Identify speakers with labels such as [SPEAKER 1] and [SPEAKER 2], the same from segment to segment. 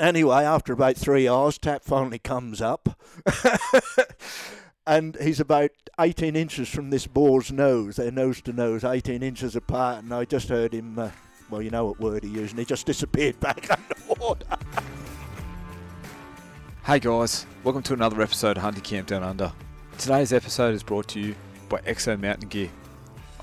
[SPEAKER 1] Anyway, after about three hours, Tap finally comes up. and he's about 18 inches from this boar's nose. They're nose to nose, 18 inches apart. And I just heard him, uh, well, you know what word he used, and he just disappeared back underwater.
[SPEAKER 2] Hey guys, welcome to another episode of Hunting Camp Down Under. Today's episode is brought to you by Exo Mountain Gear.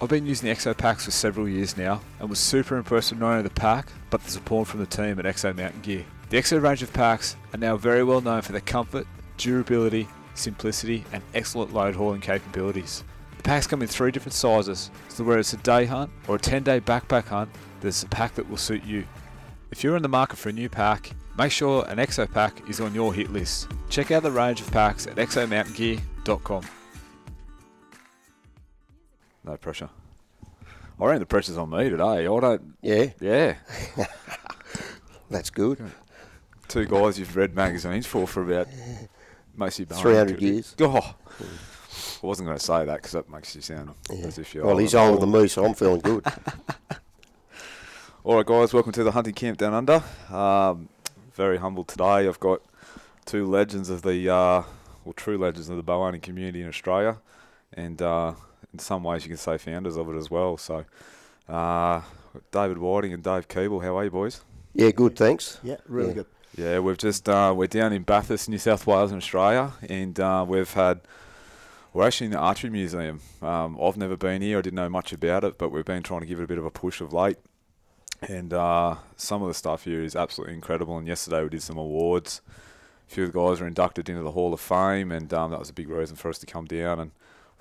[SPEAKER 2] I've been using the Exo packs for several years now and was super impressed with not only the pack, but the support from the team at Exo Mountain Gear. The Exo range of packs are now very well known for their comfort, durability, simplicity, and excellent load hauling capabilities. The packs come in three different sizes, so whether it's a day hunt or a 10 day backpack hunt, there's a pack that will suit you. If you're in the market for a new pack, make sure an Exo pack is on your hit list. Check out the range of packs at exomountaingear.com. No pressure. I reckon the pressure's on me today. I don't.
[SPEAKER 3] Yeah,
[SPEAKER 2] Yeah,
[SPEAKER 3] that's good.
[SPEAKER 2] Two guys you've read magazines for for about mostly
[SPEAKER 3] 300 years.
[SPEAKER 2] Oh, I wasn't going to say that because that makes you sound
[SPEAKER 3] Yeah.
[SPEAKER 2] as if you're.
[SPEAKER 3] Well, he's older than me, so I'm feeling good.
[SPEAKER 2] All right, guys, welcome to the hunting camp down under. Um, very humbled today. I've got two legends of the, uh, well, true legends of the bow hunting community in Australia, and uh, in some ways you can say founders of it as well. So, uh, David Whiting and Dave Keeble, how are you, boys?
[SPEAKER 3] Yeah, good, thanks.
[SPEAKER 1] Yeah, really
[SPEAKER 3] Yeah.
[SPEAKER 1] good.
[SPEAKER 2] Yeah, we've just uh, we're down in Bathurst, New South Wales, in Australia, and uh, we've had we're actually in the archery museum. Um, I've never been here; I didn't know much about it, but we've been trying to give it a bit of a push of late. And uh, some of the stuff here is absolutely incredible. And yesterday we did some awards. A few of the guys were inducted into the Hall of Fame, and um, that was a big reason for us to come down. And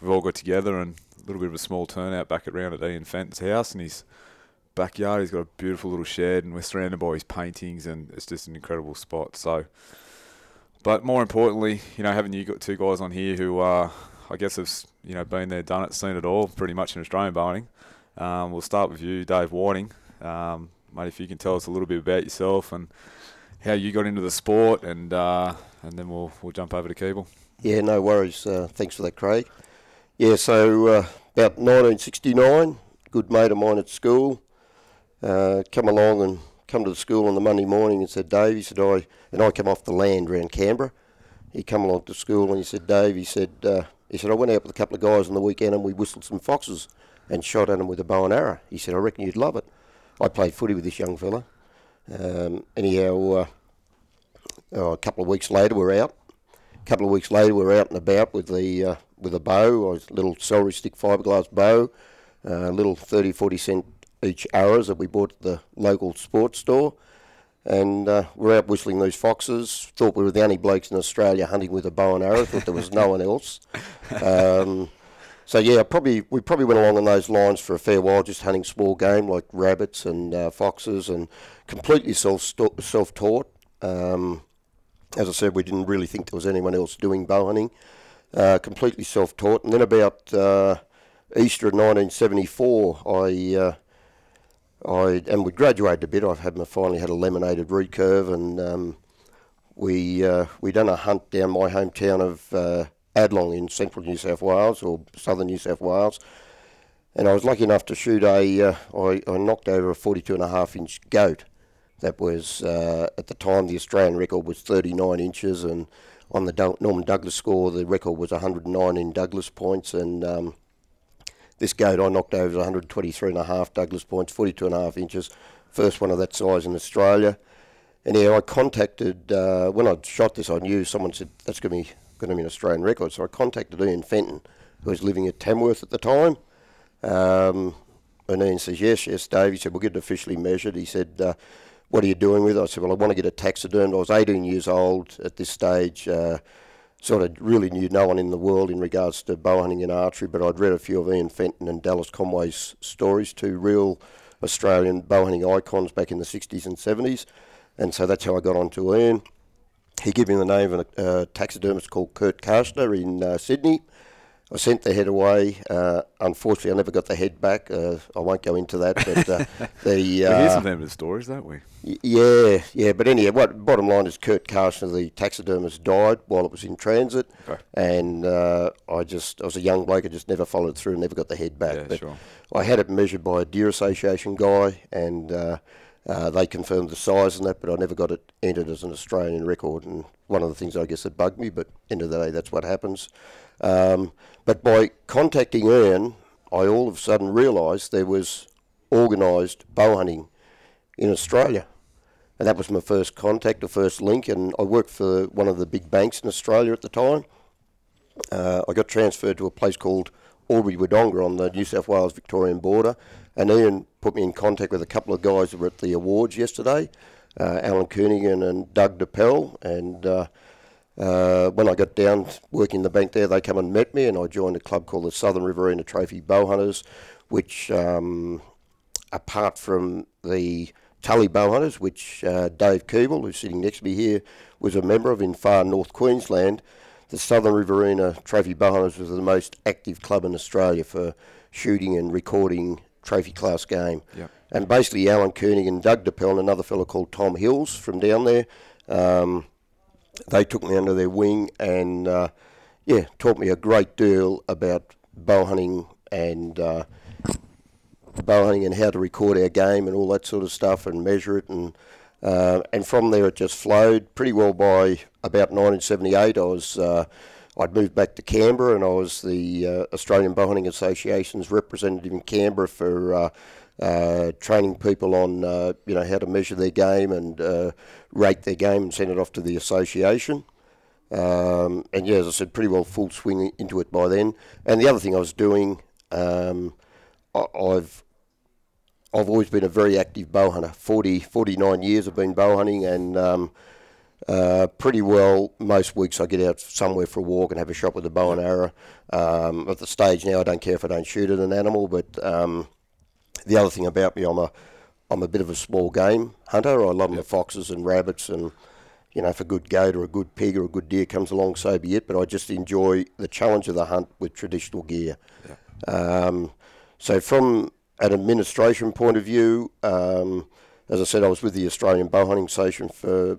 [SPEAKER 2] we've all got together, and a little bit of a small turnout back around at Ian Fenton's house, and his backyard. He's got a beautiful little shed, and we're surrounded by his paintings, and it's just an incredible spot. So, but more importantly, you know, having you got two guys on here who, uh, I guess, have you know been there, done it, seen it all, pretty much in Australian bowling. Um, we'll start with you, Dave Whiting. Um, mate, if you can tell us a little bit about yourself and how you got into the sport, and uh, and then we'll we'll jump over to Keeble.
[SPEAKER 3] Yeah, no worries. Uh, thanks for that, Craig. Yeah, so uh, about 1969, good mate of mine at school uh, come along and come to the school on the Monday morning and said, Dave, he said, I, and I come off the land around Canberra. He come along to school and he said, Dave, he said, uh, he said, I went out with a couple of guys on the weekend and we whistled some foxes and shot at them with a bow and arrow. He said, I reckon you'd love it. I played footy with this young fella. Um, anyhow, uh, oh, a couple of weeks later, we're out. A couple of weeks later, we're out and about with the uh, with a bow, a little celery stick fiberglass bow, a little 30, 40 cent each arrows that we bought at the local sports store. And uh, we're out whistling these foxes. Thought we were the only blokes in Australia hunting with a bow and arrow. Thought there was no one else. Um, so yeah, probably we probably went along on those lines for a fair while, just hunting small game like rabbits and uh, foxes, and completely self self taught. Um, as I said, we didn't really think there was anyone else doing bow hunting. Uh, completely self taught, and then about uh, Easter of 1974, I. I and we graduated a bit. I've had my finally had a laminated recurve, and um, we uh, we done a hunt down my hometown of uh, Adelong in central New South Wales or southern New South Wales, and I was lucky enough to shoot a. Uh, I, I knocked over a 42 and a half inch goat. That was uh, at the time the Australian record was 39 inches, and on the Norman Douglas score the record was 109 in Douglas points, and um, this goat I knocked over was 123 and a half Douglas points, 42 and a half inches, first one of that size in Australia. And Anyhow, I contacted uh, when I shot this. I knew someone said that's going to be going to be an Australian record, so I contacted Ian Fenton, who was living at Tamworth at the time. Um, and Ian says, "Yes, yes, Dave." He said, "We'll get it officially measured." He said, uh, "What are you doing with it?" I said, "Well, I want to get it taxidermed." I was 18 years old at this stage. Uh, sort of really knew no one in the world in regards to bow hunting and archery, but I'd read a few of Ian Fenton and Dallas Conway's stories, two real Australian bow hunting icons back in the 60s and 70s, and so that's how I got onto Ian. He gave me the name of a uh, taxidermist called Kurt Karstner in uh, Sydney. I sent the head away. Uh, unfortunately, I never got the head back. Uh, I won't go into that, but uh, the
[SPEAKER 2] we hear
[SPEAKER 3] uh,
[SPEAKER 2] some famous stories, don't we?
[SPEAKER 3] Y- Yeah, yeah, but anyway, what bottom line is Kurt Carson, the taxidermist, died while it was in transit,
[SPEAKER 2] Okay.
[SPEAKER 3] and uh, I just I was a young bloke, I just never followed through, and never got the head back.
[SPEAKER 2] Yeah,
[SPEAKER 3] but
[SPEAKER 2] sure.
[SPEAKER 3] I had it measured by a deer association guy, and uh, Uh, they confirmed the size and that, but I never got it entered as an Australian record. And one of the things I guess that bugged me, but end of the day, that's what happens. Um, but by contacting Ian, I all of a sudden realised there was organised bow hunting in Australia. And that was my first contact, the first link. And I worked for one of the big banks in Australia at the time. Uh, I got transferred to a place called Albury Wodonga on the New South Wales Victorian border. And Ian put me in contact with a couple of guys that were at the awards yesterday uh, Alan Koenigan and Doug DePel. And uh, uh, when I got down working the bank there, they come and met me, and I joined a club called the Southern Riverina Trophy Bow Hunters, which, um, apart from the Tully Bow Hunters, which uh, Dave Keeble, who's sitting next to me here, was a member of in far north Queensland, the Southern Riverina Trophy Bow Hunters was the most active club in Australia for shooting and recording trophy class game.
[SPEAKER 2] Yep.
[SPEAKER 3] And basically, Alan Koenig and Doug DePel and another fellow called Tom Hills from down there. Um, they took me under their wing and uh, yeah, taught me a great deal about bow hunting and uh, bow hunting and how to record our game and all that sort of stuff and measure it and uh, and from there it just flowed pretty well. By about 1978, I was uh, I'd moved back to Canberra and I was the uh, Australian Bow Hunting Association's representative in Canberra for uh, training people on uh, you know how to measure their game and uh, rate their game and send it off to the association. Um, and yeah, as I said, pretty well full swing into it by then. And the other thing I was doing, um, I, I've I've always been a very active bow hunter. 40, 49 years I've been bow hunting, and um, uh, pretty well most weeks I get out somewhere for a walk and have a shot with a bow and arrow. Um, at the stage now, I don't care if I don't shoot at an animal, but um, the other thing about me, I'm a I'm a bit of a small game hunter. I love yep. the foxes and rabbits, and you know, if a good goat or a good pig or a good deer comes along, so be it. But I just enjoy the challenge of the hunt with traditional gear. Yep. Um, so from an administration point of view, um, as I said, I was with the Australian Bow Hunting Association for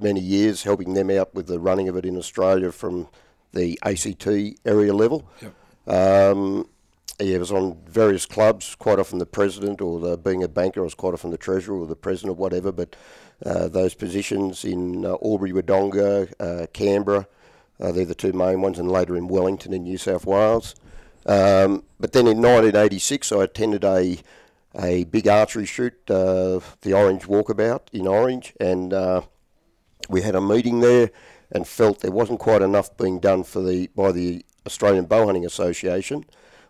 [SPEAKER 3] many years, helping them out with the running of it in Australia from the ACT area level. Yep. Um, I was on various clubs, quite often the president or the, being a banker, I was quite often the treasurer or the president or whatever, but uh, those positions in uh, Albury, Wodonga, uh, Canberra, uh, they're the two main ones, and later in Wellington in New South Wales. Um, but then in 1986, I attended a a big archery shoot, uh, the Orange Walkabout in Orange, and uh, we had a meeting there and felt there wasn't quite enough being done for the by the Australian Bow Hunting Association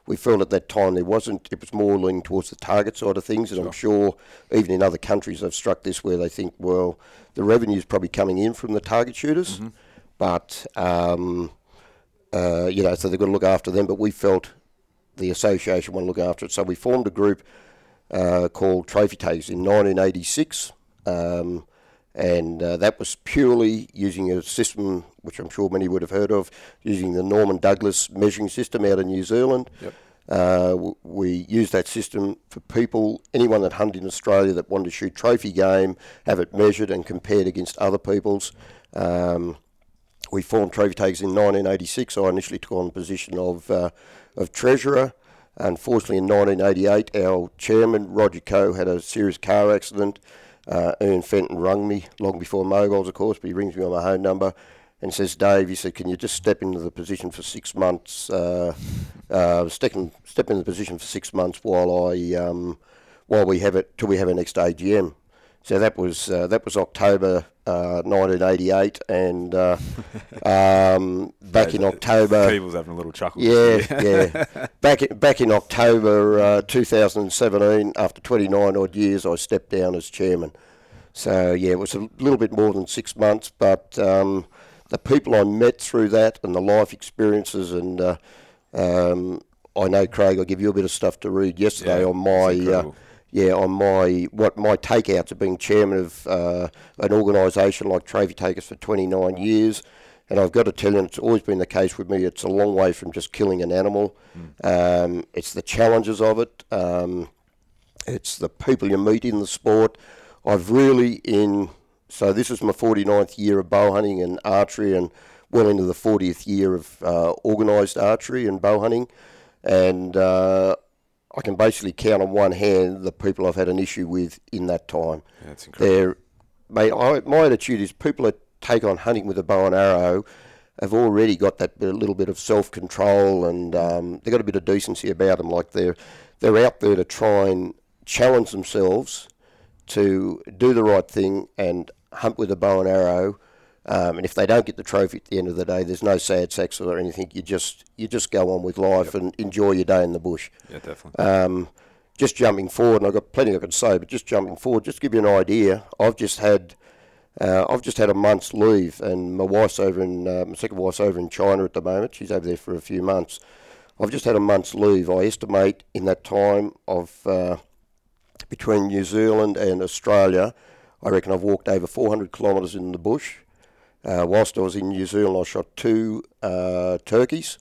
[SPEAKER 3] we felt at that time there wasn't, it was more leaning towards the target side of things. And sure. I'm sure even in other countries they've struck this where they think, well, the revenue is probably coming in from the target shooters, mm-hmm. but, um, uh, you know, so they've got to look after them. But we felt the association want to look after it. So we formed a group uh, called Trophy Takers in 1986. Um, and uh, that was purely using a system which I'm sure many would have heard of, using the Norman Douglas measuring system out of New Zealand. Yep. Uh, we used that system for people, anyone that hunted in Australia that wanted to shoot trophy game, have it measured and compared against other people's. Um, we formed Trophy Takers in 1986. I initially took on the position of, uh, of treasurer. Unfortunately, in 1988, our chairman, Roger Coe, had a serious car accident. Uh, Fenton rung me long before Moguls, of course, but he rings me on my home number and says, Dave, he said, can you just step into the position for six months? Uh, uh, step, in, step in the position for six months while I um, while we have it till we have our next AGM. So that was uh, that was October 1988, uh, and uh, um, back in October,
[SPEAKER 2] Keeble's having a little chuckle.
[SPEAKER 3] Yeah, yeah. back in, back in October uh, 2017, after 29 odd years, I stepped down as chairman. So yeah, it was a little bit more than six months, but um, the people I met through that and the life experiences and uh, um, I know Craig, I give you a bit of stuff to read yesterday
[SPEAKER 2] yeah,
[SPEAKER 3] on my yeah, on my what my takeouts of being chairman of uh, an organisation like Trophy Takers for 29 years, and I've got to tell you, it's always been the case with me. It's a long way from just killing an animal. Mm. Um, it's the challenges of it. Um, it's the people you meet in the sport. I've really in so this is my 49th year of bow hunting and archery, and well into the 40th year of uh, organised archery and bow hunting, and. Uh, I can basically count on one hand the people I've had an issue with in that time.
[SPEAKER 2] Yeah, it's incredible.
[SPEAKER 3] They're, mate, I, my attitude is people that take on hunting with a bow and arrow have already got that bit, little bit of self control and um, they've got a bit of decency about them. Like they're they're out there to try and challenge themselves to do the right thing and hunt with a bow and arrow. Um, and if they don't get the trophy at the end of the day, there's no sad sex or anything. You just you just go on with life and enjoy your day in the bush.
[SPEAKER 2] Yeah, definitely.
[SPEAKER 3] Um, just jumping forward, and I've got plenty I could say, but just jumping forward, just to give you an idea, I've just had uh, I've just had a month's leave, and my wife's over in uh, my second wife's over in China at the moment. She's over there for a few months. I've just had a month's leave. I estimate in that time of uh, between New Zealand and Australia, I reckon I've walked over 400 kilometres in the bush. Uh, whilst I was in New Zealand, I shot two uh, turkeys,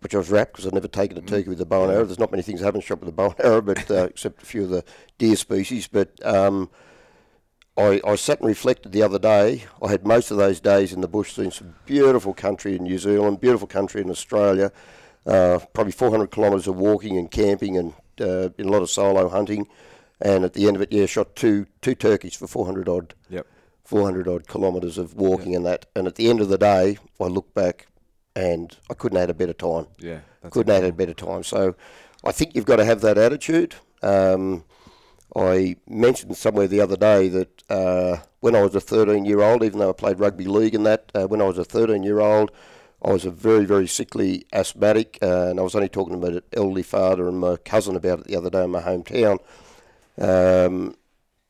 [SPEAKER 3] which I was wrapped because I'd never taken a turkey with a bow and arrow. There's not many things I haven't shot with a bow and arrow, but uh, except a few of the deer species. But um, I, I sat and reflected the other day. I had most of those days in the bush, seeing some beautiful country in New Zealand, beautiful country in Australia. Uh, probably 400 kilometres of walking and camping and uh, a lot of solo hunting. And at the end of it, yeah, shot two two turkeys for 400 odd
[SPEAKER 2] Yep.
[SPEAKER 3] 400 odd kilometres of walking and that. And at the end of the day, I look back and I couldn't have had a better time.
[SPEAKER 2] Yeah.
[SPEAKER 3] Couldn't have had a better time. So I think you've got to have that attitude. Um, I mentioned somewhere the other day that uh, when I was a 13 year old, even though I played rugby league and that, uh, when I was a 13 year old, I was a very, very sickly asthmatic, uh, and I was only talking to my elderly father and my cousin about it the other day in my hometown. Um,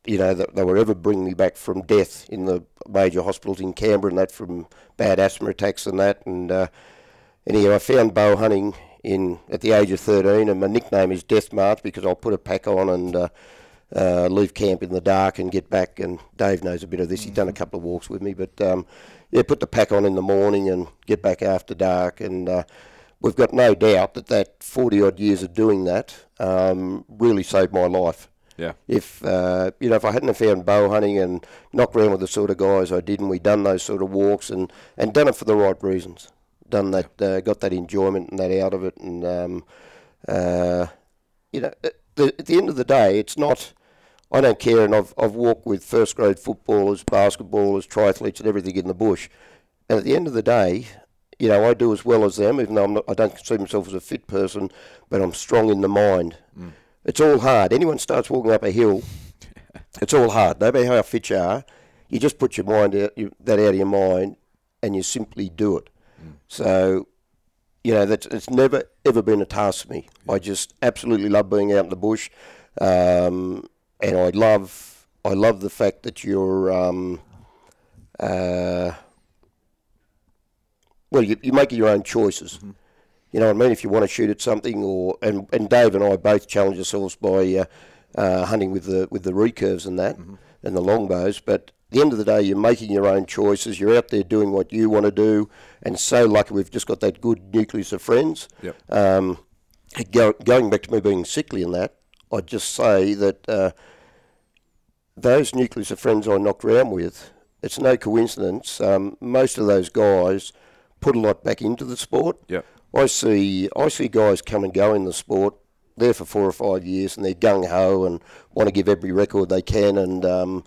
[SPEAKER 3] you know, that they were ever bringing me back from death in the major hospitals in Canberra and that from bad asthma attacks and that. And uh, anyhow, I found bow hunting in at the age of 13, and my nickname is Death March because I'll put a pack on and uh, uh, leave camp in the dark and get back. And Dave knows a bit of this. He's done a couple of walks with me, but um, yeah, put the pack on in the morning and get back after dark. And uh, we've got no doubt that that 40 odd years of doing that um, really saved my life.
[SPEAKER 2] Yeah.
[SPEAKER 3] If uh, you know, if I hadn't have found bow hunting and knocked around with the sort of guys I did, and we done those sort of walks and, and done it for the right reasons, done that, uh, got that enjoyment and that out of it, and um, uh, you know, at the, at the end of the day, it's not. I don't care, and I've I've walked with first grade footballers, basketballers, triathletes, and everything in the bush, and at the end of the day, you know, I do as well as them, even though I'm not, I don't consider myself as a fit person, but I'm strong in the mind. It's all hard. Anyone starts walking up a hill, it's all hard. No matter how fit you are, you just put your mind out, you, that out of your mind, and you simply do it. So, you know, that's it's never ever been a task for me. I just absolutely love being out in the bush, um, and I love I love the fact that you're. Um, uh, well, you, you make your own choices. You know what I mean? If you want to shoot at something, or and, and Dave and I both challenge ourselves by uh, uh, hunting with the with the recurves and that, and the longbows. But at the end of the day, you're making your own choices. You're out there doing what you want to do, and so lucky we've just got that good nucleus of friends.
[SPEAKER 2] Yep.
[SPEAKER 3] Um, go, going back to me being sickly and that, I'd just say that uh, those nucleus of friends I knocked around with, it's no coincidence. Um, most of those guys put a lot back into the sport.
[SPEAKER 2] Yep.
[SPEAKER 3] I see I see guys come and go in the sport there for four or five years and they're gung ho and want to give every record they can and um,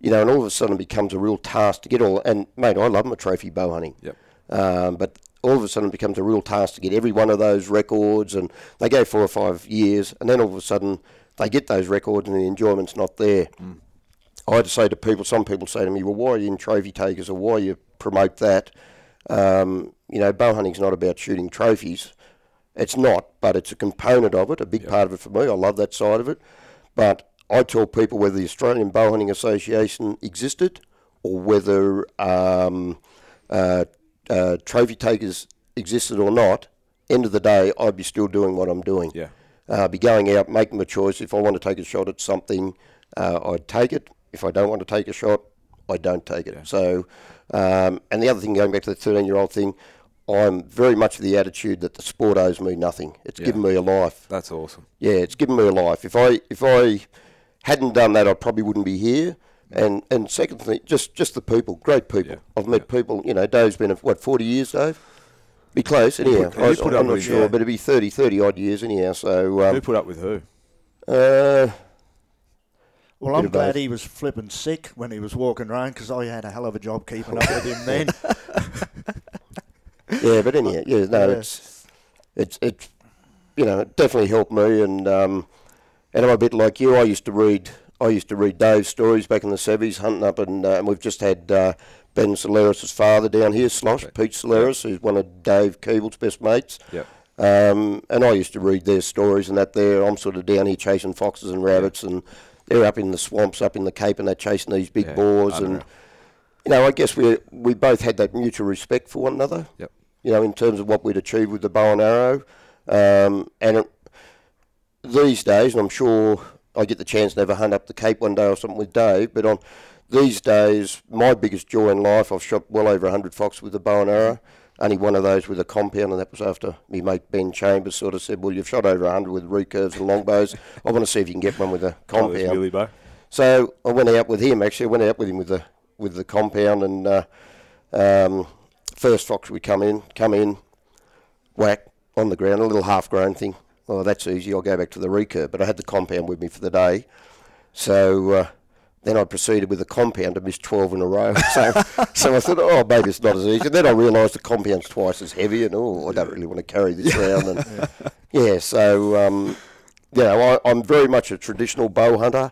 [SPEAKER 3] you know and all of a sudden it becomes a real task to get all and mate I love my trophy bow hunting
[SPEAKER 2] Yep.
[SPEAKER 3] um, but all of a sudden it becomes a real task to get every one of those records and they go four or five years and then all of a sudden they get those records and the enjoyment's not there. I had to say to people, some people say to me, well, why are you in trophy takers or why you promote that? Um, you know, bow hunting's not about shooting trophies. It's not, but it's a component of it, a big part of it for me. I love that side of it. But I tell people whether the Australian Bow Hunting Association existed or whether um, uh, uh, trophy takers existed or not, end of the day, I'd be still doing what I'm doing.
[SPEAKER 2] Yeah.
[SPEAKER 3] Uh, I'd be going out, making my choice. If I want to take a shot at something, uh, I'd take it. If I don't want to take a shot, I don't take it. So, um, and the other thing, going back to the 13 year old thing, I'm very much of the attitude that the sport owes me nothing. It's
[SPEAKER 2] Yeah.
[SPEAKER 3] given me a life.
[SPEAKER 2] That's awesome.
[SPEAKER 3] Yeah, it's given me a life. If I if I hadn't done that, I probably wouldn't be here. And and secondly, just just the people, great people.
[SPEAKER 2] Yeah.
[SPEAKER 3] I've met people. You know, Dave's been what 40 years, Dave. Be close, anyhow.
[SPEAKER 2] put- who
[SPEAKER 3] I,
[SPEAKER 2] put up
[SPEAKER 3] I'm not
[SPEAKER 2] with-
[SPEAKER 3] sure,
[SPEAKER 2] yeah.
[SPEAKER 3] but it'd be 30, 30 odd years, anyhow. So,
[SPEAKER 2] who
[SPEAKER 3] um,
[SPEAKER 2] put up with who?
[SPEAKER 3] uh,
[SPEAKER 1] Well, I'm glad
[SPEAKER 3] both.
[SPEAKER 1] he was flipping sick when he was walking around because I had a hell of a job keeping up with him then.
[SPEAKER 3] yeah, but anyhow, yeah, no,
[SPEAKER 1] Yeah.
[SPEAKER 3] it's it's it's you know it definitely helped me, and um, and I'm a bit like you. I used to read I used to read Dave's stories back in the seventies, hunting up, and, uh, and we've just had uh, Ben Solaris' father down here, Slosh
[SPEAKER 2] Okay.
[SPEAKER 3] Pete Solaris, who's one of Dave Keeble's best mates.
[SPEAKER 2] Yep.
[SPEAKER 3] Um, and I used to read their stories and that there. I'm sort of down here chasing foxes and rabbits, and they're up in the swamps, up in the Cape, and they're chasing these big
[SPEAKER 2] Yeah,
[SPEAKER 3] boars. And you know, I guess we we both had that mutual respect for one another.
[SPEAKER 2] Yep.
[SPEAKER 3] You know, in terms of what we'd achieved with the bow and arrow, um, and it, these days, and I'm sure I get the chance to have a hunt up the Cape one day or something with Dave. But on these days, my biggest joy in life, I've shot well over 100 fox with a bow and arrow. Only one of those with a compound, and that was after me mate Ben Chambers sort of said, "Well, you've shot over 100 with recurves and longbows. I want to see if you can get one with a
[SPEAKER 2] Oh,
[SPEAKER 3] compound."
[SPEAKER 2] Bow.
[SPEAKER 3] So I went out with him. Actually, I went out with him with the with the compound, and uh, um, first fox we come in, come in, whack on the ground, a little half grown thing. Oh, that's easy. I'll go back to the recurve. But I had the compound with me for the day, so uh, then I proceeded with the compound and missed twelve in a row. So, so I thought, oh, maybe it's not as easy. And then I realised the compound's twice as heavy, and oh, I don't really want to carry this around. And yeah, so um, you know, I, I'm very much a traditional bow hunter.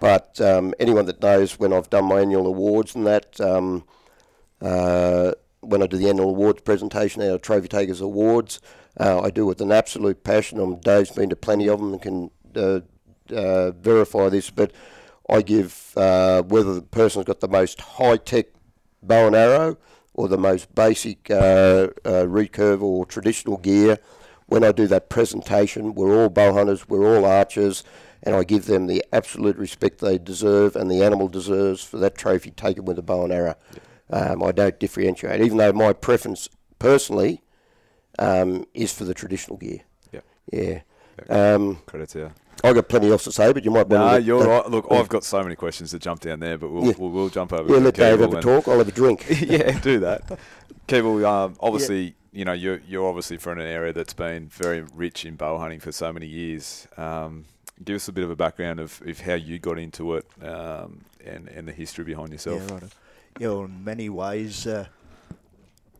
[SPEAKER 3] But um, anyone that knows when I've done my annual awards and that, um, uh, when I do the annual awards presentation, our Trophy Takers Awards, uh, I do it with an absolute passion. Um, Dave's been to plenty of them and can uh, uh, verify this, but I give uh, whether the person's got the most high tech bow and arrow or the most basic uh, recurve or traditional gear. When I do that presentation, we're all bow hunters, we're all archers, and I give them the absolute respect they deserve and the animal deserves for that trophy taken with a bow and arrow. Um, I don't differentiate, even though my preference personally um, is for the traditional gear.
[SPEAKER 2] Yep.
[SPEAKER 3] Yeah. Um,
[SPEAKER 2] Credit to you.
[SPEAKER 3] I've got plenty else to say, but you might want
[SPEAKER 2] Nah,
[SPEAKER 3] to. let-
[SPEAKER 2] you're right. Look,
[SPEAKER 3] yeah.
[SPEAKER 2] I've got so many questions to jump down there, but we'll
[SPEAKER 3] Yeah.
[SPEAKER 2] we'll, we'll jump over.
[SPEAKER 3] Yeah, let Dave have a talk. I'll have a drink.
[SPEAKER 2] yeah, do that. Keeble, um, obviously, you know, you're you're obviously from an area that's been very rich in bow hunting for so many years. Um, give us a bit of a background of, of how you got into it um, and and the history behind yourself.
[SPEAKER 1] Yeah, right. Yeah, well, in many ways, uh,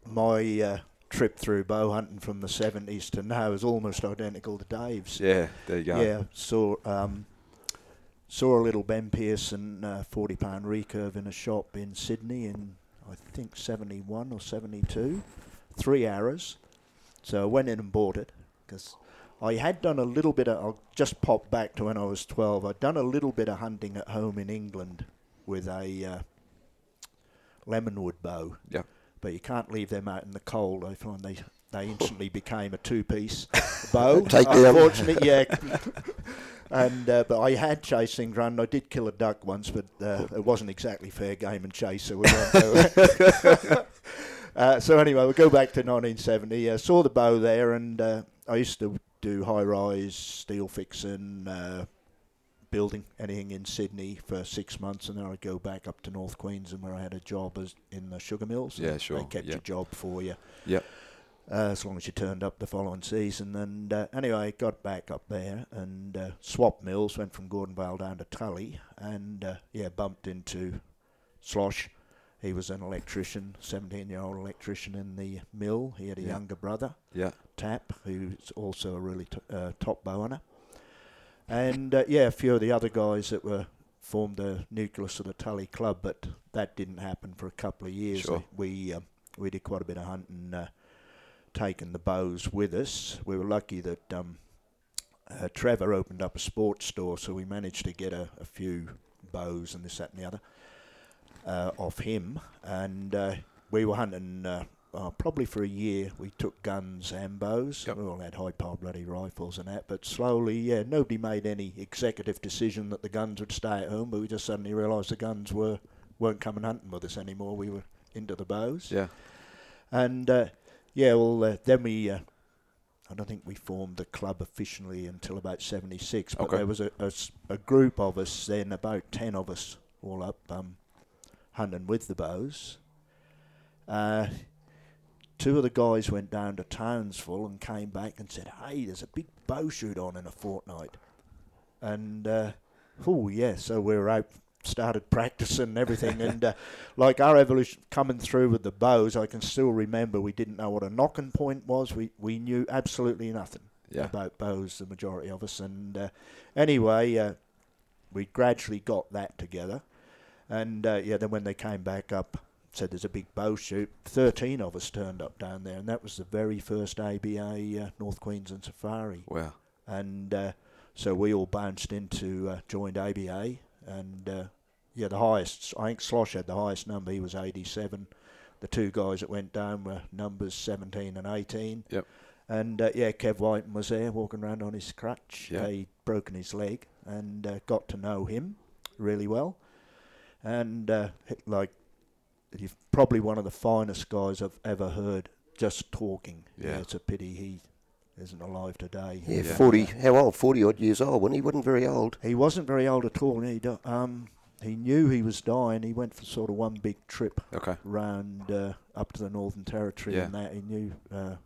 [SPEAKER 1] my uh, trip through bow hunting from the 70s to now is almost identical to Dave's.
[SPEAKER 2] Yeah, there you go.
[SPEAKER 1] Yeah, saw um, saw a little Ben Pearson uh, forty pound recurve in a shop in Sydney in I think seventy one or seventy two, three arrows. So I went in and bought it because I had done a little bit of. I'll just pop back to when I was twelve. I'd done a little bit of hunting at home in England with a uh, lemonwood bow.
[SPEAKER 2] Yep.
[SPEAKER 1] But you can't leave them out in the cold. I find they they instantly became a two piece bow.
[SPEAKER 3] Take.
[SPEAKER 1] Unfortunately, yeah. And uh, but I had chased things around. I did kill a duck once, but uh, it wasn't exactly fair game and chase, so we uh, so anyway, we'll go back to 1970. Uh, saw the bow there, and uh, I used to do high rise steel fixing, uh, building anything in Sydney for six months, and then I'd go back up to North Queensland where I had a job as in the sugar mills.
[SPEAKER 2] Yeah, sure,
[SPEAKER 1] They kept
[SPEAKER 2] yeah.
[SPEAKER 1] your job for you.
[SPEAKER 2] Yep.
[SPEAKER 1] Uh, as long as you turned up the following season. And uh, anyway, got back up there and uh, swapped mills, went from Gordonvale down to Tully, and uh, yeah, bumped into Slosh. He was an electrician, 17 year old electrician in the mill. He had a
[SPEAKER 2] Yeah.
[SPEAKER 1] younger brother,
[SPEAKER 2] Yeah.
[SPEAKER 1] Tap, who's also a really t- uh, top bow. And uh, yeah, a few of the other guys that were formed the nucleus of the Tully Club, but that didn't happen for a couple of years.
[SPEAKER 2] Sure.
[SPEAKER 1] We um, we did quite a bit of hunting, uh, taking the bows with us. We were lucky that um, uh, Trevor opened up a sports store, so we managed to get a, a few bows and this, that, and the other uh, off him. And uh, we were hunting uh, uh, probably for a year. We took guns and bows.
[SPEAKER 2] Yep.
[SPEAKER 1] We all had high power bloody rifles and that. But slowly, yeah, nobody made any executive decision that the guns would stay at home. But we just suddenly realised the guns were weren't coming hunting with us anymore. We were into the bows.
[SPEAKER 2] Yeah.
[SPEAKER 1] And uh, yeah, well, uh, then we. Uh, I don't think we formed the club officially until about '76, but
[SPEAKER 2] Okay.
[SPEAKER 1] there was a a group of us then, about ten of us, all up um, hunting with the bows. Uh, two of the guys went down to Townsville and came back and said, "Hey, there's a big bow shoot on in a fortnight," and uh, oh yeah, so we were out, started practicing and everything, and uh, like our evolution coming through with the bows, I can still remember we didn't know what a nocking point was. We we knew absolutely nothing
[SPEAKER 2] Yeah.
[SPEAKER 1] about bows, the majority of us, and uh, anyway, uh, we gradually got that together, and uh, yeah, then when they came back up. Said there's a big bow shoot. Thirteen of us turned up down there, and that was the very first ABA uh, North Queensland Safari
[SPEAKER 2] Wow.
[SPEAKER 1] and uh, so we all bounced into uh, joined ABA, and uh, yeah, the highest. I think Slosh had the highest number. He was 87. The two guys that went down were numbers 17 and 18.
[SPEAKER 2] Yep.
[SPEAKER 1] And uh, yeah, Kev Whiten was there walking around on his crutch.
[SPEAKER 2] Yeah.
[SPEAKER 1] He'd broken his leg, and uh, got to know him really well. And uh, h- like, he's probably one of the finest guys I've ever heard just talking.
[SPEAKER 2] Yeah.
[SPEAKER 1] it's a pity he isn't alive today.
[SPEAKER 3] Yeah,
[SPEAKER 2] Yeah.
[SPEAKER 3] 40, how old? 40 odd years old, wasn't he? Wasn't very old.
[SPEAKER 1] He wasn't very old at all. He um he knew he was dying. He went for sort of one big trip
[SPEAKER 2] Okay.
[SPEAKER 1] round uh, up to the Northern Territory
[SPEAKER 2] Yeah.
[SPEAKER 1] and that. He knew uh,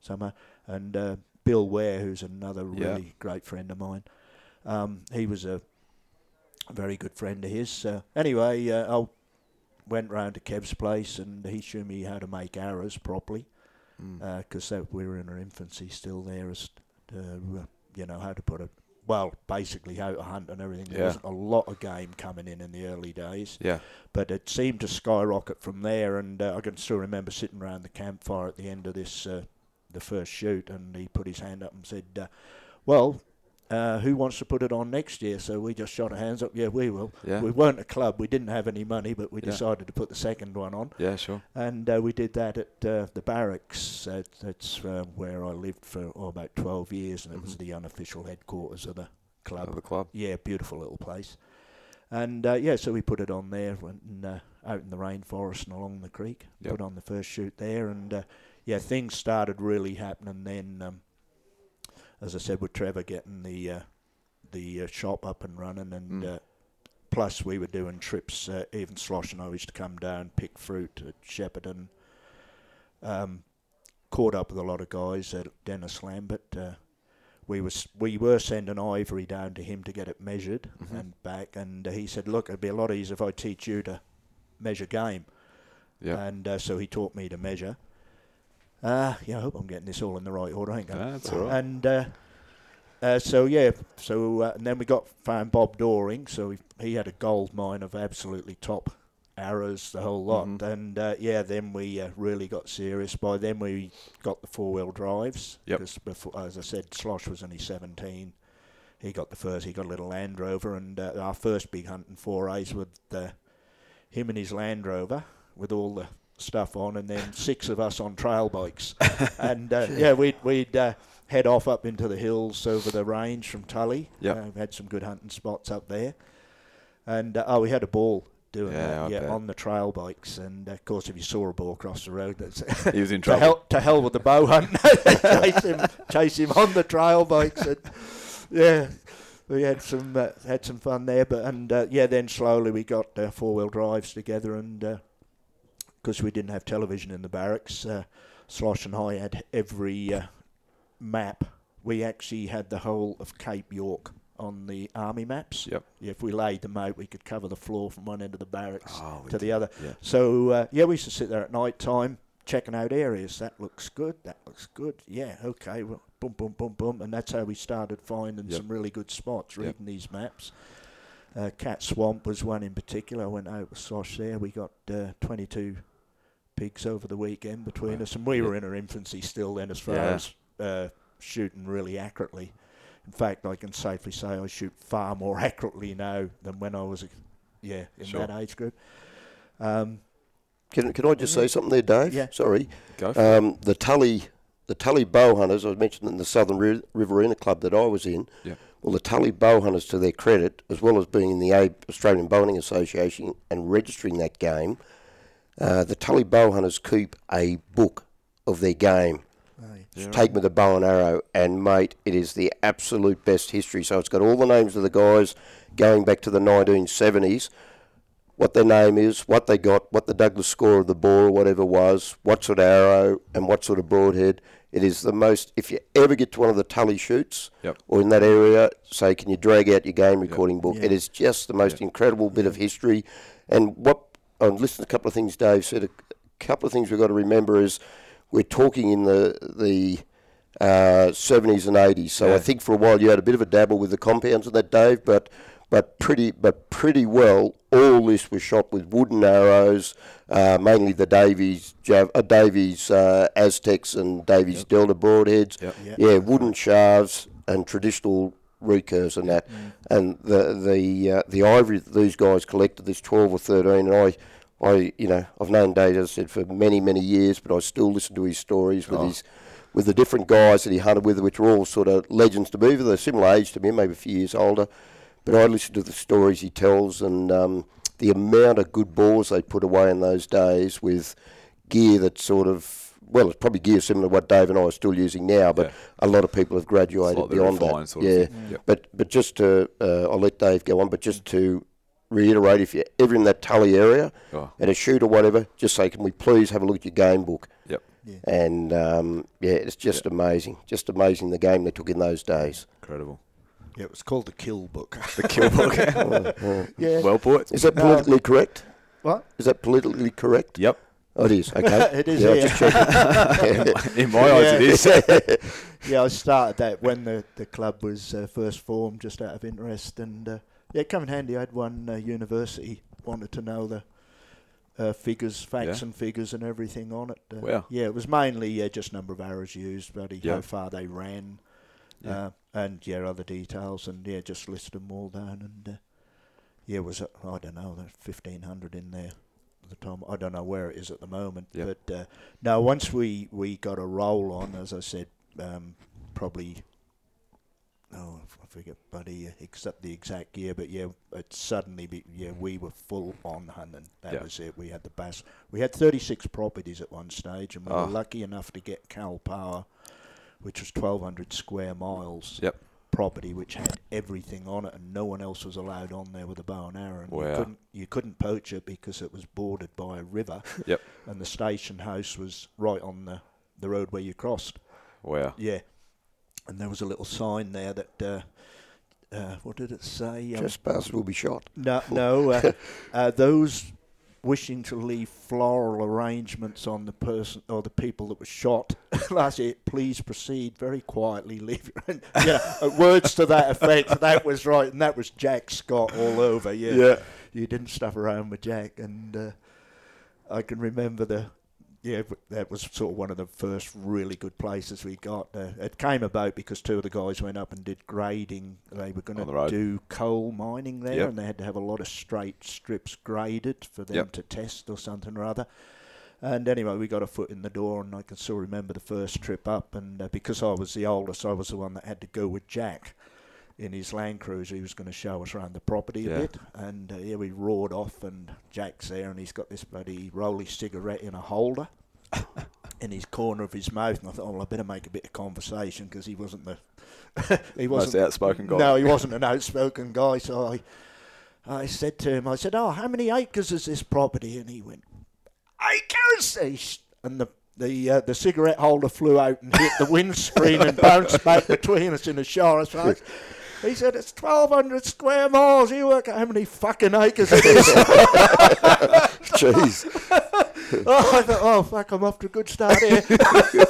[SPEAKER 1] somehow. And uh, Bill Ware, who's another
[SPEAKER 2] Yeah.
[SPEAKER 1] really great friend of mine, um, he was a very good friend of his. Uh, anyway, uh, I went round to Kev's place and he showed me how to make arrows properly
[SPEAKER 2] Mm.
[SPEAKER 1] because we were in our infancy still there as to, uh, you know how to put it well basically how to hunt and everything there
[SPEAKER 2] Yeah.
[SPEAKER 1] wasn't a lot of game coming in in the early days
[SPEAKER 2] yeah.
[SPEAKER 1] but it seemed to skyrocket from there and uh, I can still remember sitting around the campfire at the end of this uh, the first shoot and he put his hand up and said uh, well uh, who wants to put it on next year so we just shot our hands up yeah we will
[SPEAKER 2] Yeah.
[SPEAKER 1] we weren't a club we didn't have any money but we
[SPEAKER 2] Yeah.
[SPEAKER 1] decided to put the second one on
[SPEAKER 2] Yeah. Sure.
[SPEAKER 1] and uh, we did that at uh, the barracks. That's uh, where I lived for oh, about 12 years, and it was
[SPEAKER 2] Mhm.
[SPEAKER 1] the unofficial headquarters of the club.
[SPEAKER 2] Of the club.
[SPEAKER 1] Yeah, beautiful little place. And uh, yeah, so we put it on there, went and, uh, out in the rainforest and along the creek.
[SPEAKER 2] Yep.
[SPEAKER 1] Put on the first shoot there, and uh, yeah, things started really happening then. Um, as I said, with Trevor getting the uh, the uh, shop up and running, and
[SPEAKER 2] Mm.
[SPEAKER 1] uh, plus we were doing trips. Uh, even Slosh and I used to come down, pick fruit at Shepparton. Um, caught up with a lot of guys at Dennis Lambert. Uh, we was we were sending ivory down to him to get it measured
[SPEAKER 2] Mhm.
[SPEAKER 1] and back, and uh, he said, "Look, it'd be a lot easier if I teach you to measure game."
[SPEAKER 2] Yeah.
[SPEAKER 1] And uh, so he taught me to measure. Uh, yeah, I hope I'm getting this all in the right order, ain't I?
[SPEAKER 2] That's all right.
[SPEAKER 1] And uh, uh, so yeah, so uh, and then we got found Bob Doring. So he, he had a gold mine of absolutely top arrows, the whole lot.
[SPEAKER 2] Mhm.
[SPEAKER 1] And uh, yeah, then we uh, really got serious. By then we got the four wheel drives.
[SPEAKER 2] Yep.
[SPEAKER 1] Because before, as I said, Slosh was only 17. He got the first. He got a little Land Rover, and uh, our first big hunting forays with uh, him and his Land Rover with all the stuff on, and then six of us on trail bikes. and uh, yeah, we'd we'd uh, head off up into the hills over the range from Tully.
[SPEAKER 2] Yeah,
[SPEAKER 1] Uh, we had some good hunting spots up there, and uh, oh, we had a ball doing
[SPEAKER 2] Yeah,
[SPEAKER 1] that.
[SPEAKER 2] I
[SPEAKER 1] yeah,
[SPEAKER 2] bet.
[SPEAKER 1] on the trail bikes, and uh, of course, if you saw a ball across the road, that's
[SPEAKER 2] He was in
[SPEAKER 1] to
[SPEAKER 2] trouble.
[SPEAKER 1] hell to hell with the bow hunt. chase him, chase him on the trail bikes, and yeah. We had some uh, had some fun there, but and uh, yeah, then slowly we got four wheel drives together, and because we didn't have television in the barracks, uh, Slosh and I had every uh, map. We actually had the whole of Cape York on the army maps.
[SPEAKER 2] Yep.
[SPEAKER 1] Yeah, if we laid them out, we could cover the floor from one end of the barracks
[SPEAKER 2] Oh,
[SPEAKER 1] to
[SPEAKER 2] did.
[SPEAKER 1] the other.
[SPEAKER 2] Yeah.
[SPEAKER 1] So uh, yeah, we used to sit there at night time checking out areas. That looks good. That looks good. Yeah, okay. Well, boom, boom, boom, boom, and that's how we started finding
[SPEAKER 2] Yep.
[SPEAKER 1] some really good spots.
[SPEAKER 2] Yep.
[SPEAKER 1] Reading these maps. Uh, Cat Swamp was one in particular. I went out with Slosh there. We got uh, 22 pigs over the weekend between
[SPEAKER 2] Wow.
[SPEAKER 1] us, and we
[SPEAKER 2] Yep.
[SPEAKER 1] were in our infancy still then as far
[SPEAKER 2] Yeah.
[SPEAKER 1] as uh, shooting really accurately. In fact, I can safely say I shoot far more accurately now than when I was, a, yeah, in
[SPEAKER 2] Sure.
[SPEAKER 1] that age group. Um,
[SPEAKER 3] Can, can I just say something there, Dave?
[SPEAKER 1] Yeah.
[SPEAKER 3] Sorry.
[SPEAKER 2] Go for it.
[SPEAKER 3] Um, the Tully, the Tully Bow Hunters, I mentioned in the Southern Riverina Club that I was in.
[SPEAKER 2] Yeah.
[SPEAKER 3] Well, the Tully Bow Hunters, to their credit, as well as being in the A- Australian Bowling Association and registering that game, uh, the Tully Bow Hunters keep a book of their game.
[SPEAKER 2] Yeah,
[SPEAKER 3] Take me a bow and arrow, and mate, it is the absolute best history. So it's got all the names of the guys going back to the 1970s. what their name is, what they got, what the Douglas score of the boar or whatever was, what sort of arrow and what sort of broadhead. It is the most. If you ever get to one of the Tully shoots
[SPEAKER 2] Yep.
[SPEAKER 3] or in that area, say, can you drag out your game recording book?
[SPEAKER 1] Yeah.
[SPEAKER 3] It is just the most incredible bit of history. And what I listened to a couple of things Dave said. A couple of things we've got to remember is we're talking in the the uh, 70s and 80s. So I think for a while you had a bit of a dabble with the compounds of that, Dave, but but pretty but pretty well all this was shot with wooden arrows, uh, mainly the Davies Jav- uh, Davies uh, Aztecs and Davies Delta broadheads.
[SPEAKER 2] Yep.
[SPEAKER 1] Yeah.
[SPEAKER 3] Yeah, wooden shafts and traditional recurves and that,
[SPEAKER 1] Mm.
[SPEAKER 3] and the the uh, the ivory that these guys collected, this twelve or thirteen, and I. I, you know, I've known Dave, as I said, for many, many years, but I still listen to his stories with
[SPEAKER 2] Oh.
[SPEAKER 3] his, with the different guys that he hunted with, which are all sort of legends to me. They're similar age to me, maybe a few years older, but I listen to the stories he tells and um, the amount of good balls they put away in those days with gear that sort of, well, it's probably gear similar to what Dave and I are still using now, but
[SPEAKER 2] Yeah.
[SPEAKER 3] a lot of people have graduated
[SPEAKER 2] Slightly
[SPEAKER 3] beyond that.
[SPEAKER 2] refined sort of
[SPEAKER 3] yeah,
[SPEAKER 2] thing. Yep.
[SPEAKER 3] but but just to, uh, I'll let Dave go on, but just to reiterate, if you're ever in that Tully area
[SPEAKER 2] Oh,
[SPEAKER 3] at a shoot or whatever, just say, can we please have a look at your game book?
[SPEAKER 2] yep.
[SPEAKER 1] Yeah.
[SPEAKER 3] And um, yeah, it's just amazing, just amazing the game they took in those days.
[SPEAKER 2] Incredible.
[SPEAKER 1] Yeah, it was called the Kill Book.
[SPEAKER 2] The kill book.
[SPEAKER 1] yeah.
[SPEAKER 2] well put.
[SPEAKER 3] Is that
[SPEAKER 1] No.
[SPEAKER 3] politically correct?
[SPEAKER 1] what?
[SPEAKER 3] Is that politically correct?
[SPEAKER 2] Yep.
[SPEAKER 3] Oh, it is. Okay.
[SPEAKER 1] It is,
[SPEAKER 3] Yeah,
[SPEAKER 1] yeah.
[SPEAKER 3] just.
[SPEAKER 2] In my eyes, it is.
[SPEAKER 1] yeah, I started that when the, the club was uh, first formed, just out of interest, and uh, yeah, it came in handy. I had one uh, university wanted to know the uh, figures, facts
[SPEAKER 2] Yeah.
[SPEAKER 1] and figures, and everything on it. Uh,
[SPEAKER 2] Wow.
[SPEAKER 1] Yeah, it was mainly uh, just number of arrows used, bloody
[SPEAKER 2] Yeah.
[SPEAKER 1] how far they ran,
[SPEAKER 2] Yeah.
[SPEAKER 1] uh, and yeah, other details, and yeah, just listed them all down, and uh, yeah, was uh, I don't know, there's fifteen hundred in there. at The time I don't know where it is at the moment, but uh, no. Once we, we got a roll on, as I said, um, probably oh I forget, buddy, uh, except the exact year, but yeah, it suddenly be, yeah we were full on hunting. That was it. We had the bass. We had thirty six properties at one stage, and we
[SPEAKER 2] Oh.
[SPEAKER 1] were lucky enough to get Kalpowar, which was twelve hundred square miles
[SPEAKER 2] Yep.
[SPEAKER 1] property, which had everything on it, and no one else was allowed on there with a bow and arrow. And you couldn't you couldn't poach it because it was bordered by a river,
[SPEAKER 2] Yep.
[SPEAKER 1] and the station house was right on the the road where you crossed.
[SPEAKER 2] Wow.
[SPEAKER 1] Yeah, and there was a little sign there that. Uh, uh, what did it say? Um,
[SPEAKER 3] Trespassers will be shot.
[SPEAKER 1] no, no. Uh, uh, those wishing to leave floral arrangements on the person or the people that were shot last year, please proceed very quietly. Leave your, yeah, uh, words to that effect. That was right, and that was Jack Scott all over. Yeah,
[SPEAKER 2] Yeah.
[SPEAKER 1] you didn't stuff around with Jack, and uh, I can remember the. Yeah, that was sort of one of the first really good places we got. Uh, it came about because two of the guys went up and did grading. They were going to do coal mining there,
[SPEAKER 2] Yep.
[SPEAKER 1] and they had to have a lot of straight strips graded for them
[SPEAKER 2] Yep.
[SPEAKER 1] to test or something or other. And anyway, we got a foot in the door, and I can still remember the first trip up. And uh, because I was the oldest, I was the one that had to go with Jack in his Land Cruiser. He was going to show us around the property a bit. And uh, yeah, we roared off, and Jack's there, and he's got this bloody rolly cigarette in a holder. in his corner of his mouth, and I thought, well, I better make a bit of conversation because he wasn't the he wasn't
[SPEAKER 2] outspoken guy.
[SPEAKER 1] no, he wasn't an outspoken guy. So I, I said to him, I said, "Oh, how many acres is this property?" And he went, "Acres." And the the uh, the cigarette holder flew out and hit the windscreen and bounced back between us in a shower. He said, "It's twelve hundred square miles. You work out how many fucking acres it is."
[SPEAKER 3] Jeez.
[SPEAKER 1] oh, I thought, oh fuck, I'm off to a good start here.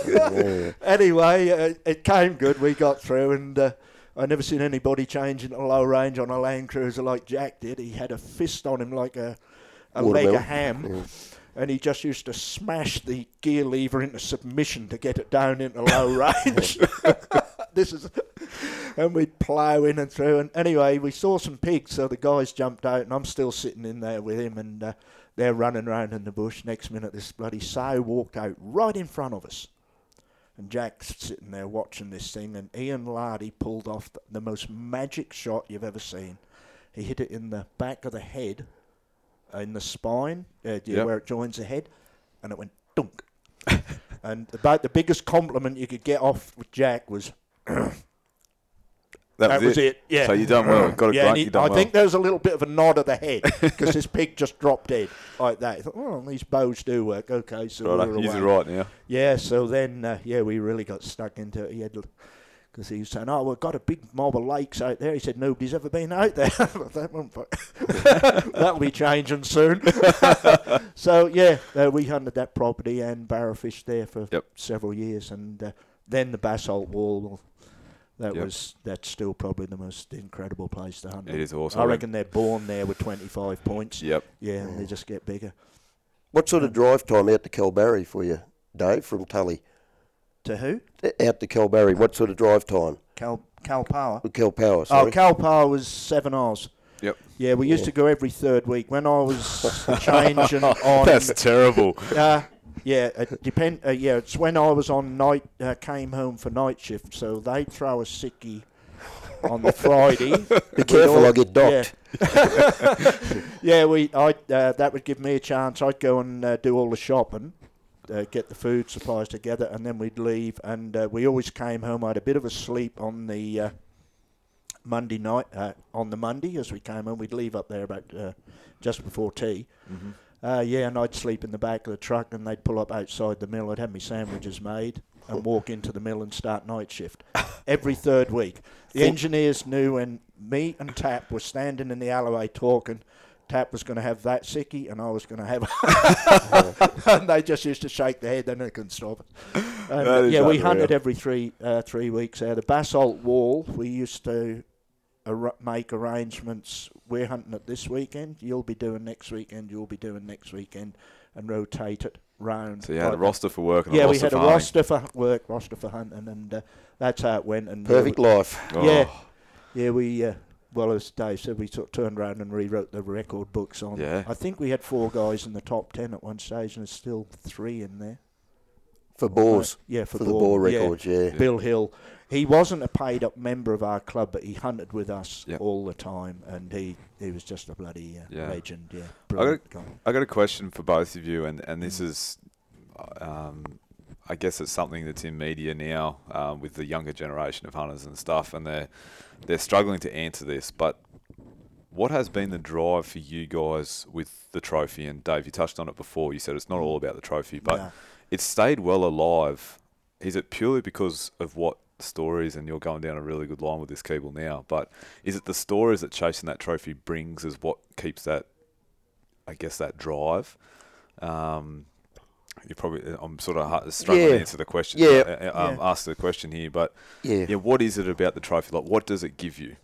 [SPEAKER 3] Yeah.
[SPEAKER 1] anyway, uh, it came good. We got through, and uh, I never seen anybody change into low range on a Land Cruiser like Jack did. He had a fist on him like a, a leg of ham, and he just used to smash the gear lever into submission to get it down into low range. This is, and we'd plough in and through. And anyway, we saw some pigs, so the guys jumped out, and I'm still sitting in there with him, and uh, they're running around in the bush. Next minute, this bloody sow walked out right in front of us. And Jack's sitting there watching this thing, and Ian Lardy pulled off the, the most magic shot you've ever seen. He hit it in the back of the head, uh, in the spine, uh,
[SPEAKER 2] Yep.
[SPEAKER 1] where it joins the head, and it went dunk. and about the biggest compliment you could get off with Jack was, That, was it. Yeah.
[SPEAKER 2] So you done well. Got a
[SPEAKER 1] yeah,
[SPEAKER 2] grunt.
[SPEAKER 1] he-
[SPEAKER 2] You done
[SPEAKER 1] I
[SPEAKER 2] well.
[SPEAKER 1] think there was a little bit of a nod of the head because this pig just dropped dead like that. He thought, oh, these bows do work. Okay, so
[SPEAKER 2] Right,
[SPEAKER 1] we were away.
[SPEAKER 2] right now.
[SPEAKER 1] Yeah, so then, uh, yeah, we really got stuck into it. He had, because he was saying, "Oh, we've got a big mob of lakes out there." He said, "Nobody's ever been out there." that won't fu- That'll be changing soon. so yeah, uh, we hunted that property and barrowfished there for
[SPEAKER 2] Yep.
[SPEAKER 1] several years, and uh, then the basalt wall. Well, That
[SPEAKER 2] Yep.
[SPEAKER 1] was that's still probably the most incredible place to hunt.
[SPEAKER 2] It
[SPEAKER 1] them.
[SPEAKER 2] is awesome.
[SPEAKER 1] I reckon they're born there with 25 points.
[SPEAKER 2] Yep.
[SPEAKER 1] Yeah, and they just get bigger.
[SPEAKER 3] What sort of drive time out to Kelbarry for you, Dave, from Tully?
[SPEAKER 1] To who?
[SPEAKER 3] Out to Kelbarry, what sort of drive time?
[SPEAKER 1] Cal Kalpowar.
[SPEAKER 3] Kel Power,
[SPEAKER 1] Oh,
[SPEAKER 3] sorry.
[SPEAKER 1] Cal Power was seven hours.
[SPEAKER 2] Yep.
[SPEAKER 1] Yeah, we used to go every third week. When I was changing on,
[SPEAKER 2] That's terrible.
[SPEAKER 1] uh, yeah, it depend. Uh, yeah, it's when I was on night, uh, came home for night shift, so they throw a sickie on the Friday.
[SPEAKER 3] Be careful, I get docked.
[SPEAKER 1] Yeah, we. I uh, that would give me a chance. I'd go and uh, do all the shopping, uh, get the food supplies together, and then we'd leave. And uh, we always came home. I had a bit of a sleep on the uh, Monday night. Uh, on the Monday, as we came home, we'd leave up there about uh, just before tea.
[SPEAKER 2] Mm-hmm.
[SPEAKER 1] Uh, yeah, and I'd sleep in the back of the truck, and they'd pull up outside the mill. I'd have my sandwiches made and walk into the mill and start night shift every third week. The engineers knew when me and Tap were standing in the alleyway talking. Tap was going to have that sickie, and I was going to have. and they just used to shake their head, then they couldn't stop it. And,
[SPEAKER 2] That is
[SPEAKER 1] yeah, we
[SPEAKER 2] unreal.
[SPEAKER 1] hunted every three uh, three weeks. Uh, the basalt wall, we used to ar- make arrangements. We're hunting it this weekend. You'll be doing next weekend. You'll be doing next weekend, and rotate it round.
[SPEAKER 2] So you had a
[SPEAKER 1] like that.
[SPEAKER 2] roster for work and
[SPEAKER 1] Yeah,
[SPEAKER 2] a
[SPEAKER 1] we
[SPEAKER 2] roster
[SPEAKER 1] had a
[SPEAKER 2] for hunting.
[SPEAKER 1] roster for work, roster for hunting, and uh, that's how it went. And uh,
[SPEAKER 3] Perfect life.
[SPEAKER 2] Oh,
[SPEAKER 1] Yeah, yeah, we. Uh, well, as Dave said, we sort of turned around and rewrote the record books on.
[SPEAKER 2] Yeah.
[SPEAKER 1] I think we had four guys in the top ten at one stage, and there's still three in there.
[SPEAKER 3] For boars.
[SPEAKER 1] Yeah, for,
[SPEAKER 3] For the
[SPEAKER 1] Boar,
[SPEAKER 3] boar
[SPEAKER 1] yeah.
[SPEAKER 3] records, yeah.
[SPEAKER 1] Bill Hill. He wasn't a paid up member of our club, but he hunted with us all the time, and he, he was just a bloody uh,
[SPEAKER 2] Yeah.
[SPEAKER 1] legend. Yeah, brilliant guy.
[SPEAKER 2] I got a question for both of you, and, and
[SPEAKER 1] Mm.
[SPEAKER 2] this is, um, I guess it's something that's in media now um, with the younger generation of hunters and stuff, and they're they're struggling to answer this. But what has been the drive for you guys with the trophy? And Dave, you touched on it before. You said it's not all about the trophy, but
[SPEAKER 1] No.
[SPEAKER 2] it's stayed well alive. Is it purely because of what stories, and you're going down a really good line with this Keeble now, but is it the stories that chasing that trophy brings is what keeps that, I guess, that drive? Um, you probably, I'm sort of struggling
[SPEAKER 3] Yeah.
[SPEAKER 2] to answer the question.
[SPEAKER 3] Yeah.
[SPEAKER 2] uh, um,
[SPEAKER 1] Yeah.
[SPEAKER 2] Ask the question here, but
[SPEAKER 3] Yeah.
[SPEAKER 2] yeah, what is it about the trophy? Like, what does it give you?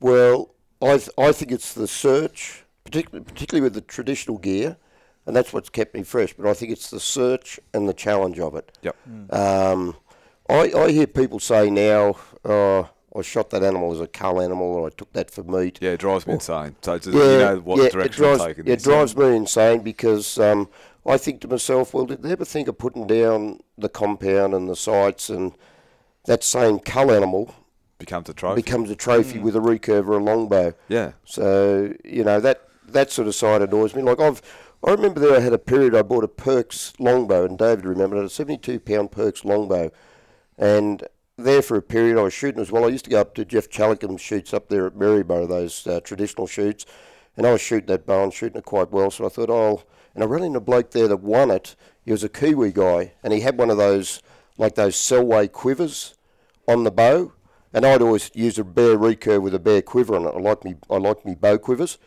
[SPEAKER 3] Well, I th- I think it's the search, particularly particularly with the traditional gear, and that's what's kept me fresh. But I think it's the search and the challenge of it.
[SPEAKER 2] Yep.
[SPEAKER 3] Um, I I hear people say now, oh, I shot that animal as a cull animal, or I took that for meat.
[SPEAKER 2] Yeah, it drives me insane. So it's just,
[SPEAKER 3] Yeah,
[SPEAKER 2] you know what
[SPEAKER 3] yeah,
[SPEAKER 2] direction
[SPEAKER 3] it drives,
[SPEAKER 2] I'm taking.
[SPEAKER 3] yeah, it
[SPEAKER 2] this.
[SPEAKER 3] drives me insane because um, I think to myself, well, did they ever think of putting down the compound and the sights and that same cull animal
[SPEAKER 2] becomes a trophy.
[SPEAKER 3] becomes a trophy with a recurve or a longbow?
[SPEAKER 2] yeah,
[SPEAKER 3] So you know that that sort of side annoys me. Like I've, I remember there I had a period I bought a Perks longbow, and David remembered it, a seventy-two pound Perks longbow, and there for a period I was shooting as well. I used to go up to Jeff Chalicum's shoots up there at Maryborough, those uh, traditional shoots, and I was shooting that bow and shooting it quite well. So I thought, oh, and I ran into a bloke there that won it. He was a Kiwi guy, and he had one of those like those Selway quivers on the bow, and I'd always use a Bear recurve with a Bear quiver on it. I like me, I like me bow quivers,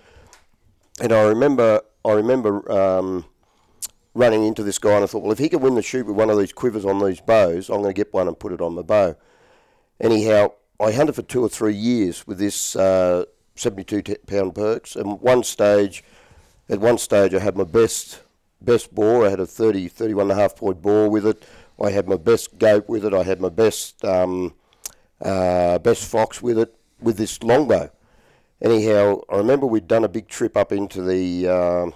[SPEAKER 3] and I remember, I remember um, running into this guy, and I thought, well, if he can win the shoot with one of these quivers on these bows, I'm going to get one and put it on my bow. Anyhow, I hunted for two or three years with this uh, 72 t- pound perks, and one stage, at one stage, I had my best best boar. I had a 30, 31 and a half point boar with it. I had my best goat with it. I had my best um, uh, best fox with it with this longbow. Anyhow, I remember we'd done a big trip up into the. Um,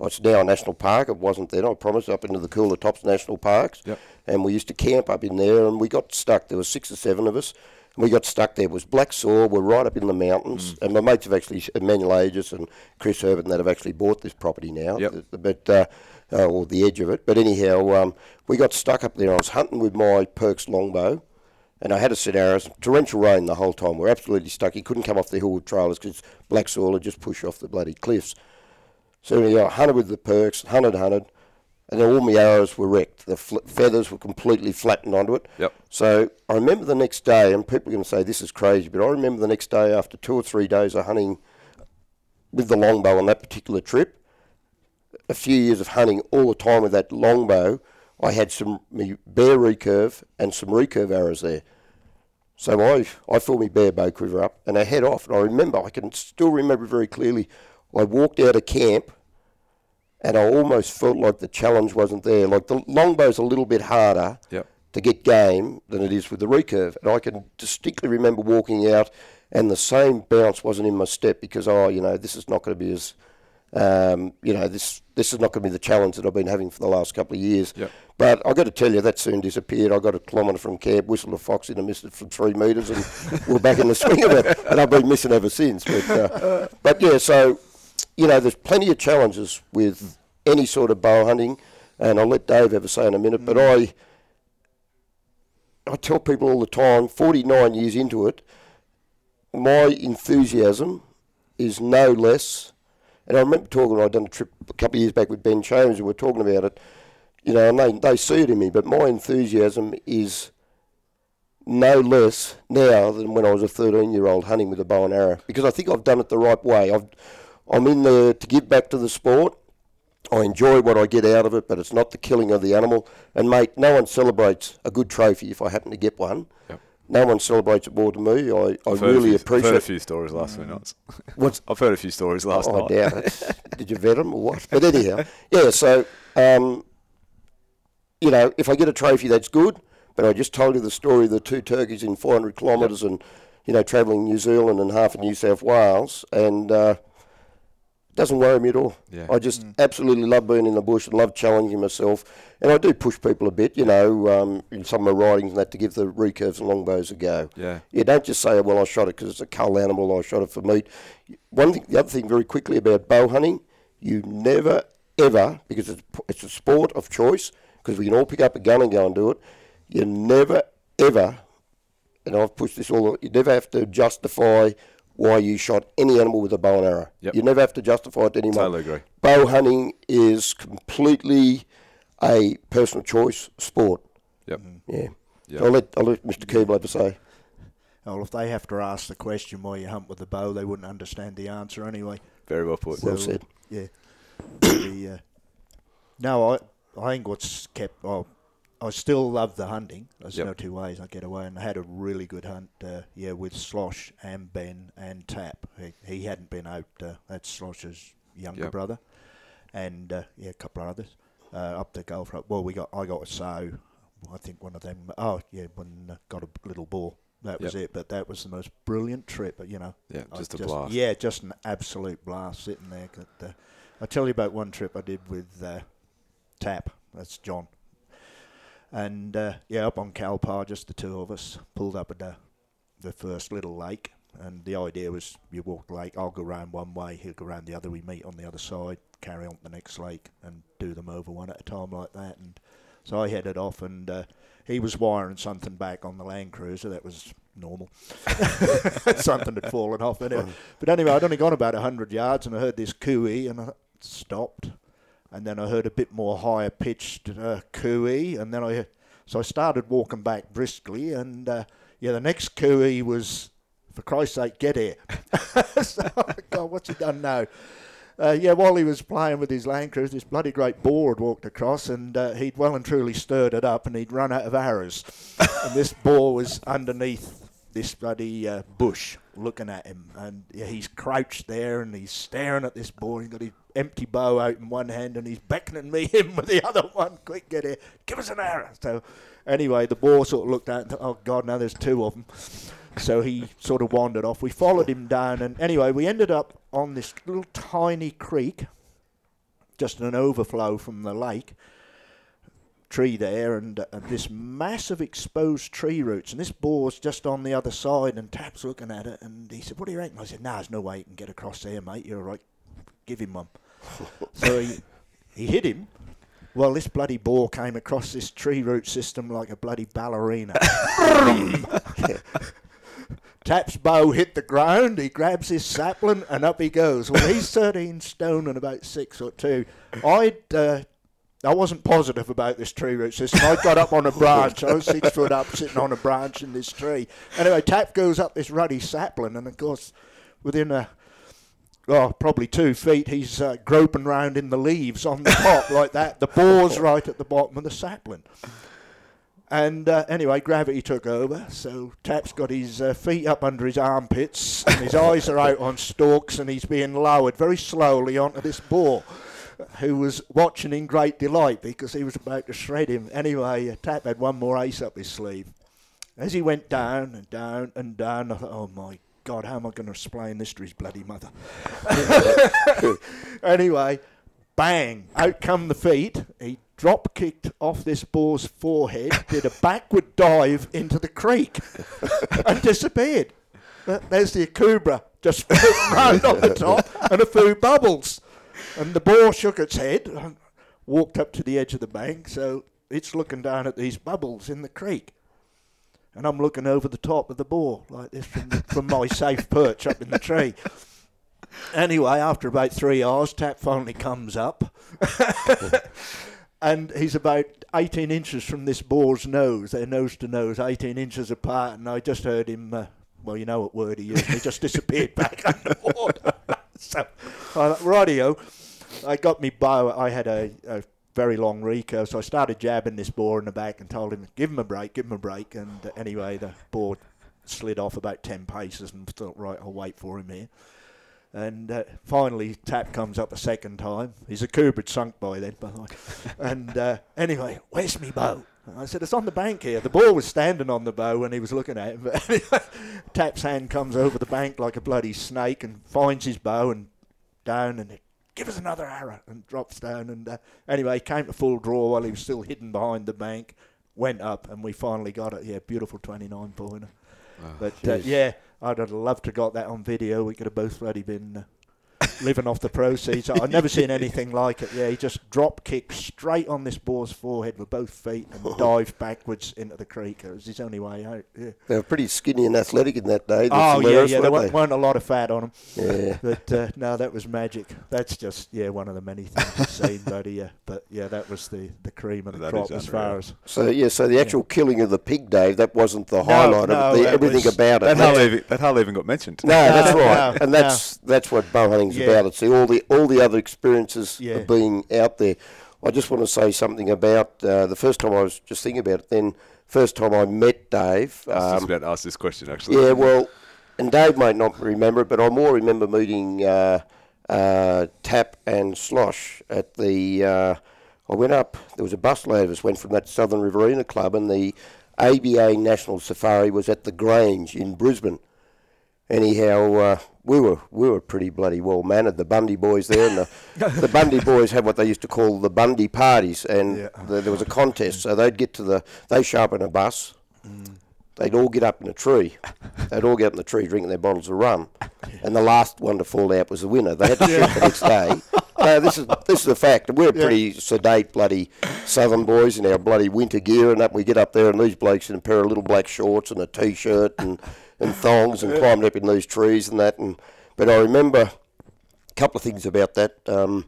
[SPEAKER 3] oh, it's now a national park. It wasn't then. I promise. Up into the Coolah Tops National Parks,
[SPEAKER 2] Yep.
[SPEAKER 3] and we used to camp up in there, and we got stuck. There were six or seven of us, and we got stuck there. It was Black soil. We're right up in the mountains, and my mates have actually, Emmanuel Aegis and Chris Herbert, and that have actually bought this property now.
[SPEAKER 2] Yep.
[SPEAKER 3] But uh, uh, or the edge of it. But anyhow, um, we got stuck up there. I was hunting with my Perks longbow, and I had a set arrows. Torrential rain the whole time. We're absolutely stuck. He couldn't come off the hill with trailers because black soil would just push off the bloody cliffs. So know, I hunted with the perks, hunted, hunted, and then all my arrows were wrecked. The fl- feathers were completely flattened onto it.
[SPEAKER 2] Yep.
[SPEAKER 3] So I remember the next day, and people are going to say this is crazy, but I remember the next day after two or three days of hunting with the longbow on that particular trip, a few years of hunting all the time with that longbow, I had some me bear recurve and some recurve arrows there. So I I filled my bear bow quiver up and I head off. And I remember, I can still remember very clearly, I walked out of camp and I almost felt like the challenge wasn't there. Like the longbow's a little bit harder
[SPEAKER 2] Yep.
[SPEAKER 3] to get game than it is with the recurve. And I can distinctly remember walking out and the same bounce wasn't in my step because, oh, you know, this is not going to be as, um, you know, this this is not going to be the challenge that I've been having for the last couple of years.
[SPEAKER 2] Yep.
[SPEAKER 3] But i got to tell you, that soon disappeared. I got a kilometre from camp, whistled a fox in and missed it from three metres, and we're back in the swing of it. And I've been missing ever since. But, uh, but yeah, so, you know, there's plenty of challenges with any sort of bow hunting, and I'll let Dave have a say in a minute. But mm. I, I tell people all the time, 49 years into it, my enthusiasm is no less. And I remember talking, I'd done a trip a couple of years back with Ben Chames, and we are talking about it, you know, and they, they see it in me, but my enthusiasm is no less now than when I was a 13 year old hunting with a bow and arrow, because I think I've done it the right way. I've, I'm in there to give back to the sport. I enjoy what I get out of it, but it's not the killing of the animal. And mate, no one celebrates a good trophy if I happen to get one.
[SPEAKER 2] Yep.
[SPEAKER 3] No one celebrates it more than me. I, I really
[SPEAKER 2] few- I've heard a few stories last night.
[SPEAKER 3] What's
[SPEAKER 2] I've heard a few stories last
[SPEAKER 3] Oh, I
[SPEAKER 2] night.
[SPEAKER 3] doubt it. Did you vet them or what? But anyhow, yeah. So, um, you know, if I get a trophy, that's good. But I just told you the story of the two turkeys in 400 kilometres and, you know, travelling New Zealand and half of New South Wales, and uh, doesn't worry me at all.
[SPEAKER 2] Yeah.
[SPEAKER 3] I just absolutely love being in the bush and love challenging myself. And I do push people a bit, you know, um, in some of my writings and that to give the recurves and longbows a go.
[SPEAKER 2] Yeah.
[SPEAKER 3] You don't just say, well, I shot it because it's a cull animal, I shot it for meat. One thing, the other thing very quickly about bow hunting, you never, ever, because it's, it's a sport of choice, because we can all pick up a gun and go and do it, you never, ever, and I've pushed this all, you never have to justify why you shot any animal with a bow and arrow.
[SPEAKER 2] Yep.
[SPEAKER 3] You never have to justify it to anyone.
[SPEAKER 2] Totally agree.
[SPEAKER 3] Bow hunting is completely a personal choice sport.
[SPEAKER 2] Yep.
[SPEAKER 3] Yeah.
[SPEAKER 2] Yep.
[SPEAKER 3] So I'll let, I'll let Mr. Keeble have a say.
[SPEAKER 1] Well, if they have to ask the question why you hunt with the bow, they wouldn't understand the answer anyway.
[SPEAKER 2] Very well put.
[SPEAKER 3] Well
[SPEAKER 1] So,
[SPEAKER 3] said.
[SPEAKER 1] Yeah. the, uh, no, I I think what's kept. Oh, I still love the hunting. There's
[SPEAKER 2] Yep.
[SPEAKER 1] no two ways I get away, and I had a really good hunt. Uh, yeah, with Slosh and Ben and Tap. He, he hadn't been out. Uh, that's Slosh's younger
[SPEAKER 2] Yep.
[SPEAKER 1] brother, and uh, yeah, a couple of others uh, up the Gulf. Well, we got I got a sow. I think one of them. Oh yeah, one uh, got a little boar. That was
[SPEAKER 2] Yep.
[SPEAKER 1] it. But that was the most brilliant trip. You know,
[SPEAKER 2] Yeah,
[SPEAKER 1] I
[SPEAKER 2] just a blast.
[SPEAKER 1] Yeah, just an absolute blast sitting there. But, uh, I'll tell you about one trip I did with uh, Tap. That's John. And uh, yeah, up on Kalpowar, just the two of us pulled up at the, the first little lake. And the idea was you walk the lake, I'll go round one way, he'll go round the other. We meet on the other side, carry on to the next lake, and do them over one at a time like that. And so I headed off, and uh, he was wiring something back on the Land Cruiser. That was normal. something had fallen off. Anyway. But anyway, I'd only gone about 100 yards, and I heard this cooey, and I stopped. And then I heard a bit more higher pitched uh, cooey, and then I so I started walking back briskly, and uh, yeah, the next cooey was, for Christ's sake, get here. so, God, what's he done now? Uh, yeah, while he was playing with his Land Cruiser, this bloody great boar had walked across, and uh, he'd well and truly stirred it up, and he'd run out of arrows. and this boar was underneath this bloody uh, bush, looking at him, and yeah, he's crouched there, and he's staring at this boar. He's got his empty bow out in one hand, and he's beckoning me in with the other one. Quick, get here, give us an arrow. So, anyway, the boar sort of looked at, and thought, oh God, now there's two of them. So he sort of wandered off. We followed him down, and anyway, we ended up on this little tiny creek, just an overflow from the lake. Tree there, and, uh, and this massive exposed tree roots, and this boar's just on the other side. And Tap's looking at it, and he said, "What do you reckon?" I said, "Nah, there's no way you can get across there, mate. You're right. Give him one." so he he hit him Well, this bloody boar came across this tree root system like a bloody ballerina. Tap's bow hit the ground. He grabs his sapling and up he goes. Well, he's 13 stone and about six or two. I'd. Uh, I wasn't positive about this tree root system. I got up on a branch. I was six foot up, sitting on a branch in this tree. Anyway, Tap goes up this ruddy sapling, and of course, within a oh, probably two feet, he's uh, groping round in the leaves on the top like that. The boar's right at the bottom of the sapling. And uh, anyway, gravity took over, so Tap's got his uh, feet up under his armpits, and his eyes are out on stalks, and he's being lowered very slowly onto this boar, who was watching in great delight because he was about to shred him. Anyway, uh, Tap had one more ace up his sleeve. As he went down and down and down, I thought, oh my God, how am I going to explain this to his bloody mother? anyway, bang, out come the feet. He drop kicked off this boar's forehead, did a backward dive into the creek, and disappeared. There's the akubra just round on the top and a few bubbles. And the boar shook its head and walked up to the edge of the bank, so it's looking down at these bubbles in the creek. And I'm looking over the top of the boar like this from, the, from my safe perch up in the tree. Anyway, after about three hours, Tap finally comes up. and he's about 18 inches from this boar's nose. They're nose to nose, 18 inches apart. And I just heard him, uh, well, you know what word he used. He just disappeared back underwater. so, uh, radio, I got me bow. I had a, a very long recurve, so I started jabbing this boar in the back and told him, give him a break, give him a break. And uh, anyway, the boar slid off about 10 paces and thought, right, I'll wait for him here. And uh, finally, Tap comes up a second time. He's a Cooper sunk by then, by the way. and uh, anyway, where's me bow? I said, it's on the bank here. The ball was standing on the bow when he was looking at it. But Tap's hand comes over the bank like a bloody snake and finds his bow and down and give us another arrow and drops down. And uh, anyway, came to full draw while he was still hidden behind the bank. Went up and we finally got it. Yeah, beautiful 29 pointer.
[SPEAKER 2] Oh,
[SPEAKER 1] but uh, yeah, I'd have loved to got that on video. We could have both bloody been uh, living off the proceeds. I've never seen anything like it. Yeah, he just drop kicked straight on this boar's forehead with both feet and dived backwards into the creek. It was his only way out. Yeah.
[SPEAKER 3] They were pretty skinny and athletic in that day.
[SPEAKER 1] Oh yeah, yeah. There
[SPEAKER 3] weren't
[SPEAKER 1] weren't, weren't a lot of fat on them.
[SPEAKER 3] they? Yeah.
[SPEAKER 1] But uh, no, that was magic. That's just yeah, one of the many things I've seen, buddy. Yeah, but yeah, that was the, the cream of the
[SPEAKER 2] That
[SPEAKER 1] crop as far as
[SPEAKER 3] So yeah, so the actual killing of the pig, Dave, that wasn't the highlight
[SPEAKER 1] no,
[SPEAKER 3] of it. The, everything
[SPEAKER 1] was-
[SPEAKER 3] about it.
[SPEAKER 2] That
[SPEAKER 3] That's-
[SPEAKER 2] hardly, even, that hardly even got mentioned.
[SPEAKER 3] No, that's right,
[SPEAKER 1] no,
[SPEAKER 3] and that's that's what bow hunting's
[SPEAKER 1] Yeah.
[SPEAKER 3] About. it. See all the all the other experiences
[SPEAKER 1] Yeah.
[SPEAKER 3] of being out there. I just want to say something about uh, the first time I was just thinking about it. Then first time I met Dave.
[SPEAKER 2] I was
[SPEAKER 3] Um,
[SPEAKER 2] about to ask this question, actually.
[SPEAKER 3] yeah, well, and Dave might not remember it, but I more remember meeting uh, uh, Tap and Slosh at the. Uh, I went up. There was a bus load of us went from that Southern Riverina Club, and the ABA National Safari was at the Grange in Brisbane. Anyhow, uh, we were we were pretty bloody well mannered. The Bundy boys there, and the, the Bundy boys had what they used to call the Bundy parties, and
[SPEAKER 1] Yeah.
[SPEAKER 3] the, there was a contest. So they'd get to the they show up in a bus. They'd all get up in a tree. They'd all get up in the tree drinking their bottles of rum, and the last one to fall out was the winner. They had to shoot the next day. No, this is this is a fact. We're pretty sedate, bloody southern boys in our bloody winter gear, and up we get up there, and these blokes in a pair of little black shorts and a t-shirt and, and thongs, and climbing up in these trees and that. And but I remember a couple of things about that. Um,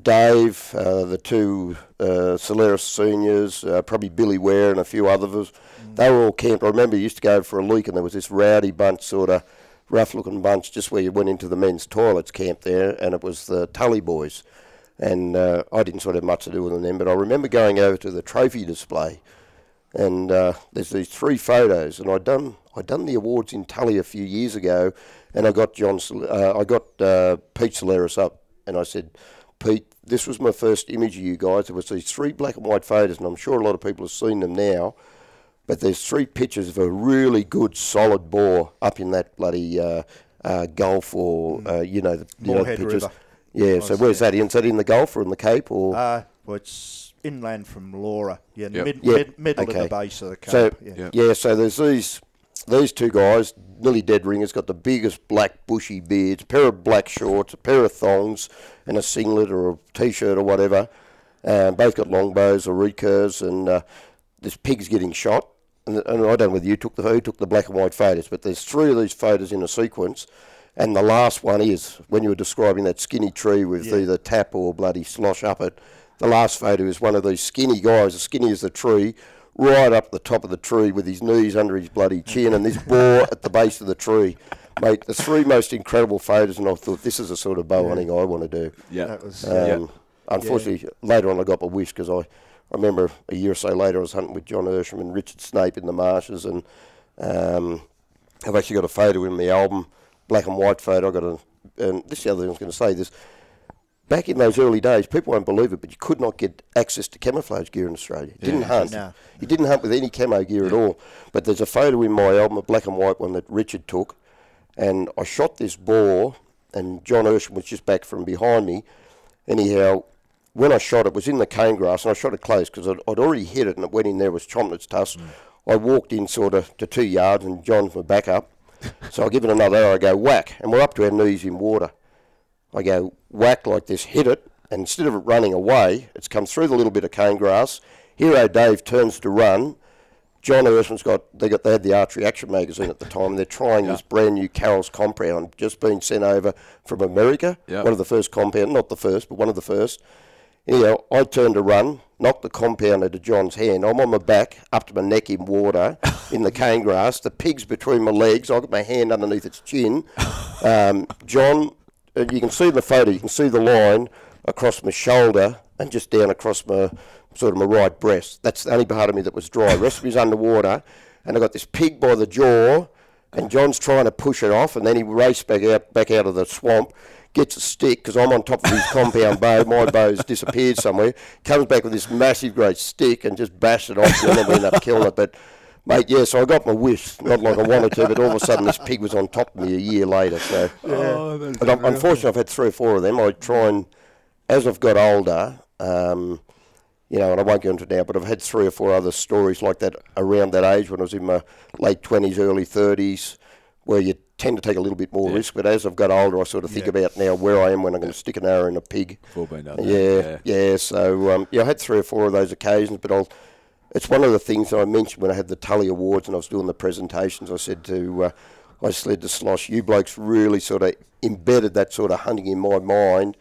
[SPEAKER 3] Dave, uh, the two uh, Solaris seniors, uh, probably Billy Ware and a few others. They were all camped. I remember you used to go for a leak and there was this rowdy bunch, sort of rough looking bunch, just where you went into the men's toilets camp there, and it was the Tully boys. And uh, I didn't sort of have much to do with them but I remember going over to the trophy display, and uh, there's these three photos, and I'd done I'd done the awards in Tully a few years ago, and I got John, uh, I got uh, Pete Solaris up, and I said, Pete, this was my first image of you guys. There was these three black and white photos, and I'm sure a lot of people have seen them now. But there's three pictures of a really good, solid boar up in that bloody uh, uh, Gulf, or uh, you know the you know, pictures.
[SPEAKER 1] River.
[SPEAKER 3] Yeah. So
[SPEAKER 1] Was,
[SPEAKER 3] where's that? Is that in the Gulf or in the Cape or?
[SPEAKER 1] Uh, well, it's inland from Laura. Yeah,
[SPEAKER 2] Yep.
[SPEAKER 1] mid,
[SPEAKER 3] Yeah,
[SPEAKER 1] mid, middle of the base of the cape.
[SPEAKER 3] So
[SPEAKER 1] yeah.
[SPEAKER 2] Yeah.
[SPEAKER 3] yeah. so there's these these two guys, nearly dead ringers, got the biggest black bushy beards, a pair of black shorts, a pair of thongs, and a singlet or a t-shirt or whatever. Um, both got longbows or recurves, and uh, this pig's getting shot. And, and I don't know whether you took the who took the black and white photos, but there's three of these photos in a sequence, and the last one is when you were describing that skinny tree with
[SPEAKER 1] Yeah.
[SPEAKER 3] either tap or bloody slosh up it. The last photo is one of these skinny guys, as skinny as the tree, right up the top of the tree with his knees under his bloody chin and this boar at the base of the tree. Mate, the three most incredible photos, and I thought this is the sort of bow hunting I want to do.
[SPEAKER 2] Yeah.
[SPEAKER 1] That was,
[SPEAKER 3] Um,
[SPEAKER 1] uh,
[SPEAKER 3] Unfortunately, later on I got my wish because I, I remember a year or so later I was hunting with John Ersham and Richard Snape in the marshes, and um, I've actually got a photo in my album, black and white photo. I got a, and this is the other thing I was going to say. This back in those early days, people won't believe it, but you could not get access to camouflage gear in Australia. You didn't hunt.
[SPEAKER 1] No.
[SPEAKER 3] You didn't hunt with any camo gear at all. But there's a photo in my album, a black and white one that Richard took, and I shot this boar, and John Ersham was just back from behind me. Anyhow, when I shot it, it was in the cane grass, and I shot it close because I'd, I'd already hit it, and it went in there, was chomping its tusk. Mm. I walked in sort of to two yards, and John's my back up. so I give it another arrow, I go whack, and we're up to our knees in water. I go whack like this, hit it, and instead of it running away, it's come through the little bit of cane grass. Hero Dave turns to run. John Ersman's got they got they had the Archery Action magazine at the time. and They're trying this brand new Carroll's compound, just been sent over from America.
[SPEAKER 2] Yeah.
[SPEAKER 3] One of the first compound, not the first, but one of the first. Anyhow, I turned to run, knocked the compounder to John's hand. I'm on my back, up to my neck in water, in the cane grass. The pig's between my legs. I got my hand underneath its chin. Um, John, you can see the photo. You can see the line across my shoulder and just down across my sort of my right breast. That's the only part of me that was dry. The rest of me's underwater, and I got this pig by the jaw. And John's trying to push it off, and then he raced back out, back out of the swamp, gets a stick because I'm on top of his compound bow. My bow's disappeared somewhere. Comes back with this massive, great stick and just bashed it off, and then we ended up killing it. But mate, yeah, so I got my wish, not like I wanted to, but all of a sudden this pig was on top of me a year later. So,
[SPEAKER 2] Oh,
[SPEAKER 3] but I'm, unfortunately, I've had three or four of them. I try and, as I've got older, um, you know, and I won't go into it now, but I've had three or four other stories like that around that age when I was in my late 20s, early 30s, where you tend to take a little bit more
[SPEAKER 2] Yeah.
[SPEAKER 3] risk. But as I've got older, I sort of think
[SPEAKER 1] Yeah.
[SPEAKER 3] about now where I am when I'm going to stick an arrow in a pig.
[SPEAKER 2] Full been done.
[SPEAKER 3] Yeah, yeah. So um, yeah, I had three or four of those occasions, but I'll. It's one of the things that I mentioned when I had the Tully Awards and I was doing the presentations. I said to, uh, I said to Slosh, you blokes really sort of embedded that sort of hunting in my mind.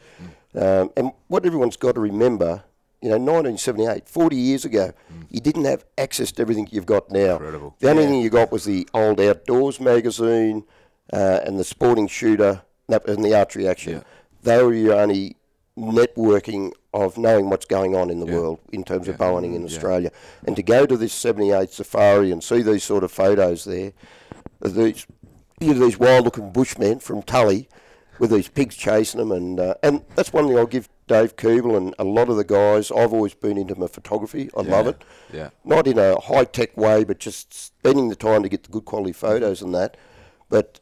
[SPEAKER 3] Um, and what everyone's got to remember, you know, 1978, 40 years ago, you didn't have access to everything you've got now.
[SPEAKER 2] Incredible.
[SPEAKER 3] The only thing you got was the old Outdoors magazine uh, and the Sporting Shooter and the Archery Action.
[SPEAKER 2] Yeah.
[SPEAKER 3] They were your only networking of knowing what's going on in the
[SPEAKER 2] Yeah.
[SPEAKER 3] world in terms of
[SPEAKER 2] Yeah.
[SPEAKER 3] bow hunting in
[SPEAKER 2] Yeah.
[SPEAKER 3] Australia. And to go to this 78 safari and see these sort of photos there, of these, you know, these wild-looking bushmen from Tully with these pigs chasing them, and uh, and that's one thing I'll give Dave Keeble and a lot of the guys. I've always been into my photography. I love it
[SPEAKER 2] Yeah.
[SPEAKER 3] not in a high tech way, but just spending the time to get the good quality photos and that. But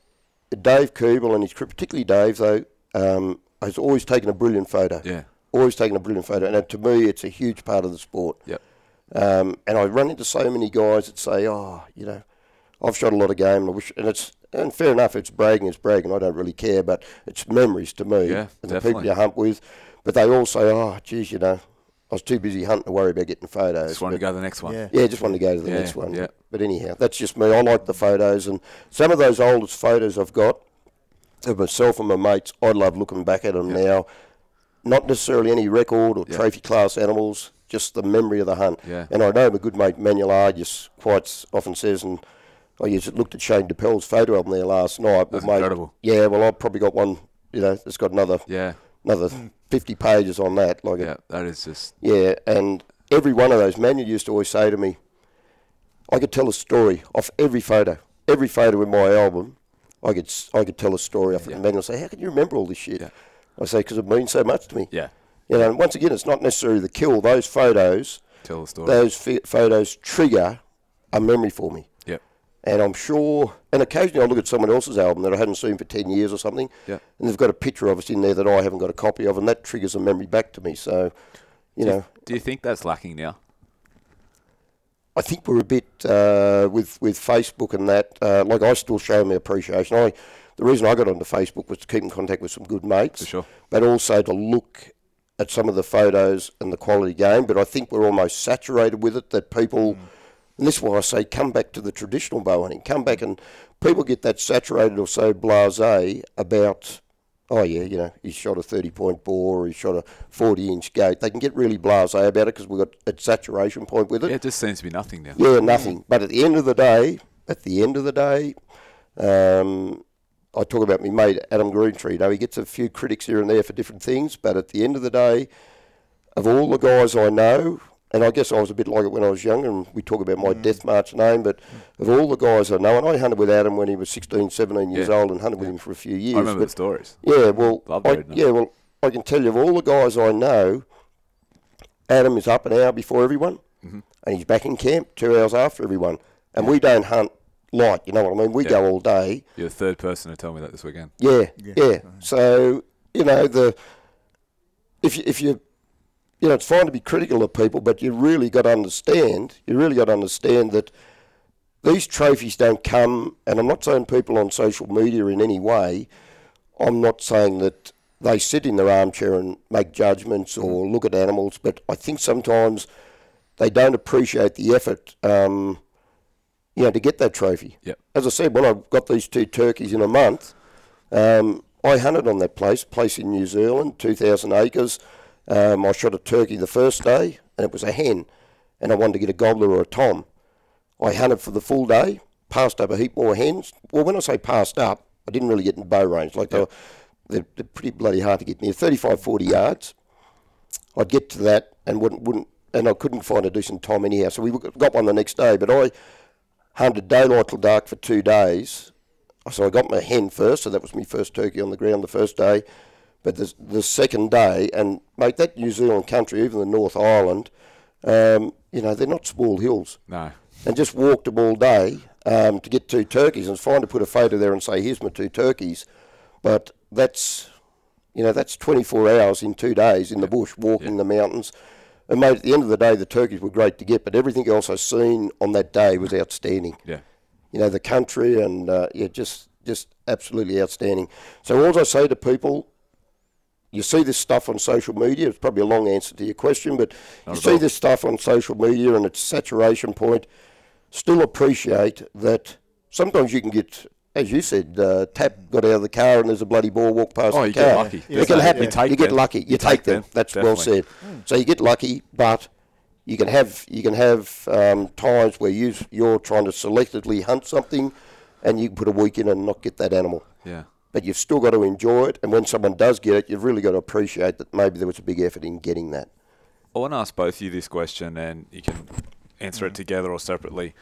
[SPEAKER 3] Dave Keeble and his crew, particularly Dave, though, um, has always taken a brilliant photo.
[SPEAKER 2] Yeah.
[SPEAKER 3] Always taken a brilliant photo. And to me, it's a huge part of the sport.
[SPEAKER 2] Yep.
[SPEAKER 3] Um, and I run into so many guys that say, oh, you know, I've shot a lot of game, and I wish, and it's, and fair enough, it's bragging, it's bragging, I don't really care, but it's memories to me
[SPEAKER 2] Yeah,
[SPEAKER 3] and the people you hunt with. But they all say, oh, geez, you know, I was too busy hunting to worry about getting photos.
[SPEAKER 2] Just wanted to go to the next one.
[SPEAKER 1] Yeah.
[SPEAKER 3] yeah, just wanted to go to the
[SPEAKER 2] Yeah,
[SPEAKER 3] next one.
[SPEAKER 2] yeah.
[SPEAKER 3] But anyhow, that's just me. I like the photos, and some of those oldest photos I've got of myself and my mates, I love looking back at them
[SPEAKER 2] Yeah.
[SPEAKER 3] now. Not necessarily any record or
[SPEAKER 2] Yeah.
[SPEAKER 3] trophy class animals, just the memory of the hunt.
[SPEAKER 2] Yeah.
[SPEAKER 3] And I know my good mate Manuel Argus quite often says, and I just looked at Shane DePell's photo album there last night.
[SPEAKER 2] That's incredible.
[SPEAKER 3] Yeah, well, I've probably got one. You know, it's got another
[SPEAKER 2] Yeah.
[SPEAKER 3] another fifty pages on that. Like, a,
[SPEAKER 2] Yeah. That is just.
[SPEAKER 3] yeah, and every one of those, Manuel used to always say to me, I could tell a story off every photo. Every photo in my album, I could I could tell a story off.
[SPEAKER 2] Yeah.
[SPEAKER 3] And Manuel would say, How can you remember all this shit?
[SPEAKER 2] Yeah.
[SPEAKER 3] I say, Because it means so much to me.
[SPEAKER 2] Yeah.
[SPEAKER 3] You know, and once again, it's not necessarily the kill. Those photos,
[SPEAKER 2] Tell the story.
[SPEAKER 3] those ph photos trigger a memory for me.
[SPEAKER 2] Yep.
[SPEAKER 3] And I'm sure, and occasionally I look at someone else's album that I hadn't seen for 10 years or something,
[SPEAKER 2] Yeah.
[SPEAKER 3] and they've got a picture of us in there that I haven't got a copy of, and that triggers a memory back to me. So, you
[SPEAKER 2] Do
[SPEAKER 3] know,
[SPEAKER 2] Do you think that's lacking now?
[SPEAKER 3] I think we're a bit uh, with with Facebook and that. Uh, like I still show my appreciation. I the reason I got onto Facebook was to keep in contact with some good mates,
[SPEAKER 2] For sure.
[SPEAKER 3] but also to look at some of the photos and the quality game, but I think we're almost saturated with it. That people, and this is why I say, come back to the traditional bow hunting. Come back and people get that saturated or so blasé about. Oh yeah, you know, he shot a thirty-point boar, or he shot a forty-inch gate. They can get really blasé about it because we've got a saturation point with it.
[SPEAKER 2] Yeah, it just seems to be nothing now.
[SPEAKER 3] Yeah, nothing. But at the end of the day, at the end of the day, um, I talk about my mate Adam Greentree. You know, he gets a few critics here and there for different things, but at the end of the day, of all the guys I know, and I guess I was a bit like it when I was younger, and we talk about my death march name, but of all the guys I know, and I hunted with Adam when he was 16, 17 years
[SPEAKER 2] Yeah.
[SPEAKER 3] old and hunted with him for a few years.
[SPEAKER 2] I remember
[SPEAKER 3] but
[SPEAKER 2] the stories.
[SPEAKER 3] yeah, well, I, yeah, well, I can tell you of all the guys I know, Adam is up an hour before everyone,
[SPEAKER 2] Mm-hmm.
[SPEAKER 3] and he's back in camp two hours after everyone. And we don't hunt light, you know what I mean? We
[SPEAKER 2] Yeah.
[SPEAKER 3] go all day.
[SPEAKER 2] You're the third person to tell me that this weekend.
[SPEAKER 3] Yeah,
[SPEAKER 1] Yeah.
[SPEAKER 3] yeah. So you know the if you, if you you know it's fine to be critical of people, but you really got to understand. You really got to understand that these trophies don't come. And I'm not saying people on social media in any way. I'm not saying that they sit in their armchair and make judgments or look at animals, but I think sometimes they don't appreciate the effort. Um, you know, to get that trophy.
[SPEAKER 2] Yep.
[SPEAKER 3] As I said, when I got these two turkeys in a month, um, I hunted on that place, place in New Zealand, 2,000 acres. Um, I shot a turkey the first day, and it was a hen, and I wanted to get a gobbler or a tom. I hunted for the full day, passed up a heap more hens. Well, when I say passed up, I didn't really get in bow range. Like they were, they're, they're pretty bloody hard to get near, 35, 40 yards. I'd get to that and wouldn't, wouldn't and I couldn't find a decent tom anyhow. So we got one the next day, but I hunted daylight till dark for two days. So I got my hen first, so that was my first turkey on the ground the first day. But the, the second day, and mate, that New Zealand country, even the North Island, um, you know, they're not small hills.
[SPEAKER 2] No.
[SPEAKER 3] And just walked them all day um, to get two turkeys. And it's fine to put a photo there and say, here's my two turkeys. But that's, you know, that's 24 hours in two days in the bush, walking the mountains. And mate, at the end of the day, the turkeys were great to get, but everything else I seen on that day was outstanding
[SPEAKER 2] Yeah.
[SPEAKER 3] you know, the country and uh, yeah, just just absolutely outstanding. So all I say to people, you see this stuff on social media. It's probably a long answer to your question, but
[SPEAKER 2] Not
[SPEAKER 3] you see
[SPEAKER 2] all.
[SPEAKER 3] this stuff on social media and its saturation point. Still appreciate that sometimes you can get, as you said, uh, tap got out of the car and there's a bloody ball walk past
[SPEAKER 2] Oh,
[SPEAKER 3] the
[SPEAKER 2] you
[SPEAKER 3] car.
[SPEAKER 2] get lucky.
[SPEAKER 3] It
[SPEAKER 2] There's
[SPEAKER 3] can
[SPEAKER 2] no-
[SPEAKER 3] happen.
[SPEAKER 2] you take
[SPEAKER 3] you get
[SPEAKER 2] them.
[SPEAKER 3] lucky. You,
[SPEAKER 2] You
[SPEAKER 3] take,
[SPEAKER 2] take
[SPEAKER 3] them.
[SPEAKER 2] them,
[SPEAKER 3] That's well
[SPEAKER 2] definitely.
[SPEAKER 3] said. So you get lucky, but you can have you can have um, times where you you're trying to selectively hunt something, and you can put a week in and not get that animal.
[SPEAKER 2] Yeah.
[SPEAKER 3] But you've still got to enjoy it, and when someone does get it, you've really got to appreciate that maybe there was a big effort in getting that.
[SPEAKER 2] I want to ask both of you this question, and you can answer it mm-hmm. together or separately.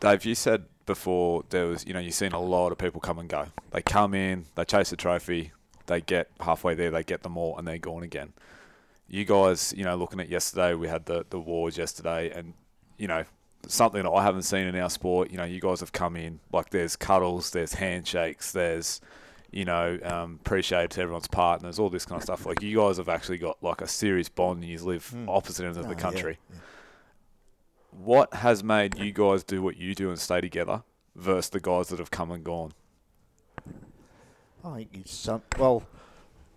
[SPEAKER 2] Dave, you said before there was, you know, you've seen a lot of people come and go. They come in, they chase a trophy, they get halfway there, they get them all, and they're gone again. You guys, you know, looking at yesterday, we had the the wars yesterday, and you know, something that I haven't seen in our sport. You know, you guys have come in like there's cuddles, there's handshakes, there's you know, um, appreciate to everyone's partners, all this kind of stuff. Like you guys have actually got like a serious bond, and you live opposite ends of
[SPEAKER 1] Oh,
[SPEAKER 2] the country.
[SPEAKER 1] yeah.
[SPEAKER 2] What has made you guys do what you do and stay together versus the guys that have come and gone?
[SPEAKER 1] I think it's some. Well,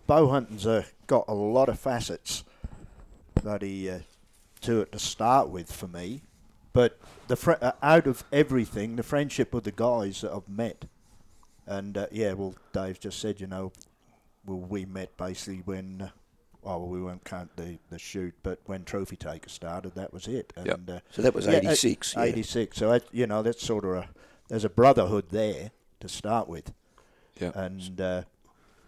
[SPEAKER 1] bow hunting's uh, got a lot of facets, bloody, uh, to it to start with for me. But the fr- uh, out of everything, the friendship with the guys that I've met, and uh, yeah, well, Dave just said, you know, well, we met basically when. Uh, well, we won't count the, the shoot, but when Trophy Taker started, that was it. And
[SPEAKER 2] Yep.
[SPEAKER 1] uh,
[SPEAKER 3] So that was
[SPEAKER 1] yeah, uh,
[SPEAKER 3] 86. yeah.
[SPEAKER 1] 86. So, that, you know, that's sort of a, there's a brotherhood there to start with.
[SPEAKER 2] Yeah.
[SPEAKER 1] And uh,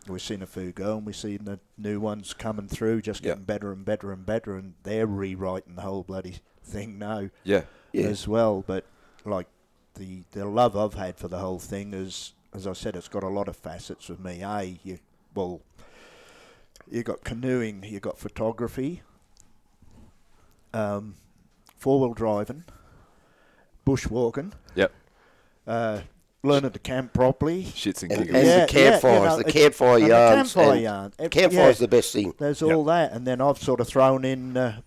[SPEAKER 1] we've seen a few go and we've seen the new ones coming through, just getting better and better and better. And they're rewriting the whole bloody thing now
[SPEAKER 2] Yeah.
[SPEAKER 3] Yeah.
[SPEAKER 1] as well. But, like, the, the love I've had for the whole thing is, as I said, it's got a lot of facets with me. A, you, well, you got canoeing, you got photography, um, four wheel driving, bushwalking,
[SPEAKER 2] Yep.
[SPEAKER 1] uh, learning to camp properly.
[SPEAKER 2] Shits and
[SPEAKER 3] And,
[SPEAKER 2] giggles.
[SPEAKER 3] and
[SPEAKER 1] Yeah,
[SPEAKER 3] the
[SPEAKER 1] yeah, you
[SPEAKER 3] campfires,
[SPEAKER 1] know,
[SPEAKER 3] the campfire
[SPEAKER 1] and the
[SPEAKER 3] yards.
[SPEAKER 1] campfire
[SPEAKER 3] and
[SPEAKER 1] yarn. Ev-
[SPEAKER 3] Campfire's
[SPEAKER 1] yeah,
[SPEAKER 3] the best thing.
[SPEAKER 1] There's
[SPEAKER 2] Yep.
[SPEAKER 1] all that, and then I've sort of thrown in. Uh,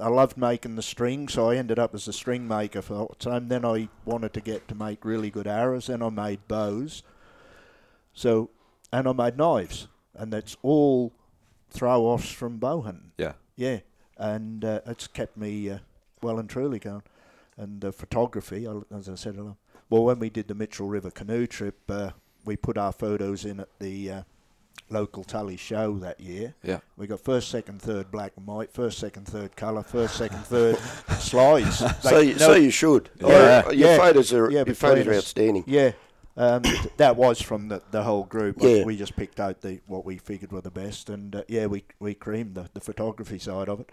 [SPEAKER 1] I loved making the string, so I ended up as a string maker for the time. Then I wanted to get to make really good arrows. Then I made bows. So, and I made knives, and that's all throw offs from bow hunting.
[SPEAKER 2] Yeah.
[SPEAKER 1] Yeah, and uh, it's kept me uh, well and truly going. And uh, photography, as I said, well, when we did the Mitchell River canoe trip, uh, we put our photos in at the uh, local Tully show that year.
[SPEAKER 2] Yeah.
[SPEAKER 1] We got first, second, third black and white, first, second, third colour, first, second, third slides.
[SPEAKER 3] So, you,
[SPEAKER 1] no-
[SPEAKER 3] so you should.
[SPEAKER 2] Yeah.
[SPEAKER 3] Your, your
[SPEAKER 1] Yeah.
[SPEAKER 3] photos are
[SPEAKER 1] Yeah,
[SPEAKER 3] your photos are outstanding.
[SPEAKER 1] Yeah, um, that was from the, the whole group.
[SPEAKER 3] Yeah.
[SPEAKER 1] We just picked out the what we figured were the best, and uh, yeah, we we creamed the, the photography side of it.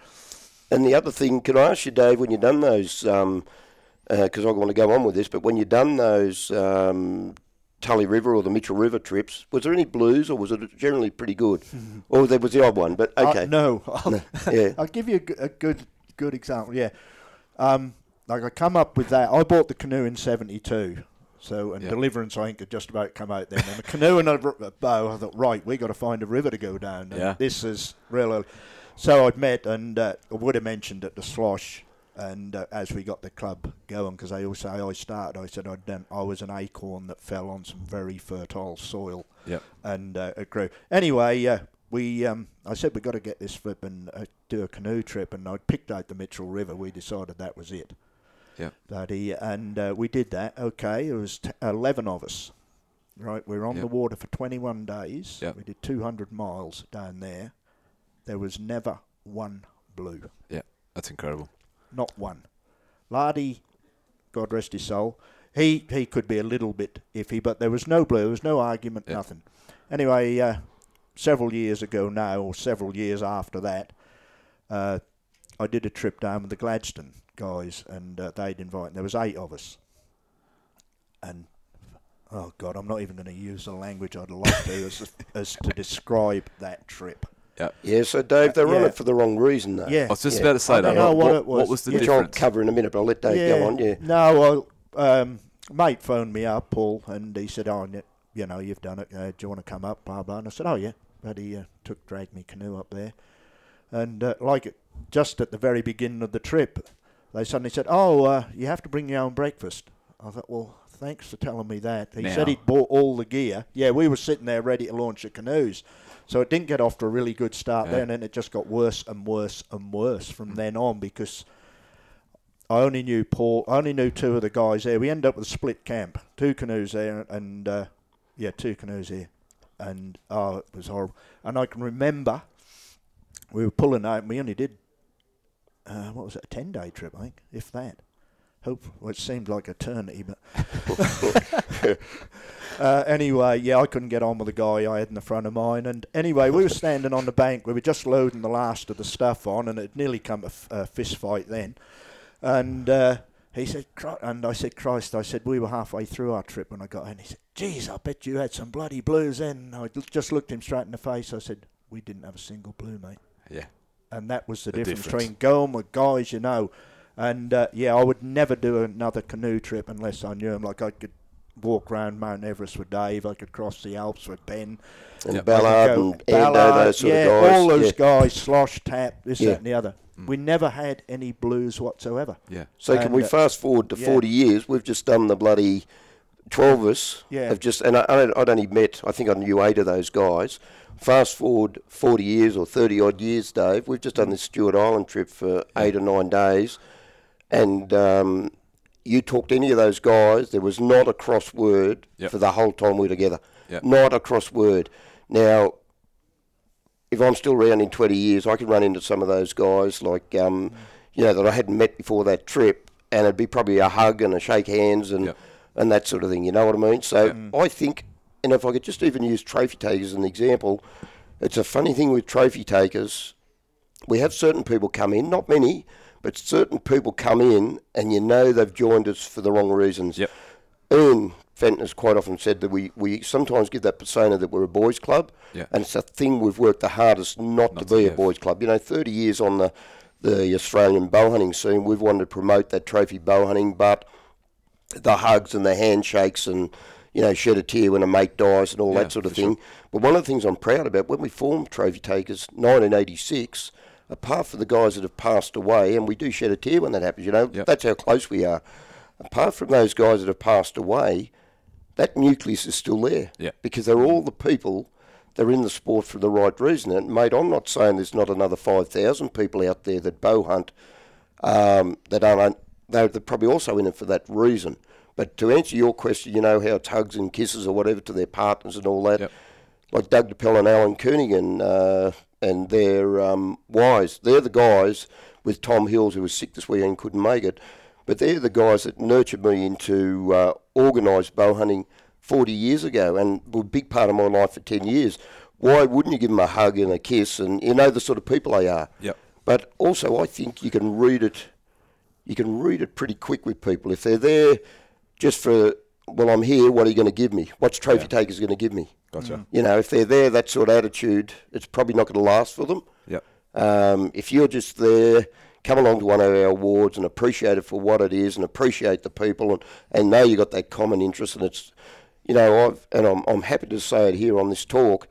[SPEAKER 3] And the other thing, can I ask you, Dave, when you've done those, because I want to go on with this, but when you've done those um, Tully River or the Mitchell River trips, was there any blues or was it generally pretty good? or there was the odd one, but
[SPEAKER 1] Uh,
[SPEAKER 3] okay.
[SPEAKER 1] no, I'll,
[SPEAKER 3] Yeah.
[SPEAKER 1] I'll give you a, g- a good good example. Yeah, um, like I come up with that. I bought the canoe in '72. So and
[SPEAKER 2] Yeah.
[SPEAKER 1] Deliverance, I think, had just about come out then. And a canoe and a, bow. I thought, right, we got to find a river to go down.
[SPEAKER 2] Yeah.
[SPEAKER 1] This is real. early. So I'd met, and uh, I would have mentioned at the slosh, and uh, as we got the club going, because I also I started, I said I'd done, I was an acorn that fell on some very fertile soil
[SPEAKER 2] Yep.
[SPEAKER 1] and uh, it grew. Anyway, uh, we um, I said we got to get this flip and uh, do a canoe trip, and I picked out the Mitchell River. We decided that was it.
[SPEAKER 2] Yep.
[SPEAKER 1] That he and uh, we did that. Okay, it was t- eleven of us. Right, we were on
[SPEAKER 2] Yep.
[SPEAKER 1] the water for twenty-one days.
[SPEAKER 2] Yep.
[SPEAKER 1] We did two hundred miles down there. There was never one blue, Yeah,
[SPEAKER 2] That's incredible.
[SPEAKER 1] Not one. Lardy, God rest his soul, he he could be a little bit iffy, but there was no blue, there was no argument,
[SPEAKER 2] Yeah.
[SPEAKER 1] nothing. Anyway, uh, several years ago now, or several years after that, uh, I did a trip down with the Gladstone guys, and uh, they'd invite. There was eight of us, and oh god, I'm not even going to use the language I'd like to as, as to describe that trip.
[SPEAKER 3] Yeah, so Dave, they run
[SPEAKER 1] Yeah.
[SPEAKER 3] it for the wrong reason, though.
[SPEAKER 1] Yeah,
[SPEAKER 2] I was just
[SPEAKER 3] Yeah.
[SPEAKER 2] about to say
[SPEAKER 1] I
[SPEAKER 2] that.
[SPEAKER 1] don't know
[SPEAKER 2] What,
[SPEAKER 1] what
[SPEAKER 2] what,
[SPEAKER 1] it was.
[SPEAKER 2] what was the
[SPEAKER 1] Yeah.
[SPEAKER 3] Which I'll
[SPEAKER 2] difference?
[SPEAKER 3] cover in a minute, but I'll let Dave
[SPEAKER 1] yeah.
[SPEAKER 3] go on. Yeah.
[SPEAKER 1] No, well, um, mate phoned me up, Paul, and he said, "Oh, y- you know, you've done it. Uh, do you want to come up?" Blah blah. And I said, "Oh yeah." But he uh, took dragged me canoe up there, and uh, like it, just at the very beginning of the trip, they suddenly said, "Oh, uh, you have to bring your own breakfast." I thought, "Well, thanks for telling me that." He said
[SPEAKER 2] Now.
[SPEAKER 1] he'd bought all the gear. Yeah, we were sitting there ready to launch the canoes. So it didn't get off to a really good start
[SPEAKER 2] Yeah.
[SPEAKER 1] there, and then it just got worse and worse and worse from then on because I only knew Paul. I only knew two of the guys there. We ended up with a split camp, two canoes there, and uh, yeah, two canoes here, and oh, it was horrible. And I can remember we were pulling out, and we only did uh, what was it, a ten day trip, I think, if that. Hope well, it seemed like eternity, but uh, anyway, yeah, I couldn't get on with the guy I had in the front of mine. And anyway, we were standing on the bank. We were just loading the last of the stuff on, and it nearly come a, f- a fist fight then. And uh, he said, and I said, Christ, I said, we were halfway through our trip when I got in. He said, geez, I bet you had some bloody blues then. And I just looked him straight in the face. I said, we didn't have a single blue, mate.
[SPEAKER 2] Yeah.
[SPEAKER 1] And that was the,
[SPEAKER 2] The
[SPEAKER 1] difference,
[SPEAKER 2] difference.
[SPEAKER 1] between going with guys you know. And uh, yeah, I would never do another canoe trip unless I knew him. Like I could walk around Mount Everest with Dave. I could cross the Alps with Ben.
[SPEAKER 3] And
[SPEAKER 2] Yep.
[SPEAKER 3] Ballard and
[SPEAKER 1] go-
[SPEAKER 3] Ando,
[SPEAKER 1] Ballard,
[SPEAKER 3] those sort
[SPEAKER 1] yeah,
[SPEAKER 3] of guys.
[SPEAKER 1] all those
[SPEAKER 3] yeah.
[SPEAKER 1] guys, slosh, tap, this,
[SPEAKER 3] Yeah.
[SPEAKER 1] that, and the other.
[SPEAKER 2] Mm.
[SPEAKER 1] We never had any blues whatsoever.
[SPEAKER 2] Yeah.
[SPEAKER 3] So can we
[SPEAKER 1] uh,
[SPEAKER 3] fast forward to
[SPEAKER 1] yeah.
[SPEAKER 3] 40 years? We've just done the bloody 12 of us.
[SPEAKER 1] Yeah.
[SPEAKER 3] Have just, and I, I- I'd only met, I think I knew eight of those guys. Fast forward 40 years or 30 odd years, Dave. We've just done this Stewart Island trip for eight or nine days. And um, you talked to any of those guys, there was not a cross word
[SPEAKER 2] Yep.
[SPEAKER 3] for the whole time we were together.
[SPEAKER 2] Yep.
[SPEAKER 3] Not a cross word. Now, if I'm still around in 20 years, I can run into some of those guys, like, um, you know, that I hadn't met before that trip, and it'd be probably a hug and a shake hands and,
[SPEAKER 2] Yep.
[SPEAKER 3] and that sort of thing, you know what I mean? So. I think, and if I could just even use trophy takers as an example, it's a funny thing with trophy takers. We have certain people come in, not many, but certain people come in, and you know they've joined us for the wrong reasons.
[SPEAKER 2] Yep.
[SPEAKER 3] Ian Fenton has quite often said that we, we sometimes give that persona that we're a boys' club,
[SPEAKER 2] Yeah.
[SPEAKER 3] and it's a thing we've worked the hardest not,
[SPEAKER 2] Not
[SPEAKER 3] to
[SPEAKER 2] to
[SPEAKER 3] be a boys' club. You know, 30 years on the, the Australian bow hunting scene, we've wanted to promote that trophy bow hunting, but the hugs and the handshakes and, you know, shed a tear when a mate dies and all
[SPEAKER 2] Yeah,
[SPEAKER 3] that sort of thing. But one of the things I'm proud about, when we formed Trophy Takers, 1986, apart from the guys that have passed away, and we do shed a tear when that happens, you know,
[SPEAKER 2] Yep.
[SPEAKER 3] that's how close we are. Apart from those guys that have passed away, that nucleus is still there
[SPEAKER 2] Yeah.
[SPEAKER 3] because they're all the people that are in the sport for the right reason. And mate, I'm not saying there's not another five thousand people out there that bow hunt um, that aren't. They're, they're probably also in it for that reason. But to answer your question, you know how it's hugs and kisses or whatever to their partners and all that.
[SPEAKER 2] Yep.
[SPEAKER 3] Like Doug DePell and Alan Koenigan uh, and their um, wise. they're the guys with Tom Hills who was sick this weekend and couldn't make it. But they're the guys that nurtured me into uh, organised bow hunting 40 years ago and were a big part of my life for 10 years. Why wouldn't you give them a hug and a kiss? And you know the sort of people they are.
[SPEAKER 2] Yep.
[SPEAKER 3] But also, I think you can read it. You can read it pretty quick with people if they're there just for. Well, I'm here. What are you going to give me? What's trophy
[SPEAKER 2] Yeah.
[SPEAKER 3] takers going to give me?
[SPEAKER 2] Gotcha.
[SPEAKER 3] You know, if they're there, that sort of attitude, it's probably not going to last for them.
[SPEAKER 2] Yep.
[SPEAKER 3] Um, if you're just there, come along to one of our awards and appreciate it for what it is, and appreciate the people, and, and know you've got that common interest, and it's, you know, I've and I'm I'm happy to say it here on this talk.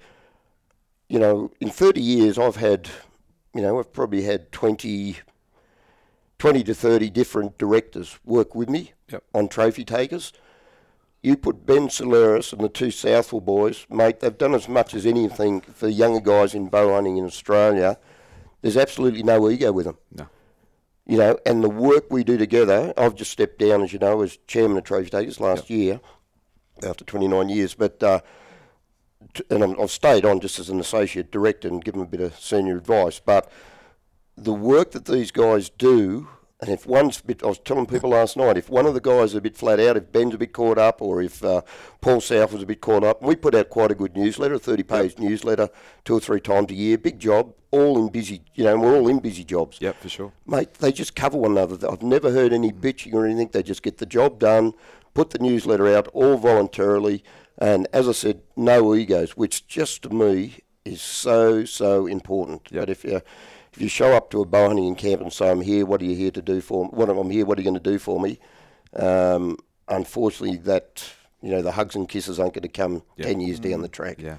[SPEAKER 3] You know, in 30 years, I've had, you know, I've probably had 20, 20 to 30 different directors work with me
[SPEAKER 2] Yep.
[SPEAKER 3] on trophy takers. You put Ben Solaris and the two Southwell boys, mate, they've done as much as anything for younger guys in bow hunting in Australia. There's absolutely no ego with them.
[SPEAKER 2] No.
[SPEAKER 3] You know, and the work we do together, I've just stepped down, as you know, as chairman of Trophy Takers last year after 29 years, but, uh, t- and I'm, I've stayed on just as an associate director and given a bit of senior advice, but the work that these guys do, and if one's a bit, I was telling people last night, if one of the guys is a bit flat out, if Ben's a bit caught up, or if uh, Paul Southwell a bit caught up, we put out quite a good newsletter, a 30 page newsletter, two or three times a year, big job, all in busy, you know, we're all in busy jobs.
[SPEAKER 2] Yep, for sure.
[SPEAKER 3] Mate, they just cover one another. I've never heard any bitching or anything. They just get the job done, put the newsletter out, all voluntarily, and as I said, no egos, which just to me is so so important.
[SPEAKER 2] Yep.
[SPEAKER 3] But if you if you show up to a bow hunting camp and say, "I'm here. What are you here to do for? Me? What am I'm here? What are you going to do for me?" Um, unfortunately, that you know the hugs and kisses aren't going to come
[SPEAKER 2] Yeah.
[SPEAKER 3] ten years down the track.
[SPEAKER 2] Yeah.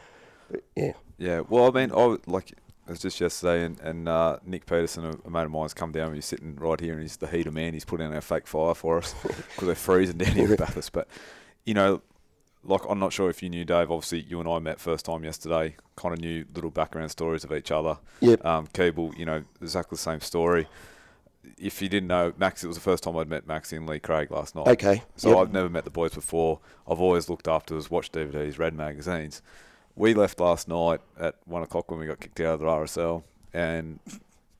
[SPEAKER 3] But, yeah.
[SPEAKER 2] Yeah, well, I mean, I like it was just yesterday, and, and uh, Nick Peterson, a, mate of mine, has come down. He's sitting right here, and he's the heater man. He's putting out our fake fire for us because they're freezing down here in Bathurst. But you know, like I'm not sure if you knew Dave. Obviously, you and I met first time yesterday. Kind of knew little background stories of each other.
[SPEAKER 3] Yep.
[SPEAKER 2] Um, Keeble, you know, exactly the same story. If you didn't know Max, it was the first time I'd met Maxie and Lee Craig last night.
[SPEAKER 3] Okay.
[SPEAKER 2] So
[SPEAKER 3] Yep.
[SPEAKER 2] I've never met the boys before. I've always looked after us, watched DVDs, read magazines. We left last night at one o'clock when we got kicked out of the RSL, and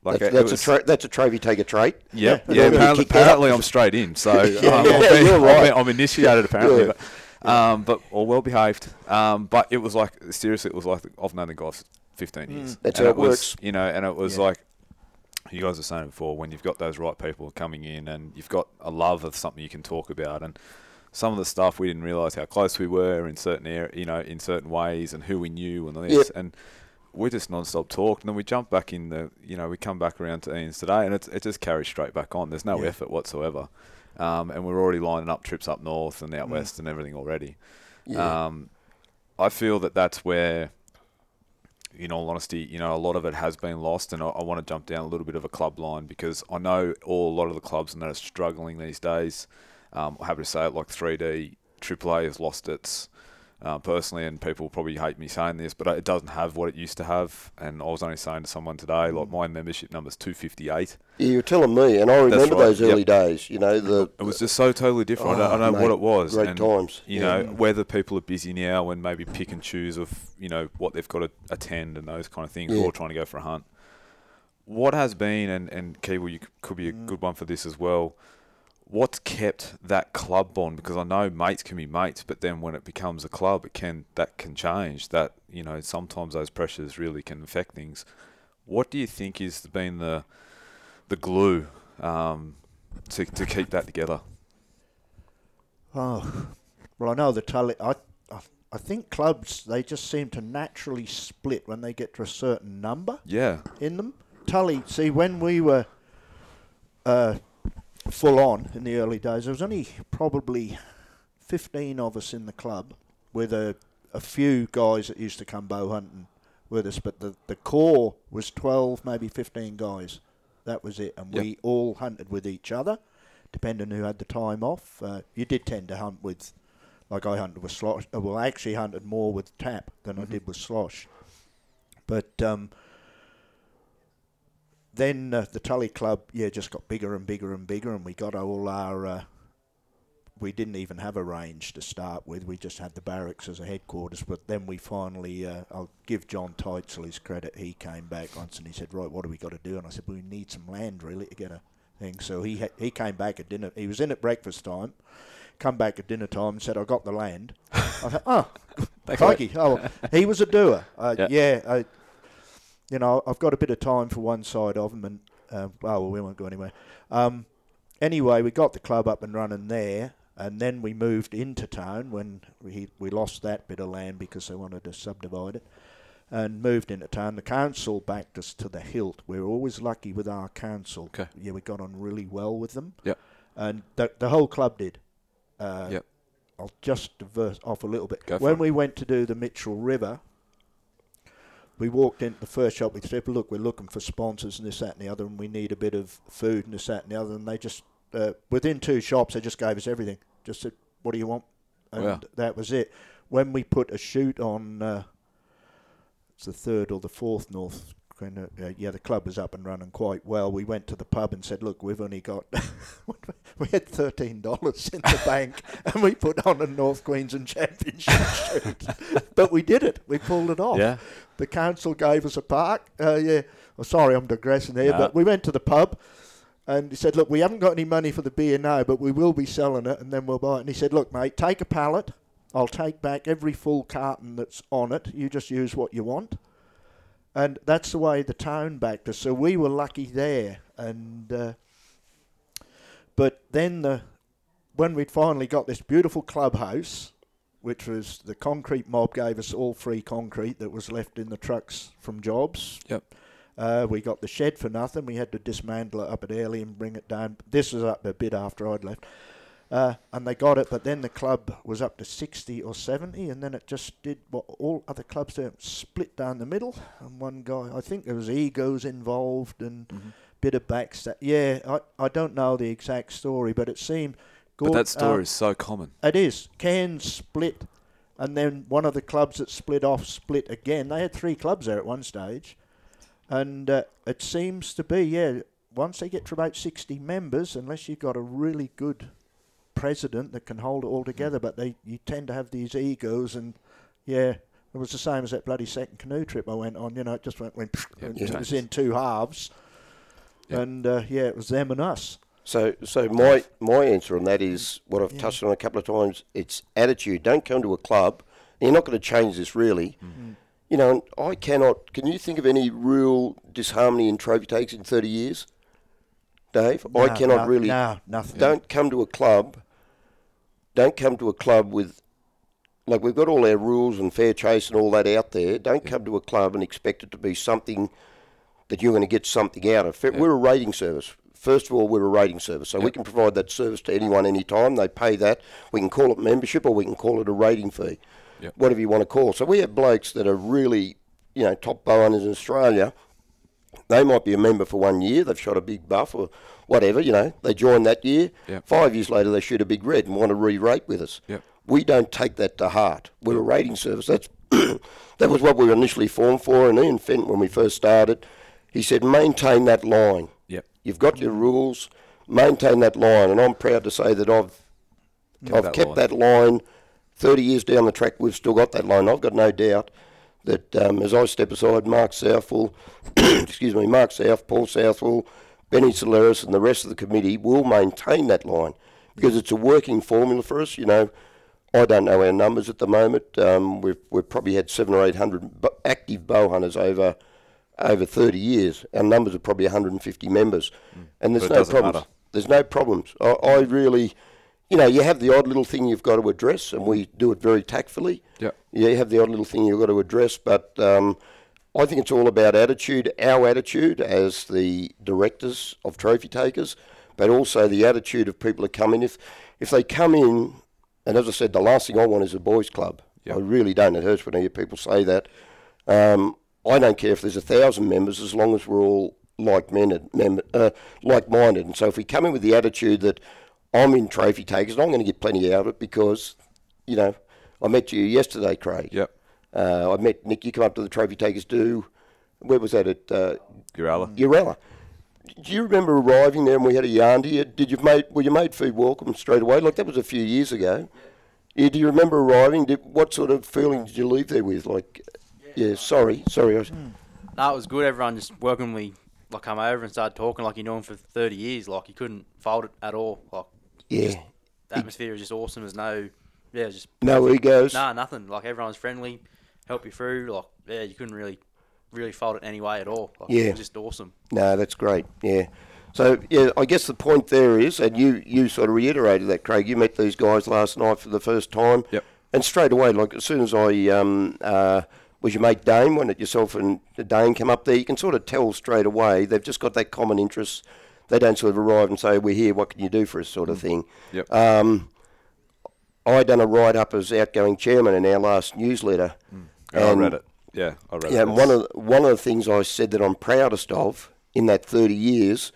[SPEAKER 2] like
[SPEAKER 3] that's,
[SPEAKER 2] it
[SPEAKER 3] that's
[SPEAKER 2] was,
[SPEAKER 3] a tra- that's a trophy taker trait.
[SPEAKER 2] yeah,
[SPEAKER 3] Yeah,
[SPEAKER 2] yeah. apparently, apparently I'm straight in, so um,
[SPEAKER 3] Yeah,
[SPEAKER 2] I'm,
[SPEAKER 3] yeah, you're
[SPEAKER 2] I'm I'm initiated apparently,
[SPEAKER 3] Yeah.
[SPEAKER 2] but, um, but or well behaved. Um, but it was like seriously, it was like I've known the guys 15 years.
[SPEAKER 3] Mm. That's
[SPEAKER 2] and
[SPEAKER 3] how
[SPEAKER 2] it
[SPEAKER 3] it
[SPEAKER 2] was,
[SPEAKER 3] works.
[SPEAKER 2] You know, and it was
[SPEAKER 1] Yeah.
[SPEAKER 2] like you guys were saying before when you've got those right people coming in and you've got a love of something you can talk about and some of the stuff we didn't realize how close we were in certain air, you know, in certain ways and who we knew and all this
[SPEAKER 3] Yep.
[SPEAKER 2] and we just non-stop talked and then we jump back in the you know we come back around to Ian's today and it's, it just carries straight back on there's no
[SPEAKER 1] Yeah.
[SPEAKER 2] effort whatsoever um, and we're already lining up trips up north and out west and everything already
[SPEAKER 3] Yeah.
[SPEAKER 2] um, I feel that that's where, in all honesty, you know, a lot of it has been lost, and I, I want to jump down a little bit of a club line because I know all a lot of the clubs and that are struggling these days. Um, I'm happy to say it, like 3D, AAA has lost its. Uh, personally, and people probably hate me saying this, but it doesn't have what it used to have. And I was only saying to someone today, like my membership number's 258.
[SPEAKER 3] Yeah, you were telling me, and I remember
[SPEAKER 2] right,
[SPEAKER 3] those
[SPEAKER 2] yep.
[SPEAKER 3] early days. You know, the
[SPEAKER 2] It was just so totally different. I don't, I
[SPEAKER 3] Oh,
[SPEAKER 2] don't know what it was.
[SPEAKER 3] great
[SPEAKER 2] and,
[SPEAKER 3] times.
[SPEAKER 2] You
[SPEAKER 3] Yeah.
[SPEAKER 2] know, whether people are busy now and maybe pick and choose of, you know, what they've got to attend and those kind of things,
[SPEAKER 3] Yeah.
[SPEAKER 2] or trying to go for a hunt. What has been, and, and Keeble, you could be a
[SPEAKER 3] Mm.
[SPEAKER 2] good one for this as well, what's kept that club bond? Because I know mates can be mates, but then when it becomes a club, it can that can change. That, you know, sometimes those pressures really can affect things. What do you think has been the the glue um, to, to keep that together?
[SPEAKER 1] Oh, well, I know the Tully. I, I, I think clubs they just seem to naturally split when they get to a certain number
[SPEAKER 2] Yeah.
[SPEAKER 1] in them. Tully, see, when we were uh, full on in the early days, there was only probably fifteen of us in the club, with a a few guys that used to come bow hunting with us, but the the core was twelve, maybe fifteen guys. That was it, and
[SPEAKER 2] Yep.
[SPEAKER 1] we all hunted with each other, depending who had the time off. Uh, you did tend to hunt with, like I hunted with slosh. uh, Well, I actually hunted more with tap than I did with slosh. But um, then uh, the Tully Club, yeah, just got bigger and bigger and bigger, and we got all our. Uh, we didn't even have a range to start with. We just had the barracks as a headquarters. But then we finally, uh, I'll give John Teitzel his credit. He came back once and he said, "Right, what do we got to do?" And I said, "We need some land really to get a thing." So he ha- he came back at dinner. He was in at breakfast time. Come back at dinner time and said, "I got the land." I thought, "Oh, crikey!" Oh, he was a doer. Uh,
[SPEAKER 2] Yeah.
[SPEAKER 1] yeah, I, you know, I've got a bit of time for one side of them, and uh, oh, well, we won't go anywhere. Um, anyway, we got the club up and running there, and then we moved into town when we we lost that bit of land because they wanted to subdivide it, and moved into town. The council backed us to the hilt. We were always lucky with our council.
[SPEAKER 2] Okay.
[SPEAKER 1] Yeah, we got on really well with them.
[SPEAKER 2] Yep.
[SPEAKER 1] And the the whole club did. Uh,
[SPEAKER 2] Yep.
[SPEAKER 1] I'll just diverse off a little bit.
[SPEAKER 2] Go
[SPEAKER 1] when we went to do the Mitchell River, we walked into the first shop. We said, "Look, we're looking for sponsors and this, that, and the other, and we need a bit of food and this, that, and the other." And they just uh, within two shops, they just gave us everything. Just said, "What do you want?" And
[SPEAKER 2] Wow.
[SPEAKER 1] that was it. When we put a shoot on, uh, it's the third or the fourth North. Kind of, uh, yeah, the club was up and running quite well. We went to the pub and said, "Look, we've only got we had thirteen dollars in the bank, and we put on a North Queensland Championship shirt, but we did it. We pulled it off.
[SPEAKER 2] Yeah.
[SPEAKER 1] The council gave us a park. Uh, yeah. Oh, sorry, I'm digressing here,
[SPEAKER 2] No.
[SPEAKER 1] but we went to the pub. And he said, "Look, we haven't got any money for the beer now, but we will be selling it, and then we'll buy it." And he said, "Look, mate, take a pallet. I'll take back every full carton that's on it. You just use what you want." And that's the way the town backed us. So we were lucky there. And uh, but then the when we'd finally got this beautiful clubhouse, which was the concrete mob gave us all free concrete that was left in the trucks from jobs.
[SPEAKER 2] Yep.
[SPEAKER 1] Uh, we got the shed for nothing. We had to dismantle it up at Airlie and bring it down. This was up a bit after I'd left. Uh, and they got it, but then the club was up to 60 or 70, and then it just did what all other clubs do split down the middle. And one guy, I think there was egos involved and
[SPEAKER 2] Mm-hmm.
[SPEAKER 1] bit of backstab. Yeah, I, I don't know the exact story, but it seemed.
[SPEAKER 2] But that story
[SPEAKER 1] uh,
[SPEAKER 2] is so common.
[SPEAKER 1] it is. Cairns split, and then one of the clubs that split off split again. They had three clubs there at one stage, and uh, it seems to be yeah. Once they get to about sixty members, unless you've got a really good president that can hold it all together, but they you tend to have these egos, and yeah, it was the same as that bloody second canoe trip I went on. You know, it just went went.
[SPEAKER 2] Yeah,
[SPEAKER 1] it was in two halves,
[SPEAKER 2] Yeah.
[SPEAKER 1] and uh, yeah, it was them and us.
[SPEAKER 3] So, so my my answer on that is what I've touched on a couple of times. It's attitude. Don't come to a club. You're not going to change this really. You know, I cannot. Can you think of any real disharmony in trophy takes in 30 years, Dave? I cannot
[SPEAKER 1] no,
[SPEAKER 3] really.
[SPEAKER 1] No, nothing.
[SPEAKER 3] Don't come to a club. Don't come to a club with, like we've got all our rules and fair chase and all that out there. Don't come to a club and expect it to be something that you're going to get something out of. We're a rating service. First of all, we're a rating service, so we can provide that service to anyone, anytime. They pay that. We can call it membership or we can call it a rating fee, whatever you want to call. So we have blokes that are really, you know, top bow hunters in Australia. They might be a member for one year. They've shot a big buff or whatever. You know, they join that year.
[SPEAKER 2] Yep.
[SPEAKER 3] Five years later, they shoot a big red and want to re-rate with us.
[SPEAKER 2] Yep.
[SPEAKER 3] We don't take that to heart. We're a rating service. That's that was what we were initially formed for. And Ian Fenton, when we first started, he said, maintain that line.
[SPEAKER 2] Yep.
[SPEAKER 3] You've got your rules. Maintain that line. And I'm proud to say that I've I've
[SPEAKER 2] that
[SPEAKER 3] kept
[SPEAKER 2] line.
[SPEAKER 3] that line. Thirty years down the track, we've still got that line. I've got no doubt that um, as I step aside, Mark Southwell, excuse me, Mark South, Paul Southwell, Benny Solaris, and the rest of the committee will maintain that line because it's a working formula for us. You know, I don't know our numbers at the moment. Um, we've we've probably had seven or eight hundred active bow hunters over over 30 years. Our numbers are probably 150 members, and there's no problems.
[SPEAKER 2] matter.
[SPEAKER 3] There's no problems. I, I really, you know, you have the odd little thing you've got to address, and we do it very tactfully. Yeah, you have the odd little thing you've got to address, but um, I think it's all about attitude, our attitude as the directors of trophy takers, but also the attitude of people that come in. If if they come in, and as I said, the last thing I want is a boys' club.
[SPEAKER 2] Yep.
[SPEAKER 3] I really don't. It hurts when I hear people say that. Um, I don't care if there's a thousand members as long as we're all like-minded, mem- uh, like-minded. And so if we come in with the attitude that I'm in trophy takers and I'm going to get plenty out of it because, you know, I met you yesterday, Craig.
[SPEAKER 2] Yep.
[SPEAKER 3] Uh, I met Nick. You come up to the trophy takers do where was that at uh,
[SPEAKER 2] Uralla.
[SPEAKER 3] Urella. Do you remember arriving there and we had a yarn? Do you, did you made were you made food welcome straight away? Like that was a few years ago. Yeah, do you remember arriving? Did, what sort of feeling did you leave there with? Like, yeah, sorry, sorry. I was,
[SPEAKER 4] No, it was good. Everyone just welcomed me. Like come over and started talking like you knew him for thirty years. Like you couldn't fault it at all. Like
[SPEAKER 3] yeah,
[SPEAKER 4] the atmosphere was just awesome. There's no, yeah, it was just
[SPEAKER 3] no egos.
[SPEAKER 4] nah, nothing. Like everyone's friendly, help you through. Like yeah, you couldn't really, really fault it any way at all. Like,
[SPEAKER 3] Yeah.
[SPEAKER 4] it was just awesome.
[SPEAKER 3] No, that's great. Yeah. So yeah, I guess the point there is, and you you sort of reiterated that, Craig. You met these guys last night for the first time.
[SPEAKER 2] Yep.
[SPEAKER 3] And straight away, like as soon as I um uh was your mate Dane when it yourself and Dane come up there, you can sort of tell straight away they've just got that common interest. They don't sort of arrive and say, "We're here. What can you do for us?" sort of thing.
[SPEAKER 2] Yep.
[SPEAKER 3] Um, I done a write up as outgoing chairman in our last newsletter.
[SPEAKER 2] Um, yeah, I read it. Yeah, I read
[SPEAKER 3] yeah,
[SPEAKER 2] it.
[SPEAKER 3] and one of the, one of the things I said that I'm proudest of in that 30 years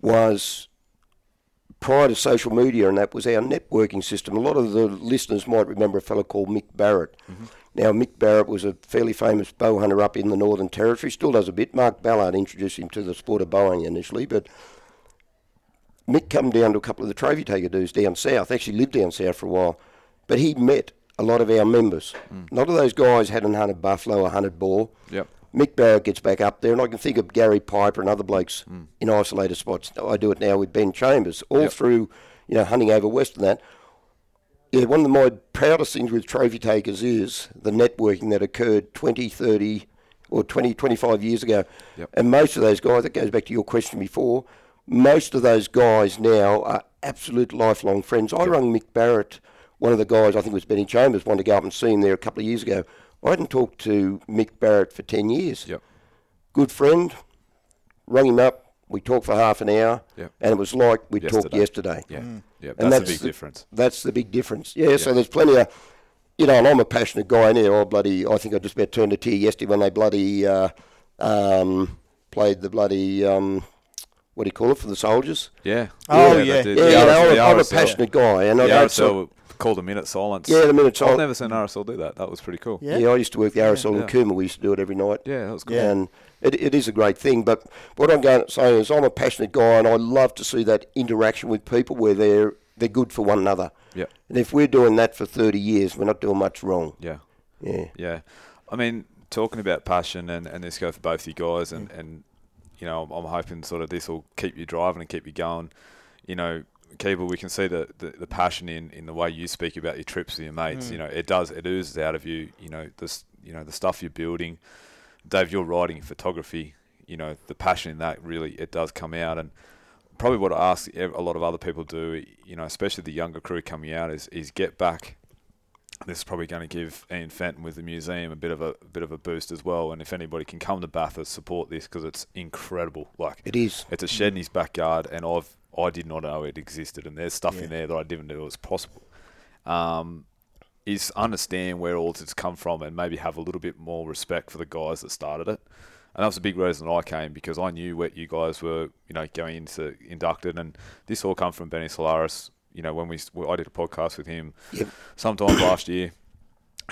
[SPEAKER 3] was prior to social media, and that was our networking system. A lot of the listeners might remember a fellow called Mick Barrett. Mm-hmm. Now, Mick Barrett was a fairly famous bow hunter up in the Northern Territory, still does a bit. Mark Ballard introduced him to the sport of bowing initially, but Mick come down to a couple of the trophy taker dudes down south, actually lived down south for a while, but he met a lot of our members. A lot of those guys hadn't hunted buffalo or hunted boar.
[SPEAKER 2] Yep.
[SPEAKER 3] Mick Barrett gets back up there, and I can think of Gary Piper and other blokes hmm. in isolated spots. I do it now with Ben Chambers, all
[SPEAKER 2] Yep.
[SPEAKER 3] through, you know, hunting over west and that. Yeah, one of my proudest things with trophy takers is the networking that occurred 20, 30, or 20, 25 years ago.
[SPEAKER 2] Yep.
[SPEAKER 3] And most of those guys, that goes back to your question before, most of those guys now are absolute lifelong friends. I rung Mick Barrett, one of the guys, I think it was Benny Chambers, wanted to go up and see him there a couple of years ago. I hadn't talked to Mick Barrett for 10 years.
[SPEAKER 2] Yep.
[SPEAKER 3] Good friend, rung him up, we talked for half an hour,
[SPEAKER 2] Yep.
[SPEAKER 3] and it was like we talked
[SPEAKER 2] Yesterday.
[SPEAKER 3] yesterday.
[SPEAKER 2] Yeah. Yeah. That's,
[SPEAKER 3] And
[SPEAKER 2] a big
[SPEAKER 3] the-
[SPEAKER 2] difference.
[SPEAKER 3] That's the big difference. Yeah, so there's plenty of, you know, and I'm a passionate guy now. I bloody, I think I just about turned a tear yesterday when they bloody uh, um, played the bloody, um, what do you call it, for the soldiers.
[SPEAKER 2] Yeah.
[SPEAKER 1] Oh,
[SPEAKER 2] they
[SPEAKER 1] yeah.
[SPEAKER 2] did.
[SPEAKER 3] Yeah,
[SPEAKER 2] The
[SPEAKER 3] you know, I'm, I'm a passionate guy, and
[SPEAKER 2] The
[SPEAKER 3] I that's
[SPEAKER 2] RSL called a minute silence.
[SPEAKER 3] yeah, the minute
[SPEAKER 2] silence.
[SPEAKER 3] I've
[SPEAKER 2] never seen RSL do that. That was pretty cool.
[SPEAKER 1] Yeah.
[SPEAKER 3] yeah, I used to work the RSL
[SPEAKER 2] Yeah.
[SPEAKER 3] in Cooma. We used to do it every night.
[SPEAKER 2] Yeah, that was cool.
[SPEAKER 1] Yeah.
[SPEAKER 3] And it, it is a great thing. But what I'm going to say is I'm a passionate guy and I love to see that interaction with people where they're, they're good for one another.
[SPEAKER 2] Yeah.
[SPEAKER 3] And if we're doing that for 30 years, we're not doing much wrong.
[SPEAKER 2] Yeah.
[SPEAKER 3] Yeah.
[SPEAKER 2] Yeah, I mean, talking about passion and, and this go for both you guys, and, and you know, I'm, I'm hoping sort of this will keep you driving and keep you going. You know, Keeble, we can see the, the, the passion in, in the way you speak about your trips with your mates. Mm. You know, it does it oozes out of you. You know, this you know the stuff you're building. Dave, you're writing photography. You know, the passion in that really it does come out and. Probably what I ask a lot of other people do, you know, especially the younger crew coming out, is, is get back this is probably going to give Ian Fenton with the museum a bit of a, a bit of a boost as well. And if anybody can come to Bathurst, support this because it's incredible. Like
[SPEAKER 3] It is.
[SPEAKER 2] it's a shed in his backyard, and I've I did not know it existed, and there's stuff
[SPEAKER 1] Yeah.
[SPEAKER 2] in there that I didn't know was possible. Um, is understand where all this come from, and maybe have a little bit more respect for the guys that started it. And that was a big reason I came because I knew what you guys were, you know, going into inducted, and this all come from Benny Solaris. You know, when we I did a podcast with him
[SPEAKER 3] Yep.
[SPEAKER 2] sometime last year,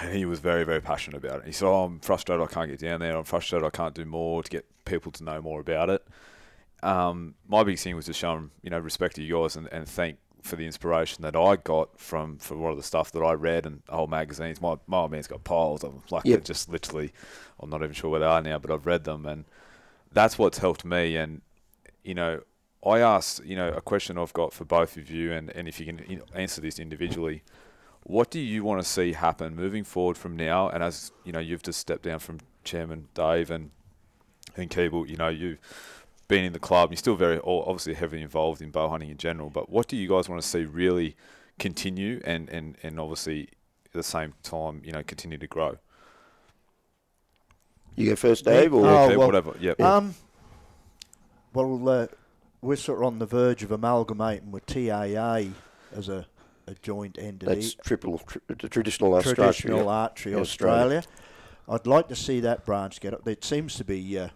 [SPEAKER 2] and he was very, very passionate about it. He said, oh, I'm frustrated I can't get down there. I'm frustrated I can't do more to get people to know more about it. Um, my big thing was to show him, you know, respect to yours and, and thank for the inspiration that I got from, from a lot of the stuff that I read and the whole magazines. My, my old man's got piles of them. Like,
[SPEAKER 3] Yep.
[SPEAKER 2] just literally, I'm not even sure where they are now, but I've read them. And that's what's helped me. And, you know, I asked, you know, a question I've got for both of you, and, and if you can answer this individually what do you want to see happen moving forward from now? And as you know, you've just stepped down from Chairman Dave and and Keeble. You know, you've been in the club. You're still very obviously heavily involved in bow hunting in general. But what do you guys want to see really continue and and and obviously at the same time, you know, continue to grow?
[SPEAKER 3] You go first, Dave, or
[SPEAKER 1] Oh,
[SPEAKER 2] Keep-
[SPEAKER 1] well,
[SPEAKER 2] whatever. Yep.
[SPEAKER 1] Um, well, uh, we're sort of on the verge of amalgamating with TAA as a, a joint entity.
[SPEAKER 3] that's triple tr- the traditional
[SPEAKER 1] traditional
[SPEAKER 3] yeah.
[SPEAKER 1] archery
[SPEAKER 3] Yeah,
[SPEAKER 1] Australia.
[SPEAKER 3] Australia.
[SPEAKER 1] I'd like to see that branch get up. It seems to be, uh,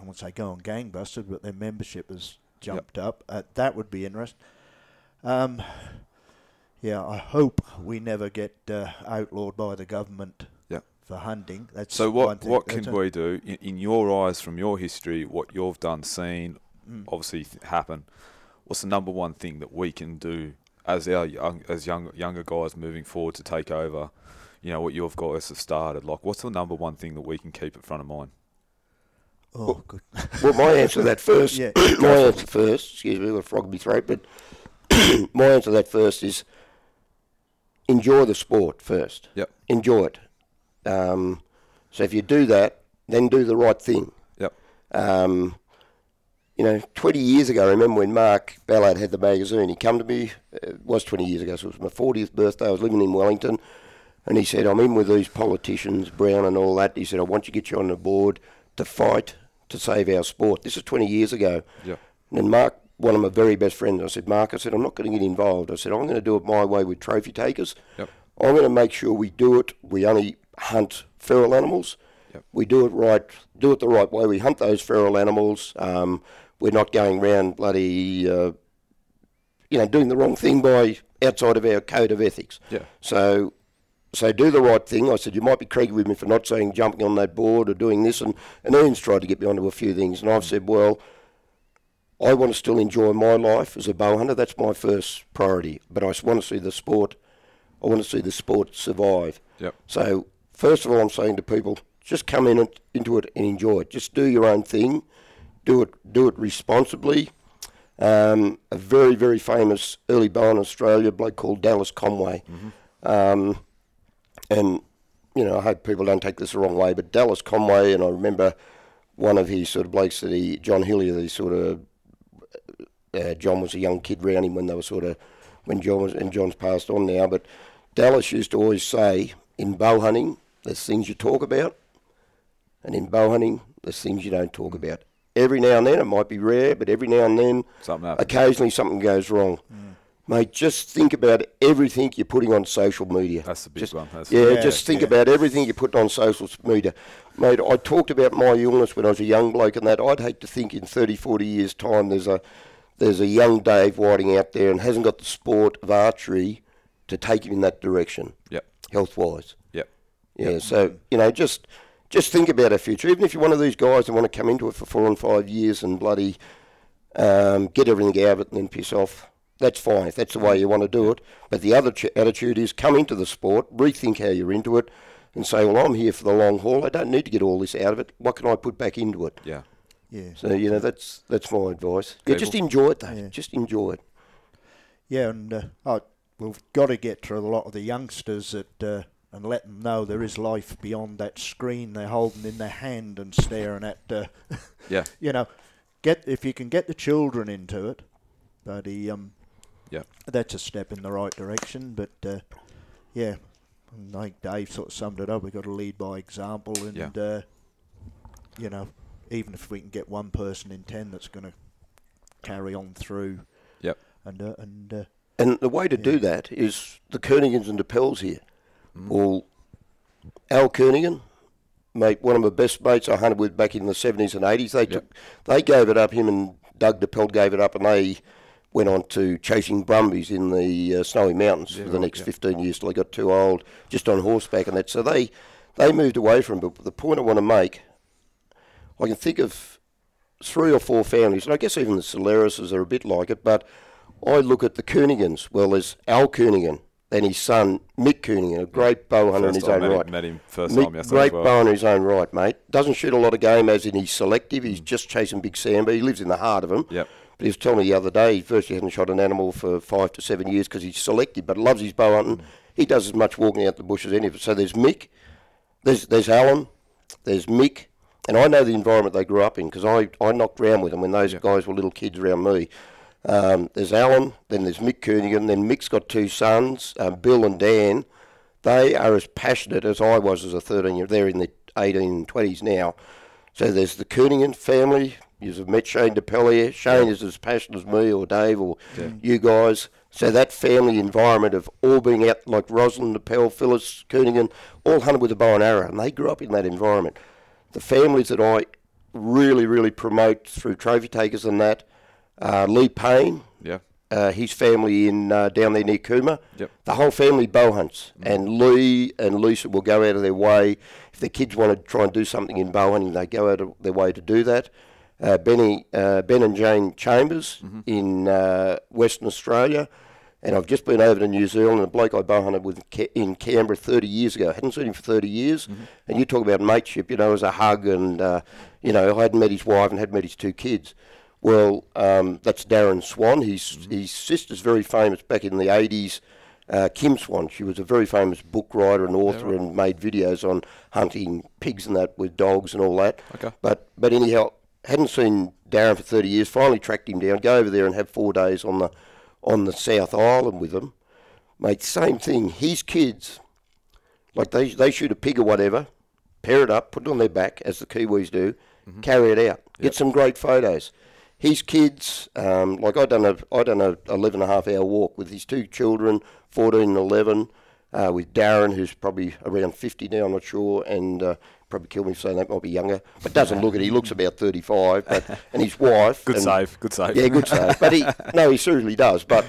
[SPEAKER 1] I won't say going gangbusters, but their membership has jumped up. Uh, that would be interesting. Um, yeah, I hope we never get uh, outlawed by the government
[SPEAKER 2] Yep.
[SPEAKER 1] for hunting. That's
[SPEAKER 2] So what what can we do in, in your eyes from your history, what you've done, seen,
[SPEAKER 1] Mm.
[SPEAKER 2] obviously th- happen? What's the number one thing that we can do as our young, as young younger guys moving forward to take over? You know what you've got us have started. Like, what's the number one thing that we can keep at front of mind?
[SPEAKER 1] Oh, good.
[SPEAKER 3] Well, my answer to that first,
[SPEAKER 1] Yeah.
[SPEAKER 3] my answer first, excuse me, I've got a frog in my throat, but my answer to that first is enjoy the sport first.
[SPEAKER 2] Yep.
[SPEAKER 3] Enjoy it. Um, so if you do that, then do the right thing.
[SPEAKER 2] Yep.
[SPEAKER 3] Um, you know, 20 years ago, I remember when Mark Ballard had the magazine, he come to me, uh, it was 20 years ago, so it was my 40th birthday, I was living in Wellington, and he said, I'm in with these politicians, Brown and all that. He said, I want you to get you on the board to fight to save our sport. This is 20 years ago.
[SPEAKER 2] Yep.
[SPEAKER 3] And Mark, one of my very best friends, I said, Mark, I said, I'm not going to get involved. I said, I'm going to do it my way with trophy takers.
[SPEAKER 2] Yep.
[SPEAKER 3] I'm going to make sure we do it. We only hunt feral animals.
[SPEAKER 2] Yep.
[SPEAKER 3] We do it right, do it the right way. We hunt those feral animals. Um, we're not going round bloody, uh, you know, doing the wrong thing by outside of our code of ethics.
[SPEAKER 2] Yeah.
[SPEAKER 3] So, so do the right thing. I said you might be craggy with me for not saying jumping on that board or doing this, and and Ian's tried to get me onto a few things, and I've said, well, I want to still enjoy my life as a bow hunter. That's my first priority. But I want to see the sport. I want to see the sport survive.
[SPEAKER 2] Yep.
[SPEAKER 3] So first of all, I'm saying to people, just come in and, into it and enjoy it. Just do your own thing. Do it. Do it responsibly. Um, a very very famous early bow in Australia, a bloke called Dallas Conway. Um, and you know, I hope people don't take this the wrong way, but Dallas Conway, and I remember one of his sort of blokes that he, John Hillier, he sort of, uh, John was a young kid round him when they were sort of, when John was, and John's passed on now, but Dallas used to always say, in bow hunting, there's things you talk about, and in bow hunting, there's things you don't talk about. Every now and then, it might be rare, but every now and then,
[SPEAKER 2] Something
[SPEAKER 3] occasionally something goes wrong. Mate, just think about everything you're putting on social media.
[SPEAKER 2] That's the big
[SPEAKER 3] Just-
[SPEAKER 2] one.
[SPEAKER 3] Yeah,
[SPEAKER 1] Yeah,
[SPEAKER 3] just think
[SPEAKER 1] yeah.
[SPEAKER 3] about everything you put on social media. Mate, I talked about my illness when I was a young bloke and that. I'd hate to think in 30, 40 years' time there's a there's a young Dave Whiting out there and hasn't got the sport of archery to take him in that direction,
[SPEAKER 2] Yep.
[SPEAKER 3] health wise.
[SPEAKER 2] Yep.
[SPEAKER 3] Yeah, so, you know, just just think about our future. Even if you're one of these guys that want to come into it for four and five years and bloody um, get everything out of it and then piss off, that's fine if that's the way you want to do it. But the other ch- attitude is come into the sport, rethink how you're into it, and say, well, I'm here for the long haul. I don't need to get all this out of it. What can I put back into it?
[SPEAKER 2] Yeah.
[SPEAKER 1] Yeah.
[SPEAKER 3] So, you know, that's that's my advice. Yeah,
[SPEAKER 2] Okay,
[SPEAKER 3] just enjoy it, though.
[SPEAKER 1] Yeah.
[SPEAKER 3] Just enjoy it.
[SPEAKER 1] Yeah, and uh, oh, we've got to get to a lot of the youngsters that uh, and let them know there is life beyond that screen they're holding in their hand and staring at. Uh,
[SPEAKER 2] Yeah.
[SPEAKER 1] you know, get if you can get the children into it, but he, um,
[SPEAKER 2] Yeah.
[SPEAKER 1] that's a step in the right direction. But uh, yeah, I think Dave sort of summed it up. We've got to lead by example, and
[SPEAKER 2] Yeah.
[SPEAKER 1] uh, you know, even if we can get one person in ten that's going to carry on through,
[SPEAKER 2] Yep.
[SPEAKER 1] and uh, and uh,
[SPEAKER 3] And the way to do that is the Kernigans and the Pells here.
[SPEAKER 2] Mm.
[SPEAKER 3] Well, Al Kernigan, mate, one of my best mates I hunted with back in the 70s and 80s, they took, they gave it up, him and Doug DePelt gave it up, and they went on to chasing brumbies in the uh, snowy mountains
[SPEAKER 2] Yeah,
[SPEAKER 3] for the next
[SPEAKER 2] yeah.
[SPEAKER 3] 15 years till they got too old, just on horseback and that. So they, they moved away from it. But the point I want to make, I can think of three or four families, and I guess even the Solarises are a bit like it, but I look at the Koenigans. Well, there's Al Koenigan, then his son Mick Koenigan, a great bow hunter in his own
[SPEAKER 2] met
[SPEAKER 3] right.
[SPEAKER 2] Him, met him first
[SPEAKER 3] Mick,
[SPEAKER 2] time yesterday
[SPEAKER 3] great
[SPEAKER 2] well.
[SPEAKER 3] bow in his own right, mate. Doesn't shoot a lot of game, as in he's selective.
[SPEAKER 2] Mm.
[SPEAKER 3] He's just chasing big sambar. He lives in the heart of them.
[SPEAKER 2] Yep.
[SPEAKER 3] But he was telling me the other day he virtually hasn't shot an animal for five to seven years because he's selective, but loves his bow hunting.
[SPEAKER 2] Mm.
[SPEAKER 3] He does as much walking out the bush as any of us. So there's Mick, there's there's Alan, there's Mick, and I know the environment they grew up in because I, I knocked around with them when those
[SPEAKER 2] Yep.
[SPEAKER 3] guys were little kids around me. Um, there's Alan, then there's Mick Koenigan, then Mick's got two sons, um, Bill and Dan. They are as passionate as I was as a 13 year They're in the 18 and 20s now. So there's the Koenigan family. You've met Shane DePellier. Shane is as passionate as me or Dave or you guys. So that family environment of all being out like Rosalind, DePel, Phyllis, Koenigan, all hunted with a bow and arrow, and they grew up in that environment. The families that I really, really promote through trophy takers and that, uh, Lee Payne,
[SPEAKER 2] Yeah.
[SPEAKER 3] uh, his family in uh, down there near Cooma.
[SPEAKER 2] Yep.
[SPEAKER 3] The whole family bow hunts, and Lee and Lisa will go out of their way if their kids want to try and do something in bow hunting. They go out of their way to do that. Uh, Benny, uh, Ben and Jane Chambers in uh, Western Australia, and I've just been over to New Zealand. A bloke I bow hunted with in Canberra 30 years ago. I hadn't seen him for 30 years, and you talk about mateship. You know, as a hug, and uh, you know, I hadn't met his wife and hadn't met his two kids. Well, um, that's Darren Swan. His his sister's very famous back in the eighties. Uh, Kim Swan. She was a very famous book writer and author, and made videos on hunting pigs and that with dogs and all that.
[SPEAKER 2] Okay.
[SPEAKER 3] But but anyhow, hadn't seen Darren for thirty years. Finally tracked him down. Go over there and have four days on the on the South Island with him. Mate, same thing. His kids, like they they shoot a pig or whatever, pair it up, put it on their back as the Kiwis do, carry it out, get some great photos. His kids, um, like I done a I done a 11 and a half hour walk with his two children, 14 and 11, uh, with Darren, who's probably around 50 now, I'm not sure, and uh, probably kill me for saying that might be younger, but doesn't look it. He looks about 35, but and his wife,
[SPEAKER 2] Good
[SPEAKER 3] and-
[SPEAKER 2] save. Good save.
[SPEAKER 3] yeah, good save. But he, no, he seriously does. But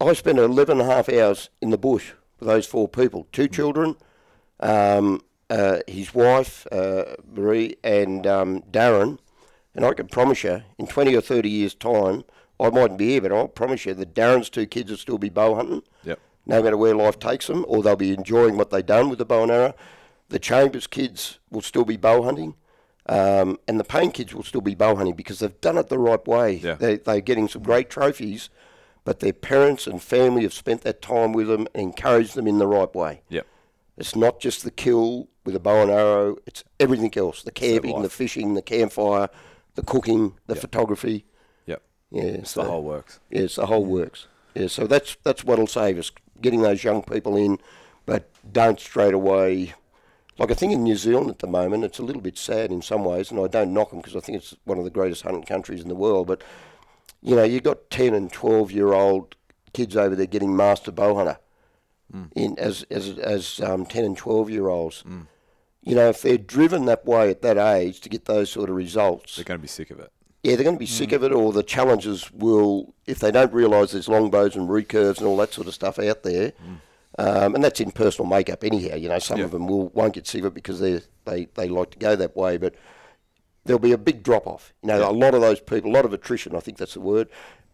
[SPEAKER 3] I spent 11 and a half hours in the bush with those four people two children, um, uh, his wife, uh, Marie, and um, Darren. And I can promise you, in 20 or 30 years' time, I mightn't be here, but I'll promise you that Darren's two kids will still be bow hunting
[SPEAKER 2] Yep.
[SPEAKER 3] no matter where life takes them, or they'll be enjoying what they've done with the bow and arrow. The Chambers kids will still be bow hunting, um, and the Payne kids will still be bow hunting because they've done it the right way.
[SPEAKER 2] Yeah.
[SPEAKER 3] They, they're getting some great trophies, but their parents and family have spent that time with them and encouraged them in the right way.
[SPEAKER 2] Yep.
[SPEAKER 3] It's not just the kill with a bow and arrow, it's everything else the camping, the fishing, the campfire, the cooking, the
[SPEAKER 2] Yep.
[SPEAKER 3] photography.
[SPEAKER 2] Yep.
[SPEAKER 3] Yeah,
[SPEAKER 2] It's
[SPEAKER 3] so-
[SPEAKER 2] the whole works.
[SPEAKER 3] Yes, the whole works. Yeah, so that's that's what'll save us, getting those young people in, but don't straight away. Like I think in New Zealand at the moment, it's a little bit sad in some ways, and I don't knock them because I think it's one of the greatest hunting countries in the world. But you know, you've got ten and twelve year old kids over there getting master bow hunter, mm. in as as as um, ten and twelve year olds. Mm. You know, if they're driven that way at that age to get those sort of results,
[SPEAKER 2] They're going to be sick of it.
[SPEAKER 3] yeah, they're going to be sick mm. of it, or the challenges will, if they don't realise there's longbows and recurves and all that sort of stuff out there, um, and that's in personal makeup anyhow. You know, some
[SPEAKER 2] Yeah.
[SPEAKER 3] of them will won't get it because they they they like to go that way, but there'll be a big drop off. You know, a lot of those people, a lot of attrition. I think that's the word.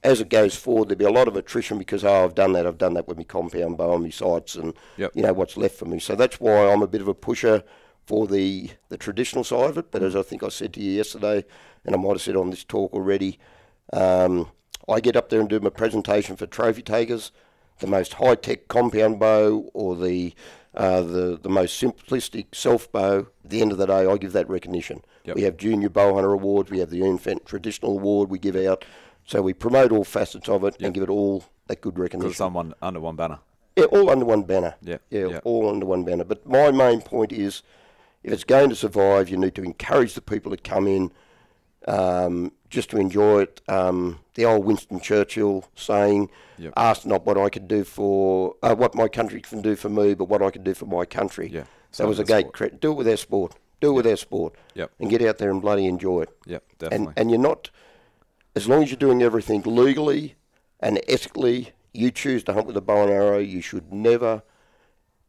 [SPEAKER 3] As it goes forward, there'll be a lot of attrition because oh, I've done that, I've done that with my compound bow and my sights, and
[SPEAKER 2] Yep.
[SPEAKER 3] you know what's left for me. So that's why I'm a bit of a pusher for the the traditional side of it. But as I think I said to you yesterday, and I might have said on this talk already, um, I get up there and do my presentation for trophy takers, the most high tech compound bow or the uh, the the most simplistic self bow. At the end of the day, I give that recognition.
[SPEAKER 2] Yep.
[SPEAKER 3] We have junior bow hunter awards. We have the infant traditional award we give out. So we promote all facets of it and give it all that good
[SPEAKER 2] Because
[SPEAKER 3] recognition.
[SPEAKER 2] someone under one banner.
[SPEAKER 3] Yeah, all under one banner.
[SPEAKER 2] Yeah,
[SPEAKER 3] yeah,
[SPEAKER 2] yeah.
[SPEAKER 3] all under one banner. But my main point is, if it's going to survive, you need to encourage the people that come in um, just to enjoy it. Um, the old Winston Churchill saying,
[SPEAKER 2] Yep.
[SPEAKER 3] "Ask not what I can do for uh, what my country can do for me, but what I can do for my country."
[SPEAKER 2] Yeah,
[SPEAKER 3] that was a great. Do it with our sport. Do it with our sport.
[SPEAKER 2] Yep.
[SPEAKER 3] And get out there and bloody enjoy it
[SPEAKER 2] Yep.
[SPEAKER 3] and
[SPEAKER 2] Definitely.
[SPEAKER 3] and you're not as long as you're doing everything legally and ethically you choose to hunt with a bow and arrow you should never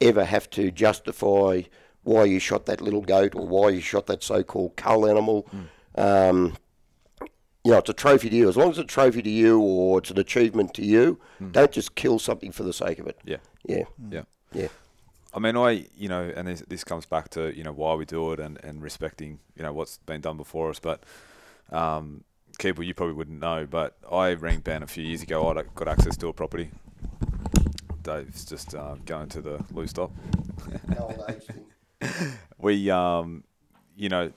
[SPEAKER 3] ever have to justify why you shot that little goat or why you shot that so-called cull animal um, you know it's a trophy to you as long as it's a trophy to you or it's an achievement to you don't just kill something for the sake of it
[SPEAKER 2] yeah.
[SPEAKER 3] yeah
[SPEAKER 2] Yeah.
[SPEAKER 3] yeah
[SPEAKER 2] I mean, I you know, and this, this comes back to you know why we do it and, and respecting you know what's been done before us. But um, Keeble, you probably wouldn't know, but I rang Ben a few years ago. I got access to a property. Dave's just uh, going to the loose stop. we um, you know,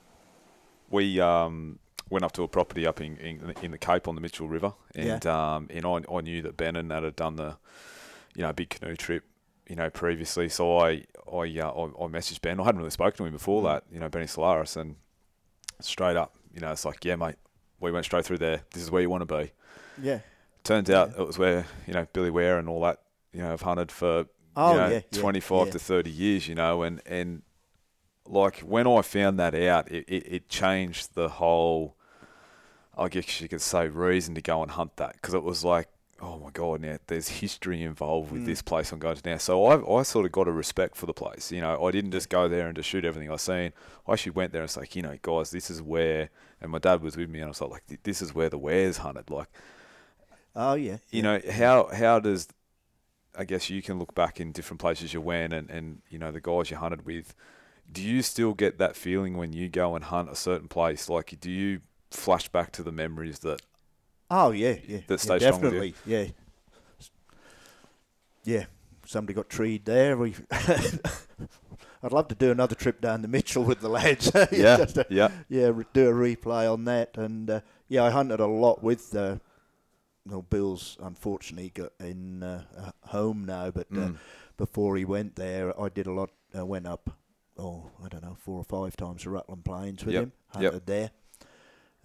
[SPEAKER 2] we um went up to a property up in in, in the Cape on the Mitchell River, and um, and I, I knew that Ben and that had done the you know big canoe trip you know previously. So I I uh, I, I messaged Ben. I hadn't really spoken to him before that. You know Benny Solaris, and straight up, you know, it's like, yeah, mate, we went straight through there. This is where you want to be.
[SPEAKER 1] Yeah.
[SPEAKER 2] Turns out it was where you know Billy Ware and all that. You know, have hunted for
[SPEAKER 1] Oh,
[SPEAKER 2] you know,
[SPEAKER 1] yeah, yeah,
[SPEAKER 2] 25
[SPEAKER 1] yeah.
[SPEAKER 2] to 30 years. You know, and and like when I found that out, it, it, it changed the whole I guess you could say, reason to go and hunt that because it was like, oh my god, now there's history involved with
[SPEAKER 1] Mm.
[SPEAKER 2] this place I'm going to now. So I I sort of got a respect for the place. You know, I didn't just go there and just shoot everything I seen. I actually went there and it's like, you know, guys, this is where. And my dad was with me, and I was like, this is where the wares hunted. Like,
[SPEAKER 1] Oh yeah.
[SPEAKER 2] you know, how how does I guess you can look back in different places you went and, and you know the guys you hunted with. Do you still get that feeling when you go and hunt a certain place? Like, do you flash back to the memories that
[SPEAKER 1] Oh yeah, yeah,
[SPEAKER 2] that
[SPEAKER 1] yeah
[SPEAKER 2] stay you?
[SPEAKER 1] definitely, yeah, yeah. Somebody got treed there. We, I'd love to do another trip down to Mitchell with the lads.
[SPEAKER 2] Yeah,
[SPEAKER 1] to-
[SPEAKER 2] yeah,
[SPEAKER 1] yeah, do a replay on that, and uh, yeah, I hunted a lot with. Uh, well, Bill's unfortunately got in uh, home now, but uh,
[SPEAKER 2] Mm.
[SPEAKER 1] before he went there, I did a lot. Uh, went up, oh, I don't know, four or five times to Rutland Plains with
[SPEAKER 2] Yep,
[SPEAKER 1] him.
[SPEAKER 2] yep.
[SPEAKER 1] Hunted there,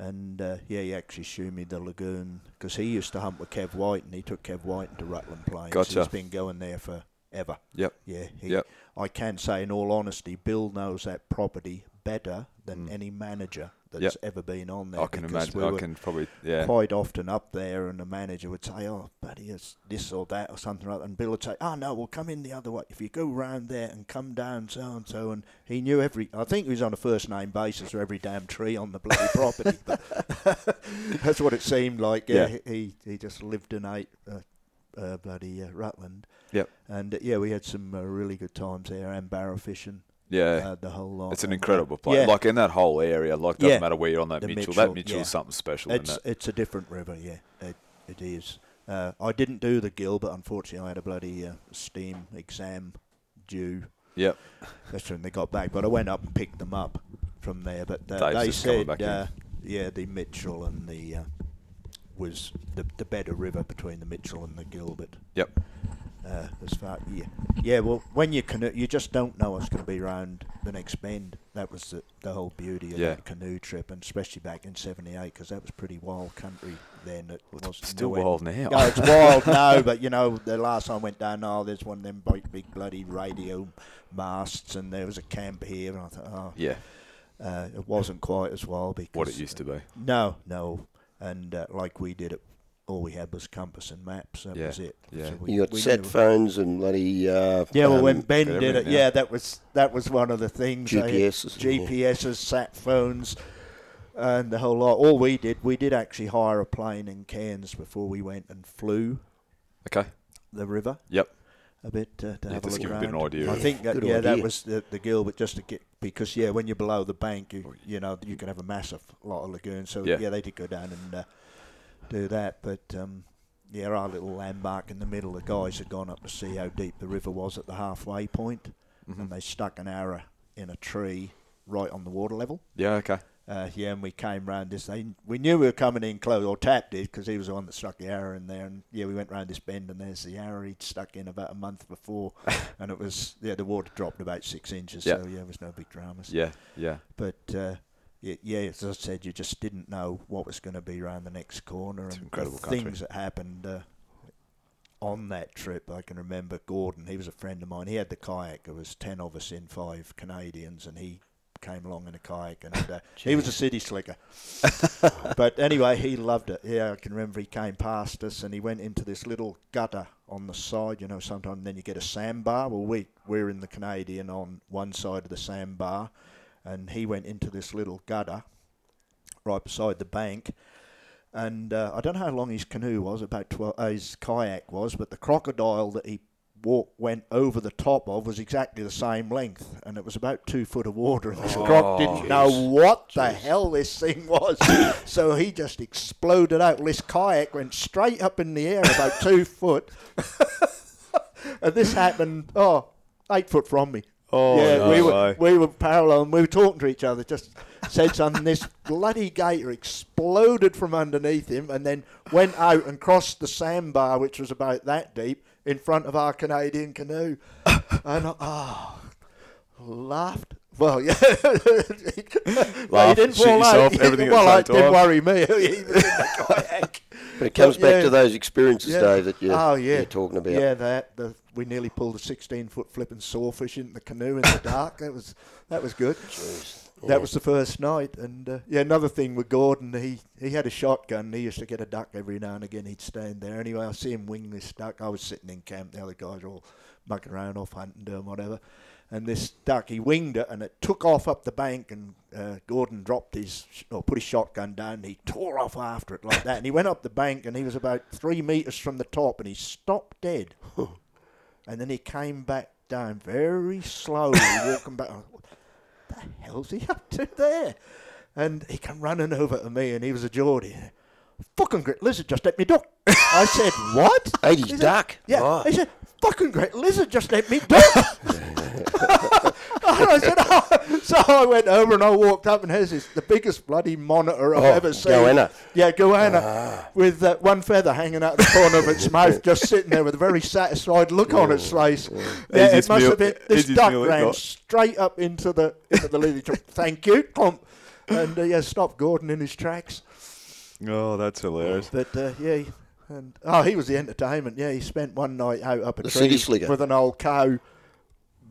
[SPEAKER 1] and uh, yeah, he actually showed me the lagoon because he used to hunt with Kev White, and he took Kev White into Rutland Plains.
[SPEAKER 2] Gotcha.
[SPEAKER 1] He's been going there for ever.
[SPEAKER 2] Yep.
[SPEAKER 1] Yeah. He,
[SPEAKER 2] Yep.
[SPEAKER 1] I can say, in all honesty, Bill knows that property better than
[SPEAKER 2] Mm.
[SPEAKER 1] any manager that's
[SPEAKER 2] Yep.
[SPEAKER 1] ever been on there.
[SPEAKER 2] I can imagine.
[SPEAKER 1] we
[SPEAKER 2] I can probably yeah.
[SPEAKER 1] quite often up there, and the manager would say, "Oh, buddy, it's this or that or something like that," and Bill would say, "Oh no, we'll come in the other way. If you go round there and come down so and so," and he knew every. I think he was on a first name basis for every damn tree on the bloody property. But that's what it seemed like. Yeah,
[SPEAKER 2] Yeah.
[SPEAKER 1] he he just lived in eight. Uh, uh, bloody uh, Rutland.
[SPEAKER 2] Yep.
[SPEAKER 1] And uh, yeah, we had some uh, really good times there and barra fishing.
[SPEAKER 2] Yeah.
[SPEAKER 1] Uh, the whole lot.
[SPEAKER 2] it's an
[SPEAKER 1] uh,
[SPEAKER 2] incredible place.
[SPEAKER 1] yeah.
[SPEAKER 2] Like in that whole area, like doesn't
[SPEAKER 1] Yeah.
[SPEAKER 2] matter where you're on that
[SPEAKER 1] The
[SPEAKER 2] Mitchell.
[SPEAKER 1] Mitchell,
[SPEAKER 2] that Mitchell's
[SPEAKER 1] yeah.
[SPEAKER 2] something special.
[SPEAKER 1] It's
[SPEAKER 2] it?
[SPEAKER 1] it's a different river, yeah. It it is. Uh, I didn't do the gill, but unfortunately, I had a bloody uh, steam exam due.
[SPEAKER 2] Yep.
[SPEAKER 1] That's when they got back. But I went up and picked them up from there. But uh, they said,
[SPEAKER 2] back
[SPEAKER 1] uh, yeah, the Mitchell and the uh, was the the better river between the Mitchell and the Gilbert.
[SPEAKER 2] Yep.
[SPEAKER 1] Uh, as far yeah, yeah. Well, when you canoe, you just don't know what's going to be around the next bend. That was the, the whole beauty of
[SPEAKER 2] Yeah.
[SPEAKER 1] that canoe trip, and especially back in '78 because that was pretty wild country then. It
[SPEAKER 2] Well,
[SPEAKER 1] was
[SPEAKER 2] still wild now.
[SPEAKER 1] No, it's wild now, but you know, the last time I went down, oh, there's one of them big, big bloody radio masts, and there was a camp here, and I thought, oh,
[SPEAKER 2] Yeah.
[SPEAKER 1] uh, it wasn't quite as wild because
[SPEAKER 2] What it used to be.
[SPEAKER 1] No, no, and uh, like we did it, all we had was compass and maps. That
[SPEAKER 2] Yeah,
[SPEAKER 1] was it.
[SPEAKER 2] yeah.
[SPEAKER 1] So we,
[SPEAKER 3] You got
[SPEAKER 1] we
[SPEAKER 3] set
[SPEAKER 1] knew-
[SPEAKER 3] phones and bloody. Uh,
[SPEAKER 1] Yeah, well,
[SPEAKER 3] um,
[SPEAKER 1] when Ben
[SPEAKER 2] got
[SPEAKER 1] did it,
[SPEAKER 2] everything now.
[SPEAKER 1] yeah, that was that was one of the things. they-
[SPEAKER 3] GPSs. yeah.
[SPEAKER 1] GPSs, sat phones, and the whole lot. All we did, we did actually hire a plane in Cairns before we went and flew
[SPEAKER 2] Okay.
[SPEAKER 1] the river.
[SPEAKER 2] Yep.
[SPEAKER 1] A bit uh, to
[SPEAKER 2] Yeah,
[SPEAKER 1] have a
[SPEAKER 2] just
[SPEAKER 1] look
[SPEAKER 2] give a bit of an
[SPEAKER 1] around.
[SPEAKER 2] idea
[SPEAKER 1] I
[SPEAKER 2] of-
[SPEAKER 1] think that
[SPEAKER 3] Good
[SPEAKER 1] yeah, that
[SPEAKER 3] idea.
[SPEAKER 1] was the, the Gilbert just to get because yeah, when you're below the bank, you you know you can have a massive lot of lagoons. So
[SPEAKER 2] Yeah.
[SPEAKER 1] yeah, they did go down and uh, do that. But um, yeah, our little landmark in the middle, the guys had gone up to see how deep the river was at the halfway point,
[SPEAKER 2] Mhm.
[SPEAKER 1] and they stuck an arrow in a tree right on the water level.
[SPEAKER 2] Yeah. Okay.
[SPEAKER 1] Uh, yeah, and we came round this. They, we knew we were coming in close, or Tap did, because he was the one that stuck the arrow in there. And yeah, we went round this bend, and there's the arrow he'd stuck in about a month before, and it was yeah, the water dropped about six inches.
[SPEAKER 2] Yeah.
[SPEAKER 1] So yeah, it was no big dramas.
[SPEAKER 2] Yeah. Yeah.
[SPEAKER 1] But uh, yeah, yeah, as I said, you just didn't know what was going to be around the next corner,
[SPEAKER 2] It's
[SPEAKER 1] and
[SPEAKER 2] incredible country.
[SPEAKER 1] things that happened. Uh, on that trip, I can remember Gordon. He was a friend of mine. He had the kayak. There was ten of us in, five Canadians, and he came along in a kayak, and uh, he was a city slicker. but anyway, he loved it. Yeah, I can remember he came past us, and he went into this little gutter on the side. You know, sometimes then you get a sandbar. Well, we we're in the Canadian on one side of the sandbar, and he went into this little gutter right beside the bank. And uh, I don't know how long his canoe was, about 12, uh, his kayak was, but the crocodile that he walk, went over the top of was exactly the same length, and it was about two foot of water. And this
[SPEAKER 2] Oh,
[SPEAKER 1] croc didn't know
[SPEAKER 2] jeez.
[SPEAKER 1] what the hell this thing was, so he just exploded out. This kayak went straight up in the air about two foot, and this happened oh eight foot from me.
[SPEAKER 2] Oh,
[SPEAKER 1] yeah,
[SPEAKER 2] no
[SPEAKER 1] we were
[SPEAKER 2] way.
[SPEAKER 1] we were parallel, and we were talking to each other. Just said something. This bloody gator exploded from underneath him, and then went out and crossed the sandbar, which was about that deep, in front of our Canadian canoe. and I, oh, laughed. Well, yeah. Well,
[SPEAKER 2] Laugh,
[SPEAKER 1] he didn't
[SPEAKER 2] shit
[SPEAKER 1] fall
[SPEAKER 2] yourself,
[SPEAKER 1] out.
[SPEAKER 2] everything at the
[SPEAKER 1] well,
[SPEAKER 2] same
[SPEAKER 1] it didn't worry me. He was in the kayak.
[SPEAKER 3] But it comes
[SPEAKER 1] But,
[SPEAKER 3] back
[SPEAKER 1] yeah.
[SPEAKER 3] to those experiences,
[SPEAKER 1] Yeah.
[SPEAKER 3] Dave, that you're,
[SPEAKER 1] oh yeah,
[SPEAKER 3] you're talking about.
[SPEAKER 1] Yeah, that the, we nearly pulled a 16 foot flipping sawfish in the canoe in the dark. That was that was good.
[SPEAKER 3] Jeez.
[SPEAKER 1] That was the first night. And uh, yeah, another thing with Gordon, he he had a shotgun. He used to get a duck every now and again. He'd stand there. Anyway, I see him wing this duck. I was sitting in camp. The other guys were all mucking around off hunting, doing whatever. And this duck, he winged it, and it took off up the bank. And uh, Gordon dropped his sh- or put his shotgun down. And he tore off after it like that. And he went up the bank, and he was about three meters from the top, and he stopped dead. and then he came back down very slowly, walking back. Oh, what the hell's he up to there? And he came running over to me, and he was a Geordie. Fucking great lizard just let me duck. I said, what?
[SPEAKER 3] Ate his duck.
[SPEAKER 1] Yeah.
[SPEAKER 3] Right.
[SPEAKER 1] He said, fucking great lizard just let me duck. and I said, oh. so I went over and I walked up and has this the biggest bloody monitor I've
[SPEAKER 3] Oh,
[SPEAKER 1] ever seen.
[SPEAKER 3] goanna.
[SPEAKER 1] Yeah, goanna, with uh, one feather hanging out the corner of its mouth, just sitting there with a very satisfied look on its face. Yeah, it must
[SPEAKER 2] meal-
[SPEAKER 1] have been. This
[SPEAKER 2] easiest
[SPEAKER 1] duck
[SPEAKER 2] meal it
[SPEAKER 1] ran
[SPEAKER 2] got.
[SPEAKER 1] straight up into the into the lily tree. Thank you, clump. And uh, yeah, stopped Gordon in his tracks.
[SPEAKER 2] Oh, that's hilarious.
[SPEAKER 1] But uh, yeah, he- and oh, he was the entertainment. Yeah, he spent one night out up a
[SPEAKER 3] The
[SPEAKER 1] tree
[SPEAKER 3] city slicker.
[SPEAKER 1] with an old cow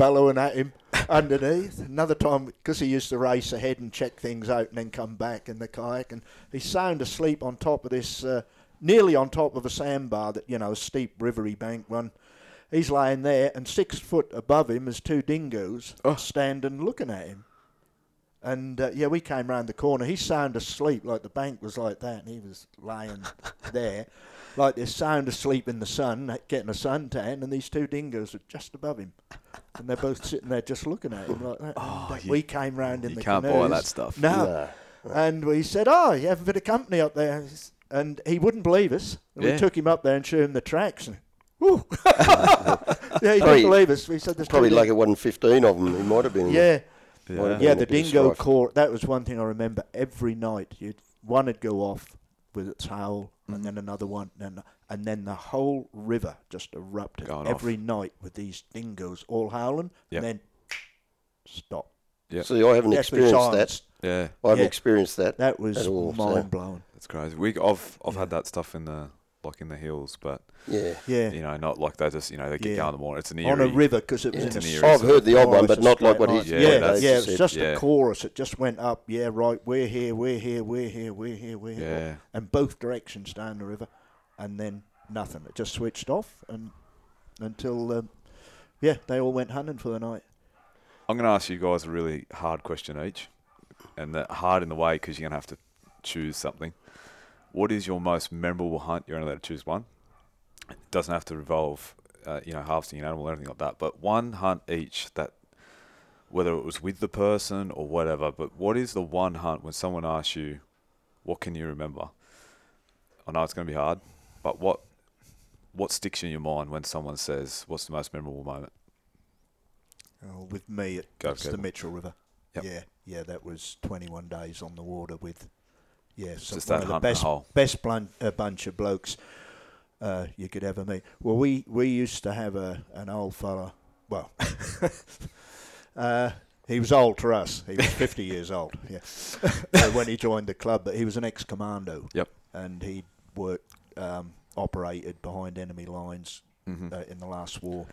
[SPEAKER 1] bellowing at him underneath. Another time, because he used to race ahead and check things out and then come back in the kayak, and he's sound asleep on top of this, uh, nearly on top of a sandbar that you know, a steep rivery bank one. He's laying there, and six foot above him is two dingoes
[SPEAKER 2] Oh.
[SPEAKER 1] standing looking at him. And uh, yeah, we came round the corner. He's sound asleep, like the bank was like that, and he was laying there, like this, sound asleep in the sun, getting a suntan, and these two dingoes are just above him, and they're both sitting there just looking at him like that.
[SPEAKER 2] Oh, you-
[SPEAKER 1] we came round in
[SPEAKER 2] You
[SPEAKER 1] the
[SPEAKER 2] can't buy that stuff.
[SPEAKER 1] No, and we said, "Oh, you have a bit of company up there," and he wouldn't believe us. And
[SPEAKER 2] Yeah.
[SPEAKER 1] We took him up there and showed him the tracks. And, Woo. yeah, he
[SPEAKER 3] Probably-
[SPEAKER 1] didn't believe us. We said, "There's
[SPEAKER 3] Probably like it wasn't 15 of them. He might have been.
[SPEAKER 1] yeah."
[SPEAKER 3] Might have
[SPEAKER 1] Yeah, the
[SPEAKER 3] a
[SPEAKER 1] dingo
[SPEAKER 3] strife.
[SPEAKER 1] call. That was one thing I remember. Every night, you'd one would go off with its howl,
[SPEAKER 2] Mm.
[SPEAKER 1] and then another one, and and then the whole river just erupted
[SPEAKER 2] Going
[SPEAKER 1] every night with these dingoes all howling,
[SPEAKER 2] Yep.
[SPEAKER 1] and then stop.
[SPEAKER 2] Yeah.
[SPEAKER 3] See, I haven't
[SPEAKER 1] Deathly
[SPEAKER 3] experienced
[SPEAKER 1] silence.
[SPEAKER 3] that.
[SPEAKER 2] Yeah,
[SPEAKER 3] I haven't
[SPEAKER 1] Yeah.
[SPEAKER 3] experienced that.
[SPEAKER 1] That was
[SPEAKER 3] At all, so-
[SPEAKER 1] mind blowing.
[SPEAKER 2] that's crazy. We, I've, I've had that stuff in the, like in the hills, but
[SPEAKER 3] Yeah.
[SPEAKER 1] Yeah,
[SPEAKER 2] you know, not like they just, you know, they get
[SPEAKER 1] Yeah.
[SPEAKER 2] going in the morning. It's an eerie,
[SPEAKER 1] on a river because it was
[SPEAKER 3] Yeah.
[SPEAKER 1] in a
[SPEAKER 2] an eerie
[SPEAKER 3] I've heard the odd one, but not like what he's
[SPEAKER 2] Yeah,
[SPEAKER 1] Yeah,
[SPEAKER 3] what
[SPEAKER 2] that's-
[SPEAKER 1] yeah, it's
[SPEAKER 3] said.
[SPEAKER 1] just
[SPEAKER 2] Yeah.
[SPEAKER 1] a chorus. It just went up. Yeah, right. We're here. We're here. We're here. We're here. We're here.
[SPEAKER 2] Yeah.
[SPEAKER 1] and both directions down the river, and then nothing. It just switched off, and until um, yeah, they all went hunting for the night.
[SPEAKER 2] I'm going to ask you guys a really hard question each, and that hard in the way because you're going to have to choose something. What is your most memorable hunt? You're only allowed to choose one. It doesn't have to revolve, uh, you know, harvesting an animal or anything like that. But one hunt each that, whether it was with the person or whatever. But what is the one hunt when someone asks you, "What can you remember?" I know it's going to be hard, but what what sticks in your mind when someone says, "What's the most memorable moment?"
[SPEAKER 1] Oh, with me, it, it's the Mitchell River.
[SPEAKER 2] Yep.
[SPEAKER 1] Yeah, yeah, that was 21 days on the water with yeah, some
[SPEAKER 2] Just
[SPEAKER 1] one of the best best blun- uh, bunch of blokes uh, you could ever meet. Well, we we used to have a an old fella. Well, uh, he was old to us. He was 50 years old. Yeah, when he joined the club, but he was an ex-commando.
[SPEAKER 2] Yep.
[SPEAKER 1] and he worked um, operated behind enemy lines
[SPEAKER 2] Mm-hmm.
[SPEAKER 1] uh, in the last war.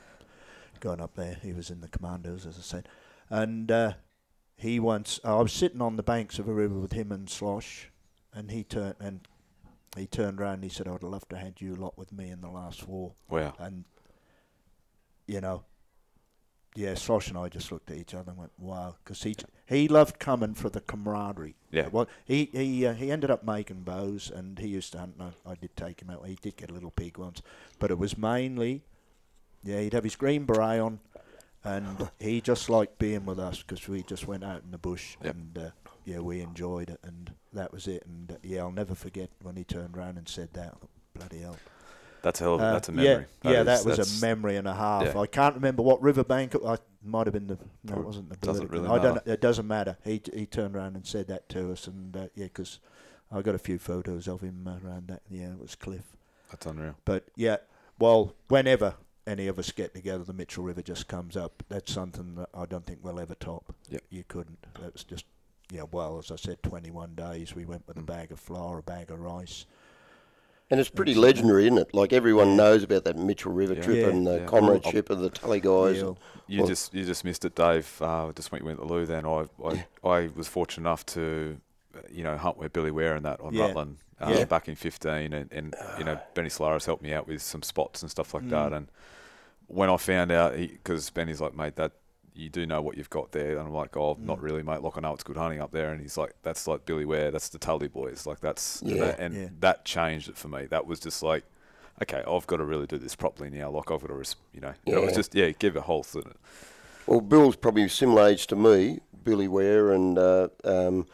[SPEAKER 1] Going up there, he was in the commandos, as I said, and uh, he once. I was sitting on the banks of a river with him and Slosh, and he turned and he turned round. and He said, "I'd love to had you lot with me in the last war."
[SPEAKER 2] wow.
[SPEAKER 1] And you know, yeah, Slosh and I just looked at each other and went, "Wow," because he he loved coming for the camaraderie.
[SPEAKER 2] Yeah.
[SPEAKER 1] Well, he he uh, he ended up making bows, and he used to hunt. and I, I did take him out. He did get a little pig once, but it was mainly, yeah, he'd have his green beret on, and he just liked being with us because we just went out in the bush,
[SPEAKER 2] Yep.
[SPEAKER 1] and uh, yeah, we enjoyed it, and that was it. And uh, yeah, I'll never forget when he turned around and said that. Bloody hell!
[SPEAKER 2] That's a hell of,
[SPEAKER 1] Uh,
[SPEAKER 2] that's a memory.
[SPEAKER 1] Yeah, yeah,
[SPEAKER 2] is-
[SPEAKER 1] that was a memory and a half.
[SPEAKER 2] yeah.
[SPEAKER 1] I can't remember what riverbank. I might have been the. No, it wasn't the.
[SPEAKER 2] doesn't
[SPEAKER 1] Political.
[SPEAKER 2] really
[SPEAKER 1] I don't.
[SPEAKER 2] matter.
[SPEAKER 1] It doesn't matter. He he turned around and said that to us, and uh, yeah, because I got a few photos of him uh, around that. Yeah, it was Cliff.
[SPEAKER 2] That's unreal.
[SPEAKER 1] But yeah, well, whenever any of us get together, the Mitchell River just comes up. That's something that I don't think we'll ever top.
[SPEAKER 2] Yep.
[SPEAKER 1] You couldn't. That was just. Yeah, well, as I said, 21 days. We went with a
[SPEAKER 2] Mm.
[SPEAKER 1] bag of flour, a bag of rice,
[SPEAKER 3] And it's pretty
[SPEAKER 1] That's-
[SPEAKER 3] legendary, isn't it? Like everyone
[SPEAKER 1] Yeah.
[SPEAKER 3] knows about that Mitchell River
[SPEAKER 2] Yeah.
[SPEAKER 3] trip
[SPEAKER 1] Yeah.
[SPEAKER 3] and the
[SPEAKER 2] Yeah.
[SPEAKER 3] comradeship of the Tully guys.
[SPEAKER 1] Yeah,
[SPEAKER 2] You
[SPEAKER 3] Well-
[SPEAKER 2] just you just missed it, Dave. Uh, just when you went to the Lou, then I I, I was fortunate enough to, uh, you know, hunt with Billy Ware and that on
[SPEAKER 1] Yeah.
[SPEAKER 2] Rutland uh,
[SPEAKER 1] Yeah.
[SPEAKER 2] back in fifteen, and, and you know Benny Solaris helped me out with some spots and stuff like
[SPEAKER 1] Mm.
[SPEAKER 2] that. And when I found out, because Benny's like, mate, that you do know what you've got there, and I'm like, oh, not
[SPEAKER 1] Mm.
[SPEAKER 2] really, mate. Like I know it's good hunting up there, and he's like, that's like Billy Ware, that's the Tully boys, like that's and
[SPEAKER 3] Yeah.
[SPEAKER 2] that- and
[SPEAKER 1] Yeah.
[SPEAKER 2] that changed it for me. That was just like. Okay, I've got to really do this properly now. Like I've got to, res- you know, yeah. it was just yeah, give a whole thing.
[SPEAKER 3] Well, Bill's probably similar age to me, Billy Ware, and uh, um,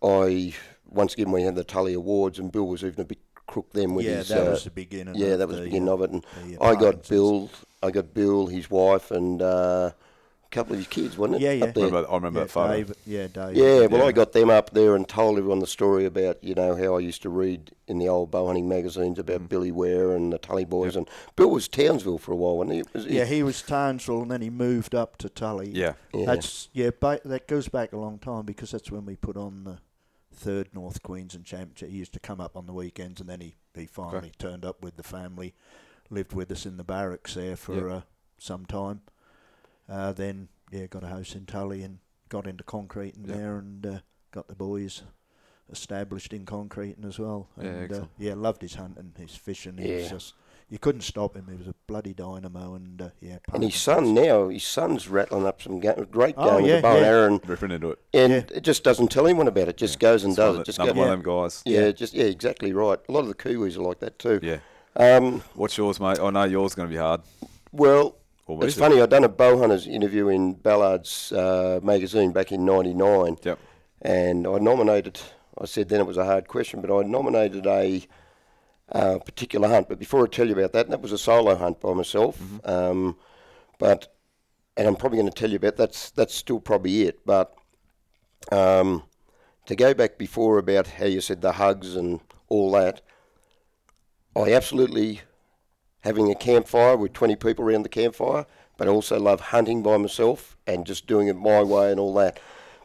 [SPEAKER 3] I once again we had the Tully Awards, and Bill was even a bit crook then with
[SPEAKER 1] yeah,
[SPEAKER 3] his.
[SPEAKER 1] that
[SPEAKER 3] uh,
[SPEAKER 1] was the beginning.
[SPEAKER 3] yeah,
[SPEAKER 1] of
[SPEAKER 3] that was the
[SPEAKER 1] the,
[SPEAKER 3] beginning of it, and I got Bill, I got Bill, his wife, and uh, a couple of his kids, wasn't it?
[SPEAKER 1] Yeah, yeah.
[SPEAKER 3] Up there.
[SPEAKER 2] remember, I remember
[SPEAKER 1] Yeah,
[SPEAKER 2] that photo.
[SPEAKER 1] Dave, yeah, Dave.
[SPEAKER 3] Yeah, well,
[SPEAKER 2] Yeah.
[SPEAKER 3] I got them up there and told everyone the story about you know how I used to read in the old bow hunting magazines about
[SPEAKER 2] Mm.
[SPEAKER 3] Billy Ware and the Tully boys, and Bill was Townsville for a while, wasn't he? Was
[SPEAKER 1] Yeah, he was Townsville and then he moved up to Tully.
[SPEAKER 2] Yeah,
[SPEAKER 3] yeah.
[SPEAKER 1] That's yeah, ba- that goes back a long time because that's when we put on the third North Queensland Championship. He used to come up on the weekends and then he, he finally turned up with the family, lived with us in the barracks there for
[SPEAKER 2] Yeah.
[SPEAKER 1] uh, some time. Uh, then yeah, got a house in Tully and got into concrete in
[SPEAKER 2] Yeah.
[SPEAKER 1] there and uh, got the boys established in concrete as well.
[SPEAKER 2] Yeah,
[SPEAKER 1] uh, yeah, loved his hunting, his fishing. He was
[SPEAKER 3] Yeah.
[SPEAKER 1] just you couldn't stop him. He was a bloody dynamo and uh, yeah.
[SPEAKER 3] and his
[SPEAKER 1] Parkinson's.
[SPEAKER 3] son now, his son's rattling up some ga- great game
[SPEAKER 1] Oh,
[SPEAKER 3] with
[SPEAKER 1] yeah,
[SPEAKER 3] the bow and
[SPEAKER 1] yeah.
[SPEAKER 3] arrow, and,
[SPEAKER 2] ripping into it.
[SPEAKER 3] and
[SPEAKER 1] Yeah.
[SPEAKER 3] it just doesn't tell anyone about it. Just
[SPEAKER 2] Yeah.
[SPEAKER 3] goes and
[SPEAKER 2] It's
[SPEAKER 3] does it. Just
[SPEAKER 2] the-
[SPEAKER 3] go,
[SPEAKER 2] another one of them guys.
[SPEAKER 3] yeah,
[SPEAKER 1] Yeah.
[SPEAKER 3] just yeah, exactly right. A lot of the Kiwis are like that too.
[SPEAKER 2] Yeah.
[SPEAKER 3] Um,
[SPEAKER 2] What's yours, mate? I know yours going to be hard.
[SPEAKER 3] well,
[SPEAKER 2] What
[SPEAKER 3] it's funny. I'd done a bow hunters interview in Ballard's uh, magazine back in '99.
[SPEAKER 2] Yep.
[SPEAKER 3] and I nominated. I said then it was a hard question, but I nominated a uh, particular hunt. But before I tell you about that, that was a solo hunt by myself.
[SPEAKER 2] Mm-hmm.
[SPEAKER 3] Um, but and I'm probably going to tell you about that's that's still probably it. But um, to go back before about how you said the hugs and all that, I absolutely having a campfire with 20 people around the campfire, but I also love hunting by myself and just doing it my way and all that.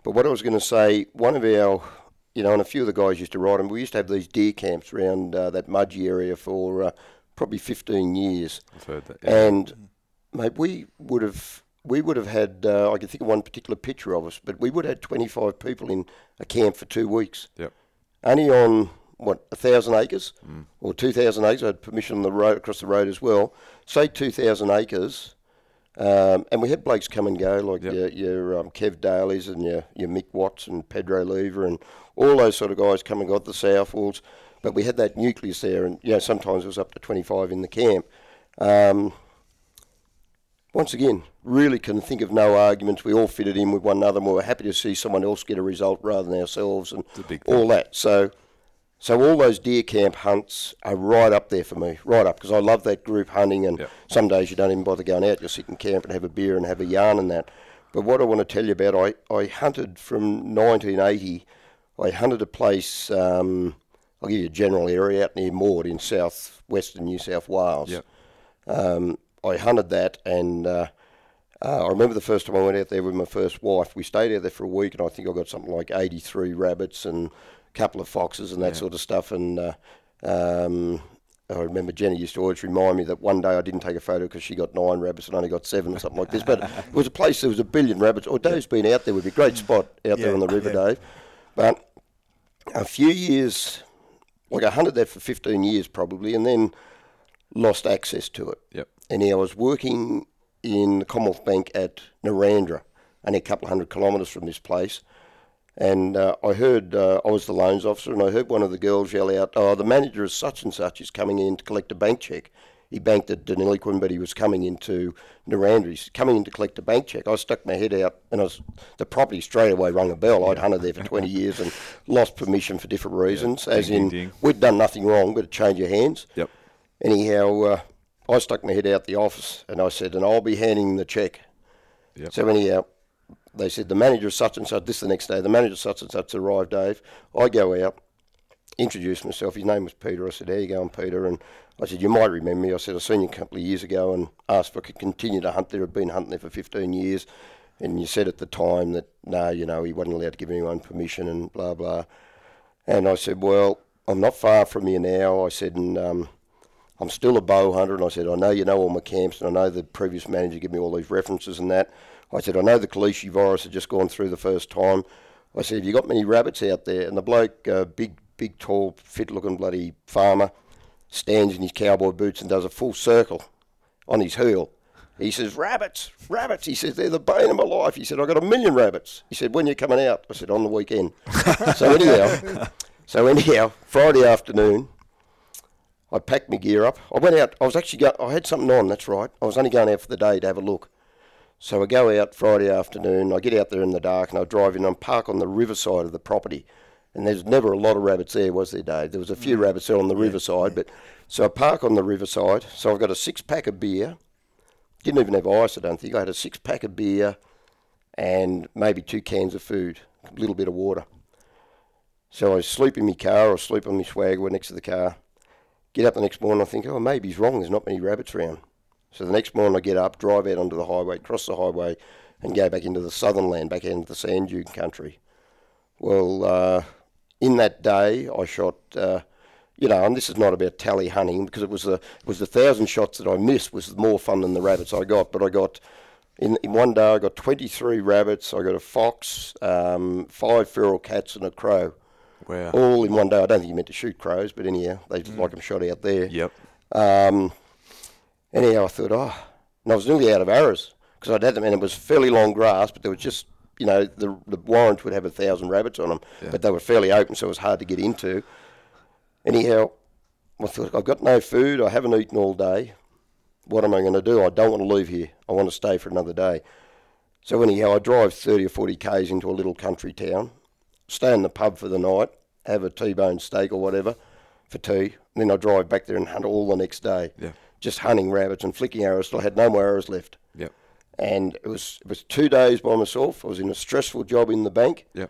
[SPEAKER 3] But what I was going to say, one of our, you know, and a few of the guys used to ride them, we used to have these deer camps around uh, that Mudgee area for uh, probably 15 years.
[SPEAKER 2] I've heard that. Yeah.
[SPEAKER 3] And, mate, we would have. We would have had, uh, I can think of one particular picture of us, but we would have had 25 people in a camp for two weeks.
[SPEAKER 2] Yep.
[SPEAKER 3] Only on, what, a thousand acres?
[SPEAKER 2] Mm.
[SPEAKER 3] or 2,000 acres. I had permission on the road across the road as well. Say 2,000 acres, um, and we had blokes come and go like
[SPEAKER 2] Yep.
[SPEAKER 3] your, your um, Kev Dailies and your, your Mick Watts and Pedro Lever and all those sort of guys come and got the Southwells. But we had that nucleus there, and you know sometimes it was up to 25 in the camp. Um, once again, really can think of no arguments. We all fitted in with one another, and we were happy to see someone else get a result rather than ourselves, and all that. So, so all those deer camp hunts are right up there for me, right up, because I love that group hunting. And
[SPEAKER 2] Yep.
[SPEAKER 3] some days you don't even bother going out; you'll sit in camp and have a beer and have a yarn and that. But what I want to tell you about, I, I hunted from 1980. I hunted a place. Um, I'll give you a general area out near Maude in south western New South Wales.
[SPEAKER 2] Yep.
[SPEAKER 3] Um, I hunted that, and uh, uh, I remember the first time I went out there with my first wife. We stayed out there for a week, and I think I got something like 83 rabbits and couple of foxes and that
[SPEAKER 2] Yeah.
[SPEAKER 3] sort of stuff. And uh, um, I remember Jenny used to always remind me that one day I didn't take a photo because she got nine rabbits and only got seven or something like this. But it was a place there was a billion rabbits. Or Dave's been out there would be a great spot out there on the river,
[SPEAKER 1] yeah.
[SPEAKER 3] Dave. But a few years, like I hunted that for 15 years probably, and then lost access to it.
[SPEAKER 2] Yep.
[SPEAKER 3] And I was working in the Commonwealth Bank at Narrandera, only a couple of hundred kilometres from this place. And uh, I heard, uh, I was the loans officer, and I heard one of the girls yell out, Oh, the manager of such and such is coming in to collect a bank cheque. He banked at Deniliquin, but he was coming into Narrandera. He's coming in to collect a bank cheque. I stuck my head out, and I was, the property straight away rung a bell. I'd hunted there for 20 years and lost permission for different reasons, as
[SPEAKER 2] Ding,
[SPEAKER 3] in,
[SPEAKER 2] ding,
[SPEAKER 3] we'd done nothing wrong, but it changed your hands.
[SPEAKER 2] Yep.
[SPEAKER 3] Anyhow, uh, I stuck my head out the office and I said, and I'll be handing the cheque.
[SPEAKER 2] Yep.
[SPEAKER 3] So anyhow, they said the manager such and such. This the next day. The manager such and such arrived. Dave. I go out, introduce myself. His name was Peter. I said, "How you going, Peter?" And I said, "You might remember me." I said, "I seen you a couple of years ago and asked if I could continue to hunt there. I've been hunting there for 15 years." And you said at the time that no, you know, he wasn't allowed to give anyone permission and blah blah. And I said, "Well, I'm not far from you now. I said, and um, I'm still a bow hunter. And I said, I know you know all my camps, and I know the previous manager gave me all these references and that. I said, I know the calici virus had just gone through the first time. I said, have you got many rabbits out there? And the bloke, uh, big, big, tall, fit-looking bloody farmer, stands in his cowboy boots and does a full circle on his heel. He says, rabbits, rabbits. He says, they're the bane of my life. He said, I've got a million rabbits. He said, when are you coming out? I said, on the weekend. so anyhow, so anyhow, Friday afternoon, I packed my gear up. I went out. I was actually go, I had something on. That's right. I was only going out for the day to have a look. So I go out Friday afternoon. I get out there in the dark and I drive in and park on the riverside of the property. And there's never a lot of rabbits there, was there, Dave? There was a few mm. rabbits there on the riverside, but so I park on the riverside. So I've got a six pack of beer. Didn't even have ice, I don't think. I had a six pack of beer and maybe two cans of food, a little bit of water. So I sleep in my car or sleep on my swagger next to the car. Get up the next morning, I think, oh, maybe he's wrong. There's not many rabbits around. So the next morning, I get up, drive out onto the highway, cross the highway, and go back into the southern land, back into the sand dune country. Well, uh, in that day, I shot, uh, you know, and this is not about tally hunting because it was the it was the thousand shots that I missed was more fun than the rabbits I got. But I got in, in one day, I got 23 rabbits, I got a fox, um, five feral cats, and a crow.
[SPEAKER 2] Wow.
[SPEAKER 3] All in one day. I don't think you meant to shoot crows, but anyhow, they just like them shot out there.
[SPEAKER 2] Yep.
[SPEAKER 3] Um, anyhow, I thought, oh, and I was nearly out of arrows because I'd had them, and it was fairly long grass, but there was just, you know, the the warrants would have a thousand rabbits on them,
[SPEAKER 2] Yeah.
[SPEAKER 3] but they were fairly open, so it was hard to get into. Anyhow, I thought, I've got no food, I haven't eaten all day. What am I going to do? I don't want to leave here. I want to stay for another day. So anyhow, I drive 30 or 40 k's into a little country town, stay in the pub for the night, have a T-bone steak or whatever for tea, and then I drive back there and hunt all the next day
[SPEAKER 2] Yeah.
[SPEAKER 3] Just hunting rabbits and flicking arrows till I had no more arrows left.
[SPEAKER 2] Yep.
[SPEAKER 3] And it was it was two days by myself. I was in a stressful job in the bank.
[SPEAKER 2] Yep.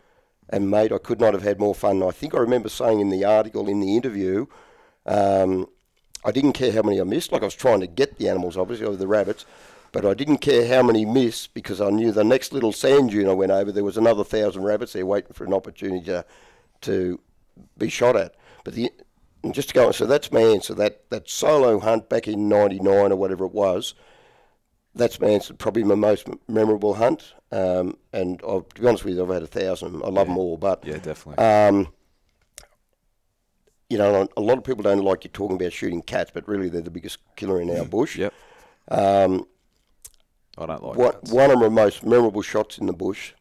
[SPEAKER 3] And mate, I could not have had more fun. I think I remember saying in the article in the interview, um, I didn't care how many I missed. Like I was trying to get the animals, obviously, or the rabbits, but I didn't care how many missed because I knew the next little sand dune I went over, there was another thousand rabbits there waiting for an opportunity to, to be shot at. But the just to go on, so that's my answer. That that solo hunt back in '99 or whatever it was. That's my answer. Probably my most memorable hunt. Um, and i to be honest with you, I've had a thousand. I love them all, but
[SPEAKER 2] Yeah, definitely.
[SPEAKER 3] um, you know, a lot of people don't like you talking about shooting cats, but really they're the biggest killer in our bush.
[SPEAKER 2] yep.
[SPEAKER 3] Um,
[SPEAKER 2] I don't like
[SPEAKER 3] what, one of my most memorable shots in the bush.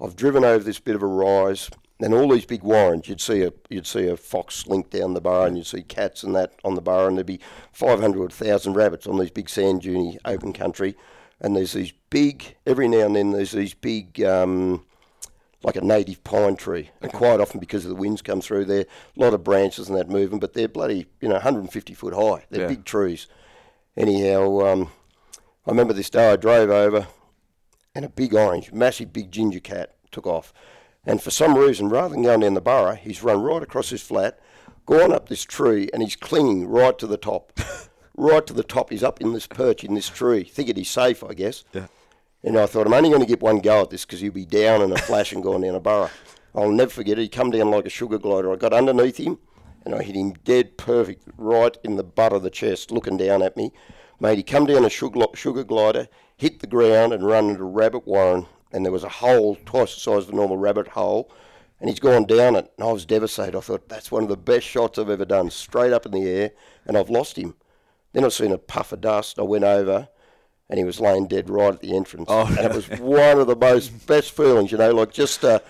[SPEAKER 3] I've driven over this bit of a rise, and all these big warrens. You'd see a you'd see a fox slink down the bar, and you'd see cats and that on the bar, and there'd be 500 or 1,000 rabbits on these big sand dune open country, and there's these big. Every now and then there's these big. Um, like a native pine tree, and quite often because of the winds come through there, a lot of branches and that moving, but they're bloody, you know, 150 foot high. They're
[SPEAKER 2] Yeah.
[SPEAKER 3] big trees. Anyhow, um, I remember this day I drove over and a big orange, massive big ginger cat took off. And for some reason, rather than going down the burrow, he's run right across this flat, gone up this tree, and he's clinging right to the top. right to the top. He's up in this perch in this tree, thinking he's safe, I guess.
[SPEAKER 2] Yeah.
[SPEAKER 3] And I thought, I'm only going to get one go at this because he'll be down in a flash and gone down a burrow. I'll never forget it. He come down like a sugar glider. I got underneath him and I hit him dead perfect right in the butt of the chest, looking down at me. Mate, he come down a sugar, sugar glider, hit the ground and run into a rabbit warren. And there was a hole twice the size of a normal rabbit hole. And he's gone down it. And I was devastated. I thought, that's one of the best shots I've ever done, straight up in the air. And I've lost him. Then I've seen a puff of dust. I went over and he was laying dead right at the entrance.
[SPEAKER 2] Oh,
[SPEAKER 3] and it was one of the most best feelings, you know, like just. Uh,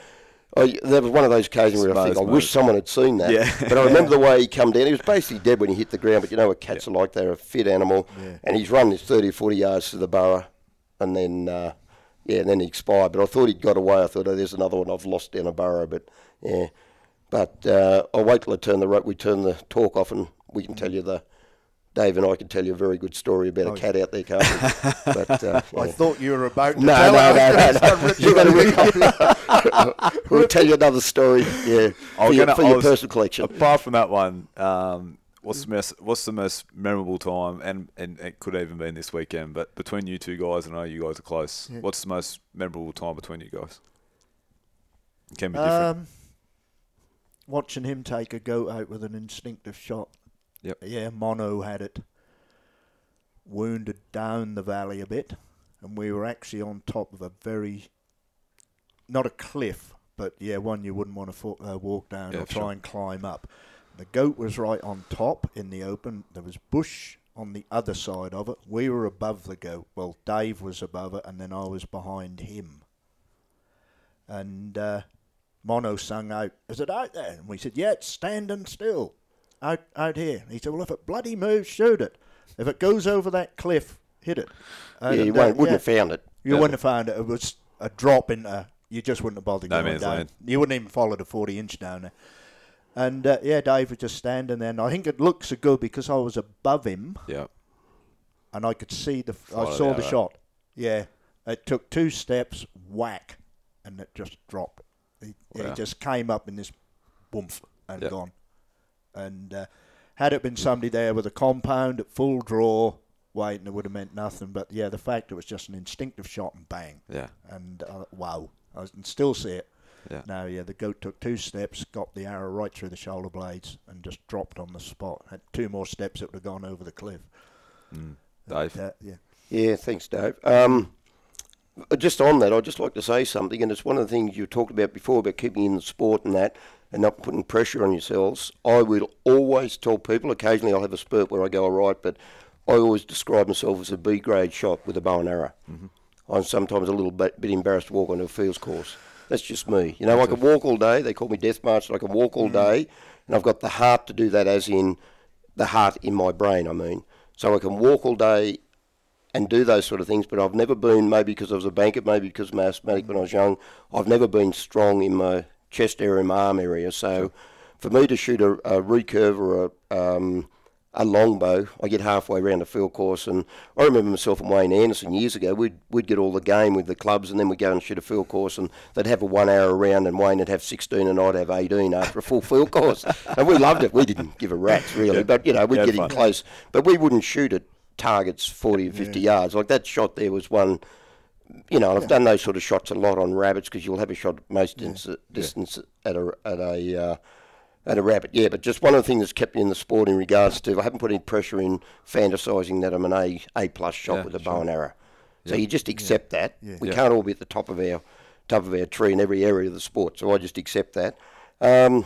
[SPEAKER 3] I, that was one of those occasions where I think I wish someone had seen that.
[SPEAKER 2] Yeah.
[SPEAKER 3] but I remember the way he come down. He was basically dead when he hit the ground. But you know what cats are like? They're a fit animal, and he's run this thirty or forty yards to the burrow, and then uh, yeah, and then he expired. But I thought he'd got away. I thought, oh, there's another one I've lost down a burrow. But yeah, but uh, I'll wait till I turn the ro- we turn the talk off, and we can tell you the. Dave and I can tell you a very good story about
[SPEAKER 1] Oh,
[SPEAKER 3] a cat out there, can't we? but, uh,
[SPEAKER 1] I thought you were about to
[SPEAKER 3] No,
[SPEAKER 1] tell
[SPEAKER 3] no, no, no, no. You got
[SPEAKER 1] it
[SPEAKER 3] to
[SPEAKER 1] up.
[SPEAKER 3] we'll tell you another story. Yeah, for your,
[SPEAKER 2] gonna-
[SPEAKER 3] for
[SPEAKER 2] I
[SPEAKER 3] your
[SPEAKER 2] was-
[SPEAKER 3] personal collection.
[SPEAKER 2] Apart from that one, um, what's the most, what's the most memorable time, and, and it could even been this weekend, but between you two guys, I know you guys are close.
[SPEAKER 1] Yeah.
[SPEAKER 2] What's the most memorable time between you guys? It can be different.
[SPEAKER 1] Um, watching him take a goat out with an instinctive shot.
[SPEAKER 2] Yep.
[SPEAKER 1] Yeah, Mono had it wounded down the valley a bit, and we were actually on top of a very, not a cliff, but yeah, one you wouldn't want to fo- uh, walk down
[SPEAKER 2] Yeah,
[SPEAKER 1] or try
[SPEAKER 2] sure.
[SPEAKER 1] and climb up. The goat was right on top in the open. There was bush on the other side of it. We were above the goat. Well, Dave was above it, and then I was behind him. And uh, Mono sung out, "Is it out there?" And we said, "Yeah, it's standing still, out out here." And he said, "Well, if it bloody moves, shoot it. If it goes over that cliff, hit it." And,
[SPEAKER 3] yeah, you
[SPEAKER 1] uh,
[SPEAKER 3] wouldn't
[SPEAKER 1] yeah,
[SPEAKER 3] have found it.
[SPEAKER 1] you wouldn't have found it. It was a drop into. You just wouldn't have bothered
[SPEAKER 2] No
[SPEAKER 1] going down.
[SPEAKER 2] land.
[SPEAKER 1] You wouldn't even follow the forty inch down there. And uh, yeah, Dave was just standing there. And I think it looked so good because I was above him
[SPEAKER 2] Yeah.
[SPEAKER 1] and I could see the. I saw the shot. Yeah, it took two steps, whack, and it just dropped. He, just came up in this boomf and
[SPEAKER 2] Yep.
[SPEAKER 1] gone. And uh, had it been somebody there with a compound at full draw, waiting, it would have meant nothing. But yeah, the fact it was just an instinctive shot and bang,
[SPEAKER 2] Yeah.
[SPEAKER 1] and uh, wow, I can still see it.
[SPEAKER 2] Yeah.
[SPEAKER 1] Now, yeah, the goat took two steps, got the arrow right through the shoulder blades, and just dropped on the spot. Had two more steps, it would have gone over the cliff.
[SPEAKER 2] Mm. Dave.
[SPEAKER 1] Uh, yeah.
[SPEAKER 3] Yeah, thanks, Dave. Um, just on that, I'd just like to say something, and it's one of the things you talked about before about keeping in the sport and that, and not putting pressure on yourselves. I will always tell people. Occasionally, I'll have a spurt where I go all right, but I always describe myself as a B grade shot with a bow and arrow. I'm sometimes a little bit, bit embarrassed to walk onto a fields course. That's just me. You know, I can walk all day. They call me Death March. I can walk all day, and I've got the heart to do that, as in the heart in my brain. I mean, so I can walk all day and do those sort of things. But I've never been, maybe because I was a banker, maybe because I'm asthmatic when I was young, I've never been strong in my chest area, my arm area. So for me to shoot a, a recurve or a, um, a longbow, I get halfway around a field course. And I remember myself and Wayne Anderson years ago, we'd, we'd get all the game with the clubs and then we'd go and shoot a field course and they'd have a one hour round and Wayne would have 16 and I'd have 18 after a full field course. And we loved it. We didn't give a rat's really, but you know, we'd
[SPEAKER 2] Yeah,
[SPEAKER 3] get in close. But we wouldn't shoot at targets 40 or 50 yards. Like that shot there was one, you know, I've done those sort of shots a lot on rabbits because you'll have a shot most distance, distance at a, at a, uh, at a rabbit, yeah, but just one of the things that's kept me in the sport in regards to I haven't put any pressure in fantasising that I'm an A A plus shot
[SPEAKER 2] Yeah,
[SPEAKER 3] with a bow and arrow. So
[SPEAKER 2] Yeah.
[SPEAKER 3] you just accept that.
[SPEAKER 1] Yeah.
[SPEAKER 3] We
[SPEAKER 2] Yeah.
[SPEAKER 3] can't all be at the top of our top of our tree in every area of the sport. So I just accept that. Um,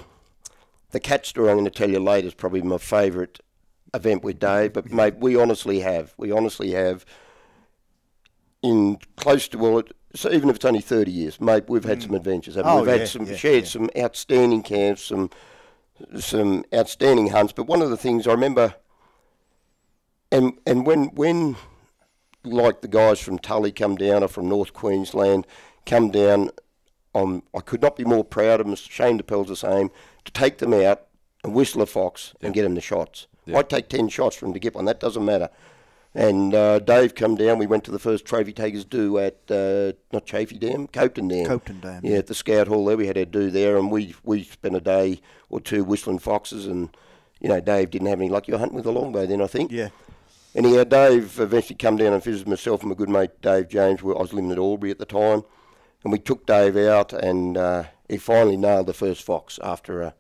[SPEAKER 3] the cat story I'm going to tell you later is probably my favourite event with Dave. But mate, we honestly have. We honestly have. In close to well, it, so even if it's only 30 years, mate, we've had some adventures. Haven't we?
[SPEAKER 1] Oh,
[SPEAKER 3] we've had some
[SPEAKER 1] yeah,
[SPEAKER 3] shared
[SPEAKER 1] yeah.
[SPEAKER 3] some outstanding camps, some some outstanding hunts. But one of the things I remember, and and when when like the guys from Tully come down or from North Queensland come down, um, I could not be more proud of them. Shane DePel's the same to take them out and whistle a fox and get them the shots. I'd take ten shots for him to get one. That doesn't matter. And uh, Dave come down. We went to the first trophy takers do at uh, not Chaffey Dam, Copeton Dam.
[SPEAKER 1] Copeton Dam,
[SPEAKER 3] Yeah, at the Scout Hall there. We had our do there, and we we spent a day or two whistling foxes. And you know, Dave didn't have any luck. You were hunting with a longbow then, I think.
[SPEAKER 1] Yeah.
[SPEAKER 3] Anyhow, Dave eventually come down and visited myself and my good mate Dave James. I was living at Albury at the time, and we took Dave out, and uh, he finally nailed the first fox after a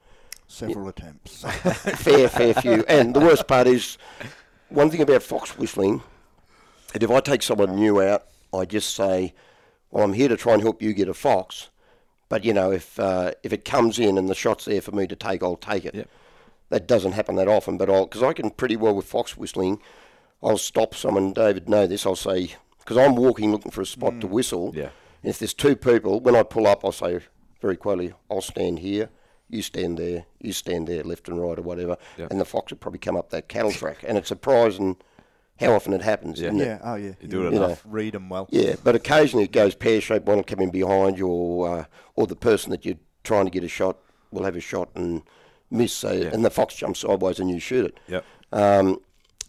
[SPEAKER 1] Several attempts.
[SPEAKER 3] fair, fair few. And the worst part is, one thing about fox whistling, that if I take someone new out, I just say, "Well, I'm here to try and help you get a fox." But you know, if uh, if it comes in and the shot's there for me to take, I'll take it.
[SPEAKER 2] Yep.
[SPEAKER 3] That doesn't happen that often, but I'll because I can pretty well with fox whistling. I'll stop someone. David know this. I'll say because I'm walking looking for a spot to whistle.
[SPEAKER 2] Yeah.
[SPEAKER 3] And if there's two people, when I pull up, I'll say very quietly, I'll stand here, you stand there, you stand there, left and right or whatever.
[SPEAKER 2] Yep.
[SPEAKER 3] And the fox would probably come up that cattle track. And it's surprising how often it happens,
[SPEAKER 2] Yeah.
[SPEAKER 3] isn't it?
[SPEAKER 1] yeah. Oh yeah.
[SPEAKER 2] You do it
[SPEAKER 3] You
[SPEAKER 2] enough.
[SPEAKER 1] Read them well.
[SPEAKER 3] Yeah, but occasionally it goes pear shaped. One will come in behind you, or, uh, or the person that you're trying to get a shot will have a shot and miss, so,
[SPEAKER 2] Yeah.
[SPEAKER 3] and the fox jumps sideways and you shoot it.
[SPEAKER 2] Yep.
[SPEAKER 3] Um,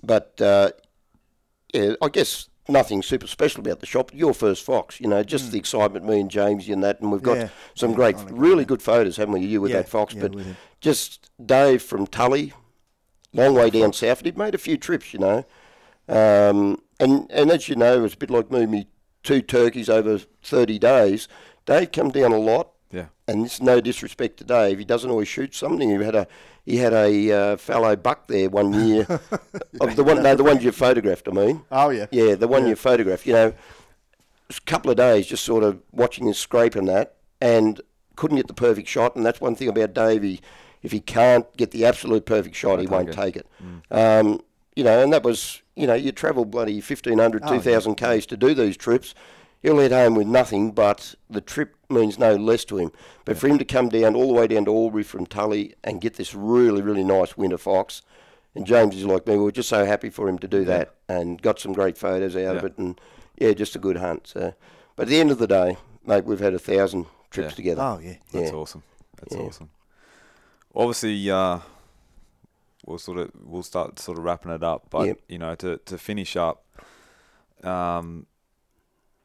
[SPEAKER 3] but uh, yeah, I guess nothing super special about the shop. Your first fox, you know, just the excitement, me and Jamesy and that, and we've got.
[SPEAKER 1] Yeah,
[SPEAKER 3] some great, really good photos, haven't we? You with
[SPEAKER 1] Yeah,
[SPEAKER 3] that fox,
[SPEAKER 1] yeah,
[SPEAKER 3] but just Dave from Tully, long way down south. And he'd made a few trips, you know, um, and and as you know, it's a bit like me, me two turkeys over thirty days. Dave come down a lot,
[SPEAKER 2] Yeah.
[SPEAKER 3] And it's no disrespect to Dave. He doesn't always shoot something. He had a he had a uh, fallow buck there one year. of the one, no, the ones you photographed. I mean,
[SPEAKER 1] Oh yeah.
[SPEAKER 3] yeah, the one
[SPEAKER 1] Yeah.
[SPEAKER 3] you photographed. You know, a couple of days just sort of watching his scrape and that, and couldn't get the perfect shot. And that's one thing about Dave. He, if he can't get the absolute perfect shot, he won't
[SPEAKER 2] it.
[SPEAKER 3] take it. Um, you know, and that was you know you travel bloody 1,500,
[SPEAKER 1] Oh, yeah.
[SPEAKER 3] 2,000 k's to do these trips. He'll head home with nothing, but the trip means no less to him. But for him to come down all the way down to Albury from Tully and get this really, really nice winter fox, and James is like me, we are just so happy for him to do that and got some great photos out of it. And yeah, just a good hunt. So, but at the end of the day, mate, we've had a thousand trips
[SPEAKER 2] Yeah.
[SPEAKER 3] together.
[SPEAKER 1] Oh yeah.
[SPEAKER 2] That's
[SPEAKER 3] Yeah.
[SPEAKER 2] awesome. That's
[SPEAKER 3] Yeah.
[SPEAKER 2] awesome. Obviously, uh, we'll sort of we'll start sort of wrapping it up, but
[SPEAKER 3] Yep.
[SPEAKER 2] you know, to to finish up, um,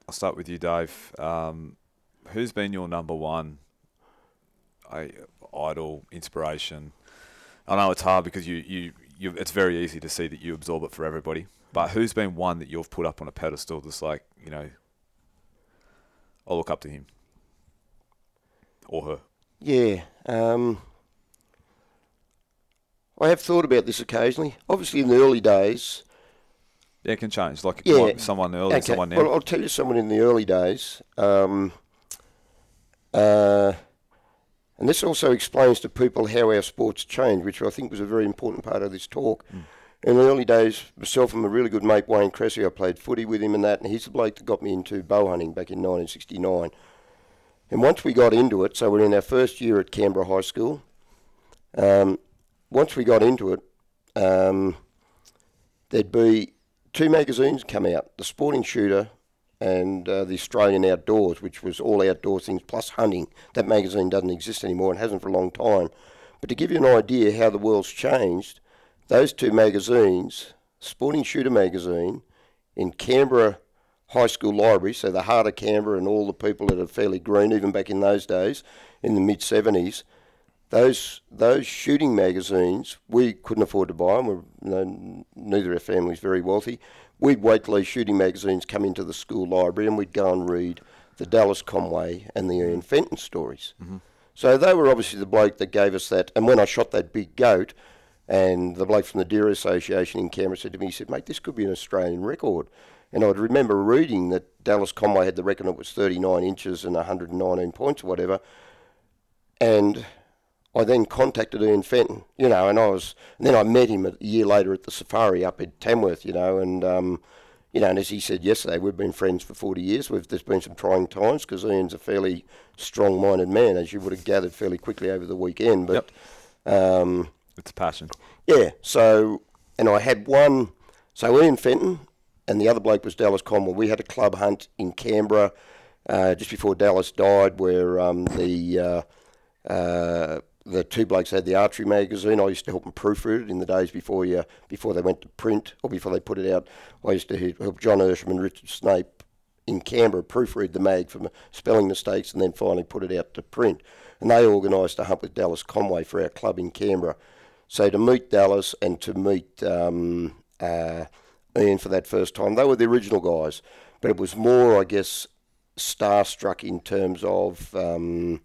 [SPEAKER 2] I'll start with you, Dave. Um, who's been your number one, I, idol, inspiration? I know it's hard because you, you you it's very easy to see that you absorb it for everybody. But who's been one that you've put up on a pedestal that's like, you know, I'll look up to him or her.
[SPEAKER 3] Yeah. Um, I have thought about this occasionally. Obviously, in the early days,
[SPEAKER 2] it can change. Like
[SPEAKER 3] Yeah.
[SPEAKER 2] someone early, someone now.
[SPEAKER 3] Well, I'll tell you someone in the early days. Um, uh, and this also explains to people how our sports changed, which I think was a very important part of this talk.
[SPEAKER 2] Mm.
[SPEAKER 3] In the early days, myself and my really good mate Wayne Cressy, I played footy with him and that, and he's the bloke that got me into bow hunting back in 1969. And once we got into it, so we're in our first year at Canberra High School. Um, once we got into it, um, there'd be two magazines come out: the Sporting Shooter and uh, the Australian Outdoors, which was all outdoor things plus hunting. That magazine doesn't exist anymore and hasn't for a long time. But to give you an idea how the world's changed, those two magazines, Sporting Shooter magazine, in Canberra High School Library, so the heart of Canberra and all the people that are fairly green, even back in those days, in the mid 70s, those those shooting magazines we couldn't afford to buy them. We're, you know, neither of our families very wealthy. We'd wait till these shooting magazines come into the school library, and we'd go and read the Dallas Conway and the Ian Fenton stories. Mm-hmm. So they were obviously the bloke that gave us that. And when I shot that big goat, and the bloke from the Deer Association in Canberra said to me, he said, "Mate, this could be an Australian record." And I'd remember reading that Dallas Conway had the record; it was 39 inches and 119 points or whatever. And I then contacted Ian Fenton, you know, and I was, and then I met him a year later at the safari up at Tamworth, you know, and, um, you know, and as he said yesterday, we've been friends for 40 years. We've, there's been some trying times because Ian's a fairly strong minded man, as you would have gathered fairly quickly over the weekend. But, um,
[SPEAKER 2] It's passion.
[SPEAKER 3] yeah, so, and I had one, so Ian Fenton and the other bloke was Dallas Conway. We had a club hunt in Canberra uh, just before Dallas died where um, the, uh, uh, the two blokes had the archery magazine. I used to help them proofread it in the days before you, before they went to print or before they put it out. I used to help John Ersham and Richard Snape in Canberra proofread the mag for spelling mistakes and then finally put it out to print. And they organised a hunt with Dallas Conway for our club in Canberra. So to meet Dallas and to meet um, uh, Ian for that first time, they were the original guys. But it was more, I guess, starstruck in terms of, um,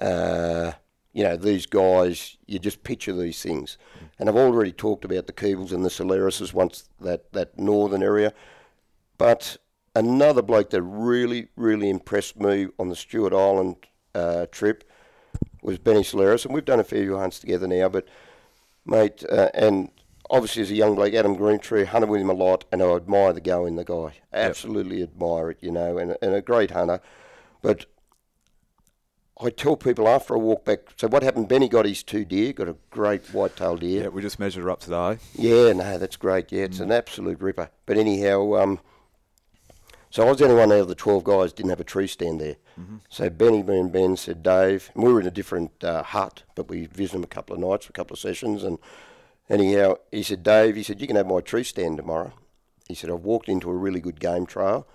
[SPEAKER 3] uh, you know, these guys, you just picture these things. And I've already talked about the Keebles and the Solarises once, that, that northern area. But another bloke that really, really impressed me on the Stewart Island uh, trip was Benny Solaris, and we've done a fair few hunts together now. But mate, uh, and obviously as a young bloke, Adam Greentree, hunted with him a lot, and I admire the go in the guy. Absolutely admire it, you know, and, and a great hunter. But I tell people after I walk back, so what happened? Benny got his two deer, got a great white-tailed deer.
[SPEAKER 2] Yeah, we just measured her up today.
[SPEAKER 3] Yeah, no, that's great. Yeah, it's an absolute ripper. But anyhow, um, so I was the only one out of the 12 guys didn't have a tree stand there. So Benny, me and Ben said, Dave, we were in a different uh, hut, but we visited him a couple of nights, a couple of sessions. And anyhow, he said, Dave, he said, you can have my tree stand tomorrow. He said, I've walked into a really good game trail.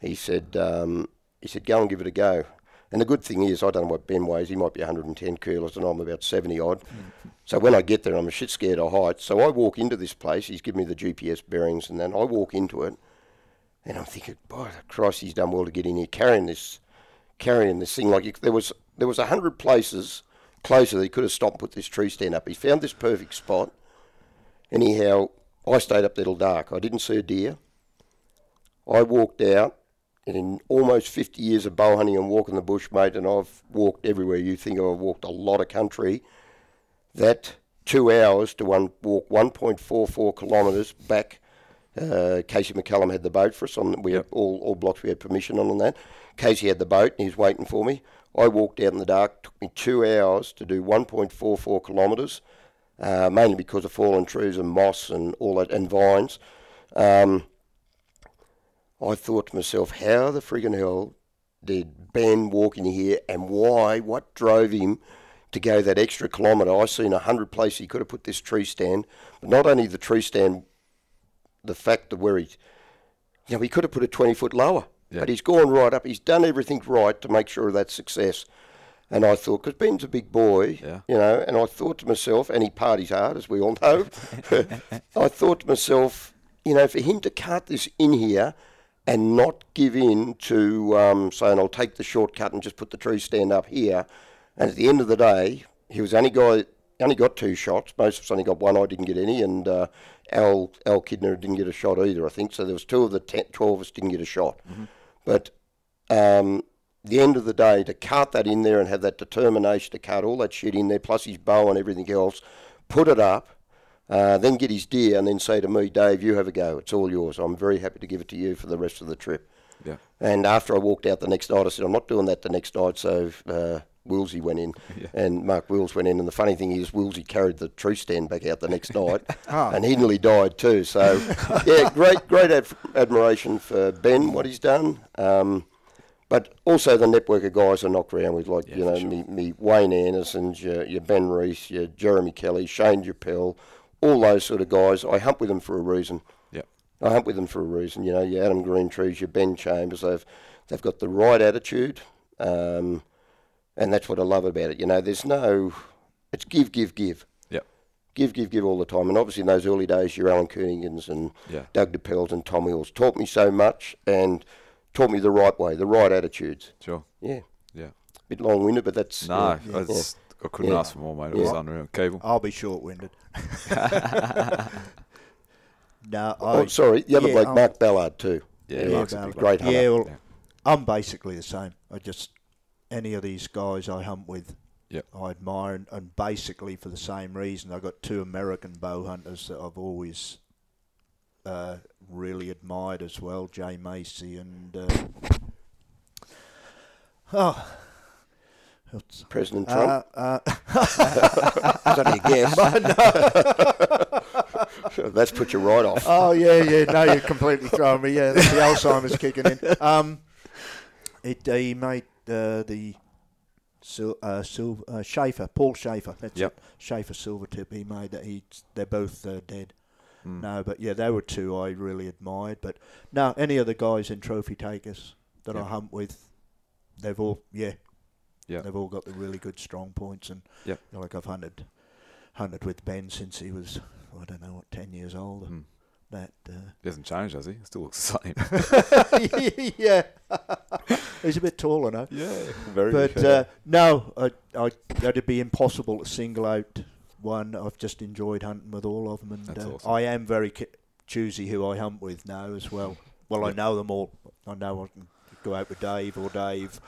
[SPEAKER 3] He said, um, he said, go and give it a go. And the good thing is, I don't know what Ben weighs. He might be 110 kilos, and I'm about 70 odd. So when I get there, I'm a shit scared of heights. So I walk into this place. He's given me the GPS bearings, and then I walk into it, and I'm thinking, boy, Christ, he's done well to get in here carrying this, carrying this thing. Like there was there was a hundred places closer that he could have stopped and put this tree stand up. He found this perfect spot. Anyhow, I stayed up there till dark. I didn't see a deer. I walked out, and in almost 50 years of bow hunting and walking the bush, mate, and I've walked everywhere you think of, I've walked a lot of country. That two hours to one walk 1.44 kilometres back. Uh, Casey McCallum had the boat for us. On we had all, all blocks we had permission on on that. Casey had the boat and he was waiting for me. I walked out in the dark. Took me two hours to do 1.44 kilometres, uh, mainly because of fallen trees and moss and all that and vines. Um, I thought to myself, how the friggin' hell did Ben walk in here and why? What drove him to go that extra kilometre? I seen a hundred places he could have put this tree stand, but not only the tree stand, the fact of where he, you know, he could have put it 20 foot lower,
[SPEAKER 2] Yeah.
[SPEAKER 3] but he's gone right up. He's done everything right to make sure of that success. And I thought, because Ben's a big boy,
[SPEAKER 2] Yeah.
[SPEAKER 3] you know, and I thought to myself, and he parties hard, as we all know. I thought to myself, you know, for him to cart this in here and not give in to um, saying, I'll take the shortcut and just put the tree stand up here. And at the end of the day, he was only guy only got two shots. Most of us only got one. I didn't get any, and uh, Al Al Kidner didn't get a shot either. I think so. There was two of the 10, 12 of us didn't get a shot. But um, the end of the day, to cart that in there and have that determination to cut all that shit in there, plus his bow and everything else, put it up, uh, then get his deer, and then say to me, Dave, you have a go. It's all yours. I'm very happy to give it to you for the rest of the trip.
[SPEAKER 2] Yeah.
[SPEAKER 3] And after I walked out the next night, I said, I'm not doing that the next night. So uh, Willsey went in,
[SPEAKER 2] Yeah.
[SPEAKER 3] and Mark Wills went in. And the funny thing is, Willsey carried the tree stand back out the next night, and he nearly died too. So, yeah, great, great ad- admiration for Ben, what he's done. Um, but also the network of guys I knocked around with, like,
[SPEAKER 2] Yeah,
[SPEAKER 3] you know,
[SPEAKER 2] sure.
[SPEAKER 3] me, me Wayne Andersons, your, your Ben Reese, your Jeremy Kelly, Shane Japel, all those sort of guys. I hunt with them for a reason.
[SPEAKER 2] Yeah.
[SPEAKER 3] I hunt with them for a reason. You know, your Adam Greentrees, your Ben Chambers, they've they've got the right attitude, um, and that's what I love about it. You know, there's no, it's give, give, give.
[SPEAKER 2] Yep.
[SPEAKER 3] Give, give, give all the time. And obviously in those early days, your Alan Koenigans and
[SPEAKER 2] Yeah.
[SPEAKER 3] Doug DePels and Tom Hills taught me so much and taught me the right way, the right attitudes.
[SPEAKER 2] Sure.
[SPEAKER 3] Yeah,
[SPEAKER 2] Yeah.
[SPEAKER 3] bit long-winded, but that's
[SPEAKER 2] No,
[SPEAKER 3] yeah,
[SPEAKER 2] it's, I couldn't
[SPEAKER 3] Yeah.
[SPEAKER 2] ask for more, mate. It was unreal. Cable.
[SPEAKER 1] I'll be short-winded. no, I,
[SPEAKER 3] Oh, sorry, the other
[SPEAKER 1] yeah,
[SPEAKER 3] bloke,
[SPEAKER 1] um,
[SPEAKER 3] Mark Ballard too.
[SPEAKER 2] Yeah,
[SPEAKER 3] Yeah,
[SPEAKER 2] Mark's a
[SPEAKER 1] Ballard.
[SPEAKER 3] great hunter.
[SPEAKER 1] Yeah, well,
[SPEAKER 2] Yeah.
[SPEAKER 1] I'm basically the same. I just any of these guys I hunt with,
[SPEAKER 2] Yep.
[SPEAKER 1] I admire, and, and basically for the same reason. I've got two American bow hunters that I've always uh, really admired as well, Jay Massey and uh, oh,
[SPEAKER 3] President Trump.
[SPEAKER 1] uh, uh,
[SPEAKER 3] Is that a guess? That's put you right off.
[SPEAKER 1] oh yeah, yeah. No, you're completely throwing me. Yeah, the Alzheimer's kicking in. Um, it uh, he made uh, the sil- uh, Sil- uh, Schafer, Paul Schafer. That's
[SPEAKER 2] Yep.
[SPEAKER 1] it. Schafer Silvertip. He made that. He they're both uh, dead.
[SPEAKER 2] Mm.
[SPEAKER 1] No, but yeah, they were two I really admired. But no, any of the guys in Trophy Takers that I hunt with, they've all yeah,
[SPEAKER 2] Yep.
[SPEAKER 1] they've all got the really good strong points. And
[SPEAKER 2] Yep.
[SPEAKER 1] you know, like I've hunted hunted with Ben since he was I don't know what ten years old.
[SPEAKER 2] Mm.
[SPEAKER 1] That. Uh,
[SPEAKER 2] He hasn't changed, has he? He Still looks the same.
[SPEAKER 1] yeah, he's a bit taller now.
[SPEAKER 2] yeah. Very
[SPEAKER 1] But uh, no, I, I, that'd be impossible to single out one. I've just enjoyed hunting with all of them, and
[SPEAKER 2] That's
[SPEAKER 1] uh,
[SPEAKER 2] awesome.
[SPEAKER 1] I am very ki- choosy who I hunt with now as well. Well, I know them all. I know I can go out with Dave or Dave,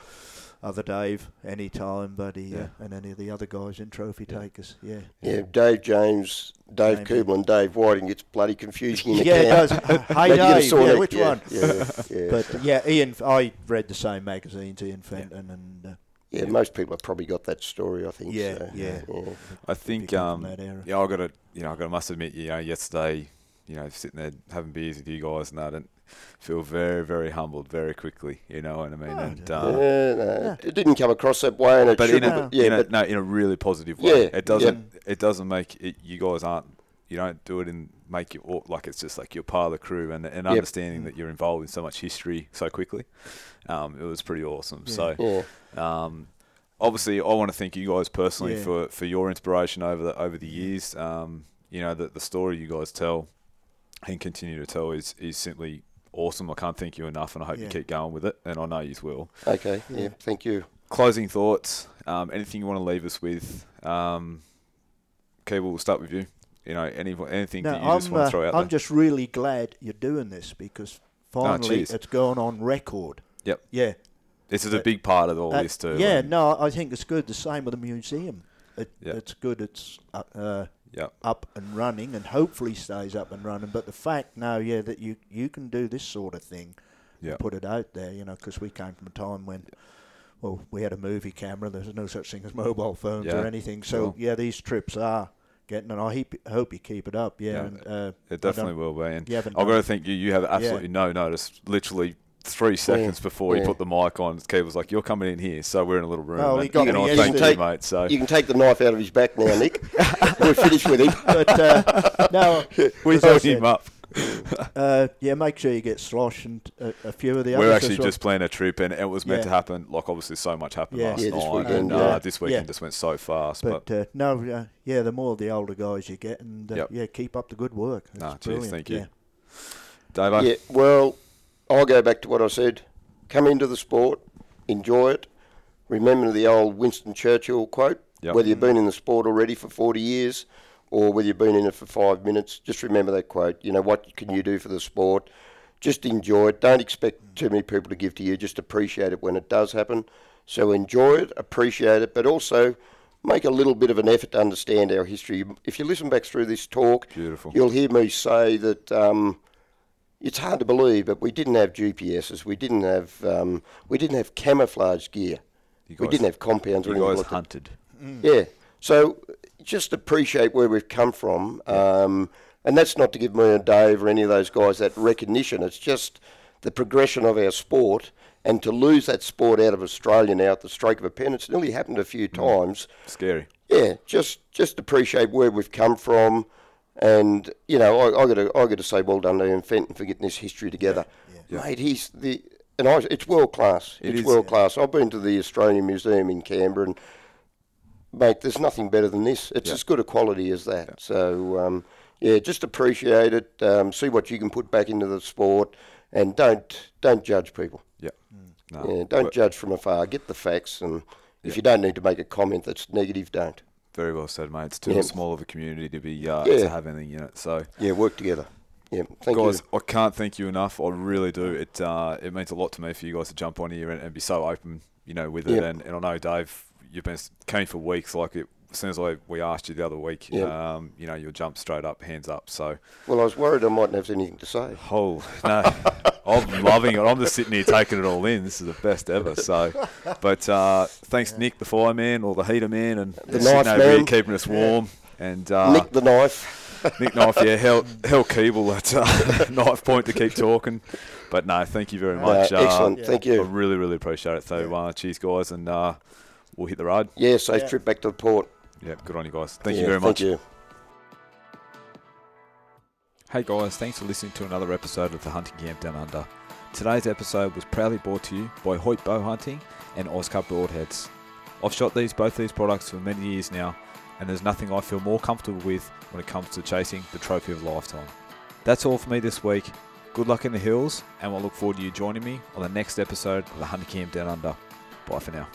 [SPEAKER 1] other Dave, any time, buddy,
[SPEAKER 2] Yeah.
[SPEAKER 1] uh, and any of the other guys in trophy
[SPEAKER 2] Yeah.
[SPEAKER 1] takers. Yeah.
[SPEAKER 3] Yeah, Dave James, Dave
[SPEAKER 1] James.
[SPEAKER 3] Kubel, and Dave Whiting gets bloody confusing in the
[SPEAKER 1] Yeah, it does. Hey,
[SPEAKER 3] Maybe you get a
[SPEAKER 1] Dave. Yeah, which
[SPEAKER 3] yeah,
[SPEAKER 1] one?
[SPEAKER 3] Yeah, yeah.
[SPEAKER 1] But yeah, Ian. I read the same magazines, Ian Fenton, and uh,
[SPEAKER 3] yeah, most people have probably got that story. I think.
[SPEAKER 1] Yeah,
[SPEAKER 3] so,
[SPEAKER 1] yeah.
[SPEAKER 2] I think, um, yeah, I got to, you know, I got to must admit, you know, yesterday, you know, sitting there having beers with you guys and that, and feel very, very humbled very quickly. You know what I mean?
[SPEAKER 1] Oh,
[SPEAKER 2] and
[SPEAKER 1] yeah.
[SPEAKER 2] uh,
[SPEAKER 3] Yeah, no, it didn't come across that way, and it
[SPEAKER 2] but in a,
[SPEAKER 1] No.
[SPEAKER 3] yeah,
[SPEAKER 2] in a,
[SPEAKER 3] but
[SPEAKER 2] no, in a really positive way.
[SPEAKER 3] Yeah,
[SPEAKER 2] it doesn't. It doesn't make it. You guys aren't. You don't do it in make it all, like it's just like you're part of the crew and and understanding that you're involved in so much history so quickly. Um, it was pretty awesome.
[SPEAKER 1] Yeah.
[SPEAKER 2] So.
[SPEAKER 3] yeah,
[SPEAKER 2] Um, obviously, I want to thank you guys personally
[SPEAKER 1] Yeah.
[SPEAKER 2] for, for your inspiration over the over the years. Um, you know, the the story you guys tell and continue to tell is is simply awesome. I can't thank you enough, and I hope you keep going with it, and I know you will.
[SPEAKER 3] Okay. Yeah.
[SPEAKER 1] Yeah.
[SPEAKER 3] Thank you.
[SPEAKER 2] Closing thoughts. Um, anything you want to leave us with? Um, Keeble, we'll start with you. You know, any anything
[SPEAKER 1] No,
[SPEAKER 2] that you just
[SPEAKER 1] I'm,
[SPEAKER 2] want
[SPEAKER 1] uh,
[SPEAKER 2] to throw out
[SPEAKER 1] I'm
[SPEAKER 2] there?
[SPEAKER 1] just really glad you're doing this because finally
[SPEAKER 2] cheers.
[SPEAKER 1] it's going on record.
[SPEAKER 2] Yep.
[SPEAKER 1] Yeah.
[SPEAKER 2] This is a
[SPEAKER 1] uh,
[SPEAKER 2] big part of all
[SPEAKER 1] Uh,
[SPEAKER 2] this too.
[SPEAKER 1] yeah,
[SPEAKER 2] and-
[SPEAKER 1] no, I think it's good. The same with the museum. It,
[SPEAKER 2] Yeah.
[SPEAKER 1] It's good. It's uh, uh,
[SPEAKER 2] Yep.
[SPEAKER 1] up and running, and hopefully stays up and running. But the fact now, yeah, that you you can do this sort of thing, and
[SPEAKER 2] Yep.
[SPEAKER 1] put it out there, you know, because we came from a time when. Well, we had a movie camera. There's no such thing as mobile phones
[SPEAKER 2] Yeah,
[SPEAKER 1] or anything. So
[SPEAKER 2] sure.
[SPEAKER 1] yeah, these trips are getting, and I hope, hope you keep it up. Yeah,
[SPEAKER 2] Yeah,
[SPEAKER 1] and, uh,
[SPEAKER 2] It definitely will be. And. I've got to think you. You have absolutely no notice. Literally three seconds before you
[SPEAKER 3] yeah.
[SPEAKER 2] put the mic on, Keith was like, "You're coming in here." So we're in a little room.
[SPEAKER 1] Oh,
[SPEAKER 2] and,
[SPEAKER 1] he got
[SPEAKER 2] and
[SPEAKER 1] me
[SPEAKER 2] I
[SPEAKER 1] yesterday.
[SPEAKER 2] thank
[SPEAKER 3] You
[SPEAKER 2] you,
[SPEAKER 3] can
[SPEAKER 2] mate. So
[SPEAKER 3] You can take the knife out of his back now, Nick. We're finished with him.
[SPEAKER 1] but uh, no,
[SPEAKER 2] we
[SPEAKER 1] as I
[SPEAKER 2] held him up.
[SPEAKER 1] Uh, yeah, make sure you get Slosh and a, a few of the
[SPEAKER 2] We're
[SPEAKER 1] others.
[SPEAKER 2] actually
[SPEAKER 1] as well.
[SPEAKER 2] just planning a trip, and it was meant
[SPEAKER 1] Yeah.
[SPEAKER 2] to happen. Like obviously, so much happened
[SPEAKER 1] Yeah.
[SPEAKER 2] last
[SPEAKER 3] Yeah, this
[SPEAKER 2] night,
[SPEAKER 3] weekend,
[SPEAKER 2] and
[SPEAKER 1] yeah.
[SPEAKER 2] uh, this weekend
[SPEAKER 1] Yeah.
[SPEAKER 2] just went so fast. But,
[SPEAKER 1] But uh, no, uh, yeah, the more the older guys you get, and uh,
[SPEAKER 2] Yep.
[SPEAKER 1] yeah, keep up the good work. It's
[SPEAKER 2] Nah, cheers, thank you.
[SPEAKER 1] Yeah.
[SPEAKER 2] Davo,
[SPEAKER 3] Yeah, well, I'll go back to what I said. Come into the sport, enjoy it. Remember the old Winston Churchill quote
[SPEAKER 2] Yep.
[SPEAKER 3] whether you've been in the sport already for 40 years or whether you've been in it for five minutes, just remember that quote. You know, what can you do for the sport? Just enjoy it. Don't expect too many people to give to you. Just appreciate it when it does happen. So enjoy it, appreciate it, but also make a little bit of an effort to understand our history. If you listen back through this talk,
[SPEAKER 2] beautiful.
[SPEAKER 3] You'll hear me say that um, it's hard to believe, but we didn't have GPSs. We didn't have um, we didn't have camouflage gear.
[SPEAKER 2] You
[SPEAKER 3] we didn't have compounds or
[SPEAKER 2] You
[SPEAKER 3] anything
[SPEAKER 2] guys
[SPEAKER 3] like that.
[SPEAKER 2] hunted.
[SPEAKER 3] Yeah. So just appreciate where we've come from. Um, and that's not to give me and Dave or any of those guys that recognition. It's just the progression of our sport. And to lose that sport out of Australia now at the stroke of a pen, it's nearly happened a few times
[SPEAKER 2] Scary.
[SPEAKER 3] yeah, just just appreciate where we've come from, and you know, I, I got to I got to say, well done to Ian Fenton for getting this history together,
[SPEAKER 2] Yeah.
[SPEAKER 3] mate. He's the and I, it's world class.
[SPEAKER 2] It
[SPEAKER 3] it's
[SPEAKER 2] is,
[SPEAKER 3] world
[SPEAKER 1] yeah.
[SPEAKER 3] class. I've been to the Australian Museum in Canberra, and mate, there's nothing better than this. It's
[SPEAKER 2] Yeah.
[SPEAKER 3] as good a quality as that. So um, yeah, just appreciate it. Um, see what you can put back into the sport, and don't don't judge people.
[SPEAKER 2] Yeah. No,
[SPEAKER 3] Yeah, don't
[SPEAKER 2] but-
[SPEAKER 3] judge from afar. Get the facts, and if you don't need to make a comment that's negative, don't.
[SPEAKER 2] Very well said, mate. It's too
[SPEAKER 3] Yeah.
[SPEAKER 2] small of a community to be uh,
[SPEAKER 3] Yeah.
[SPEAKER 2] to have anything in it. So,
[SPEAKER 3] Yeah, work together. Yeah, thank
[SPEAKER 2] guys,
[SPEAKER 3] you.
[SPEAKER 2] I can't thank you enough. I really do. It uh, it means a lot to me for you guys to jump on here and, and be so open, you know, with it.
[SPEAKER 3] Yep.
[SPEAKER 2] And, and I know Dave, you've been keen for weeks. Like it, as soon as I we asked you the other week,
[SPEAKER 3] Yep.
[SPEAKER 2] um, you know, you'll jump straight up, hands up. So,
[SPEAKER 3] Well, I was worried I mightn't have anything to say.
[SPEAKER 2] oh no, I'm loving it. I'm just sitting here taking it all in. This is the best ever. So, but uh, thanks, Nick, the fireman or the heater man, and
[SPEAKER 3] The
[SPEAKER 2] sitting
[SPEAKER 3] knife
[SPEAKER 2] over here keeping us warm. And uh,
[SPEAKER 3] Nick the knife.
[SPEAKER 2] Nick Knife, yeah, hell, hell Keeble at uh, knife point to keep talking. But no, thank you very
[SPEAKER 3] Uh,
[SPEAKER 2] much.
[SPEAKER 3] excellent,
[SPEAKER 1] yeah.
[SPEAKER 3] thank
[SPEAKER 2] I
[SPEAKER 3] you.
[SPEAKER 2] really, really appreciate it. So, uh, cheers, guys, and uh, we'll hit the road.
[SPEAKER 3] Yeah, safe
[SPEAKER 1] Yeah.
[SPEAKER 3] trip back to the port.
[SPEAKER 2] Yeah, good on you guys. Thank you
[SPEAKER 3] Yeah,
[SPEAKER 2] very much.
[SPEAKER 3] Thank you.
[SPEAKER 2] Hey guys, thanks for listening to another episode of the Hunting Camp Down Under. Today's episode was proudly brought to you by Hoyt Bow Hunting and Oscar Broadheads. I've shot these both these products for many years now, and there's nothing I feel more comfortable with when it comes to chasing the trophy of a lifetime. That's all for me this week. Good luck in the hills, and we'll look forward to you joining me on the next episode of the Hunting Camp Down Under. Bye for now.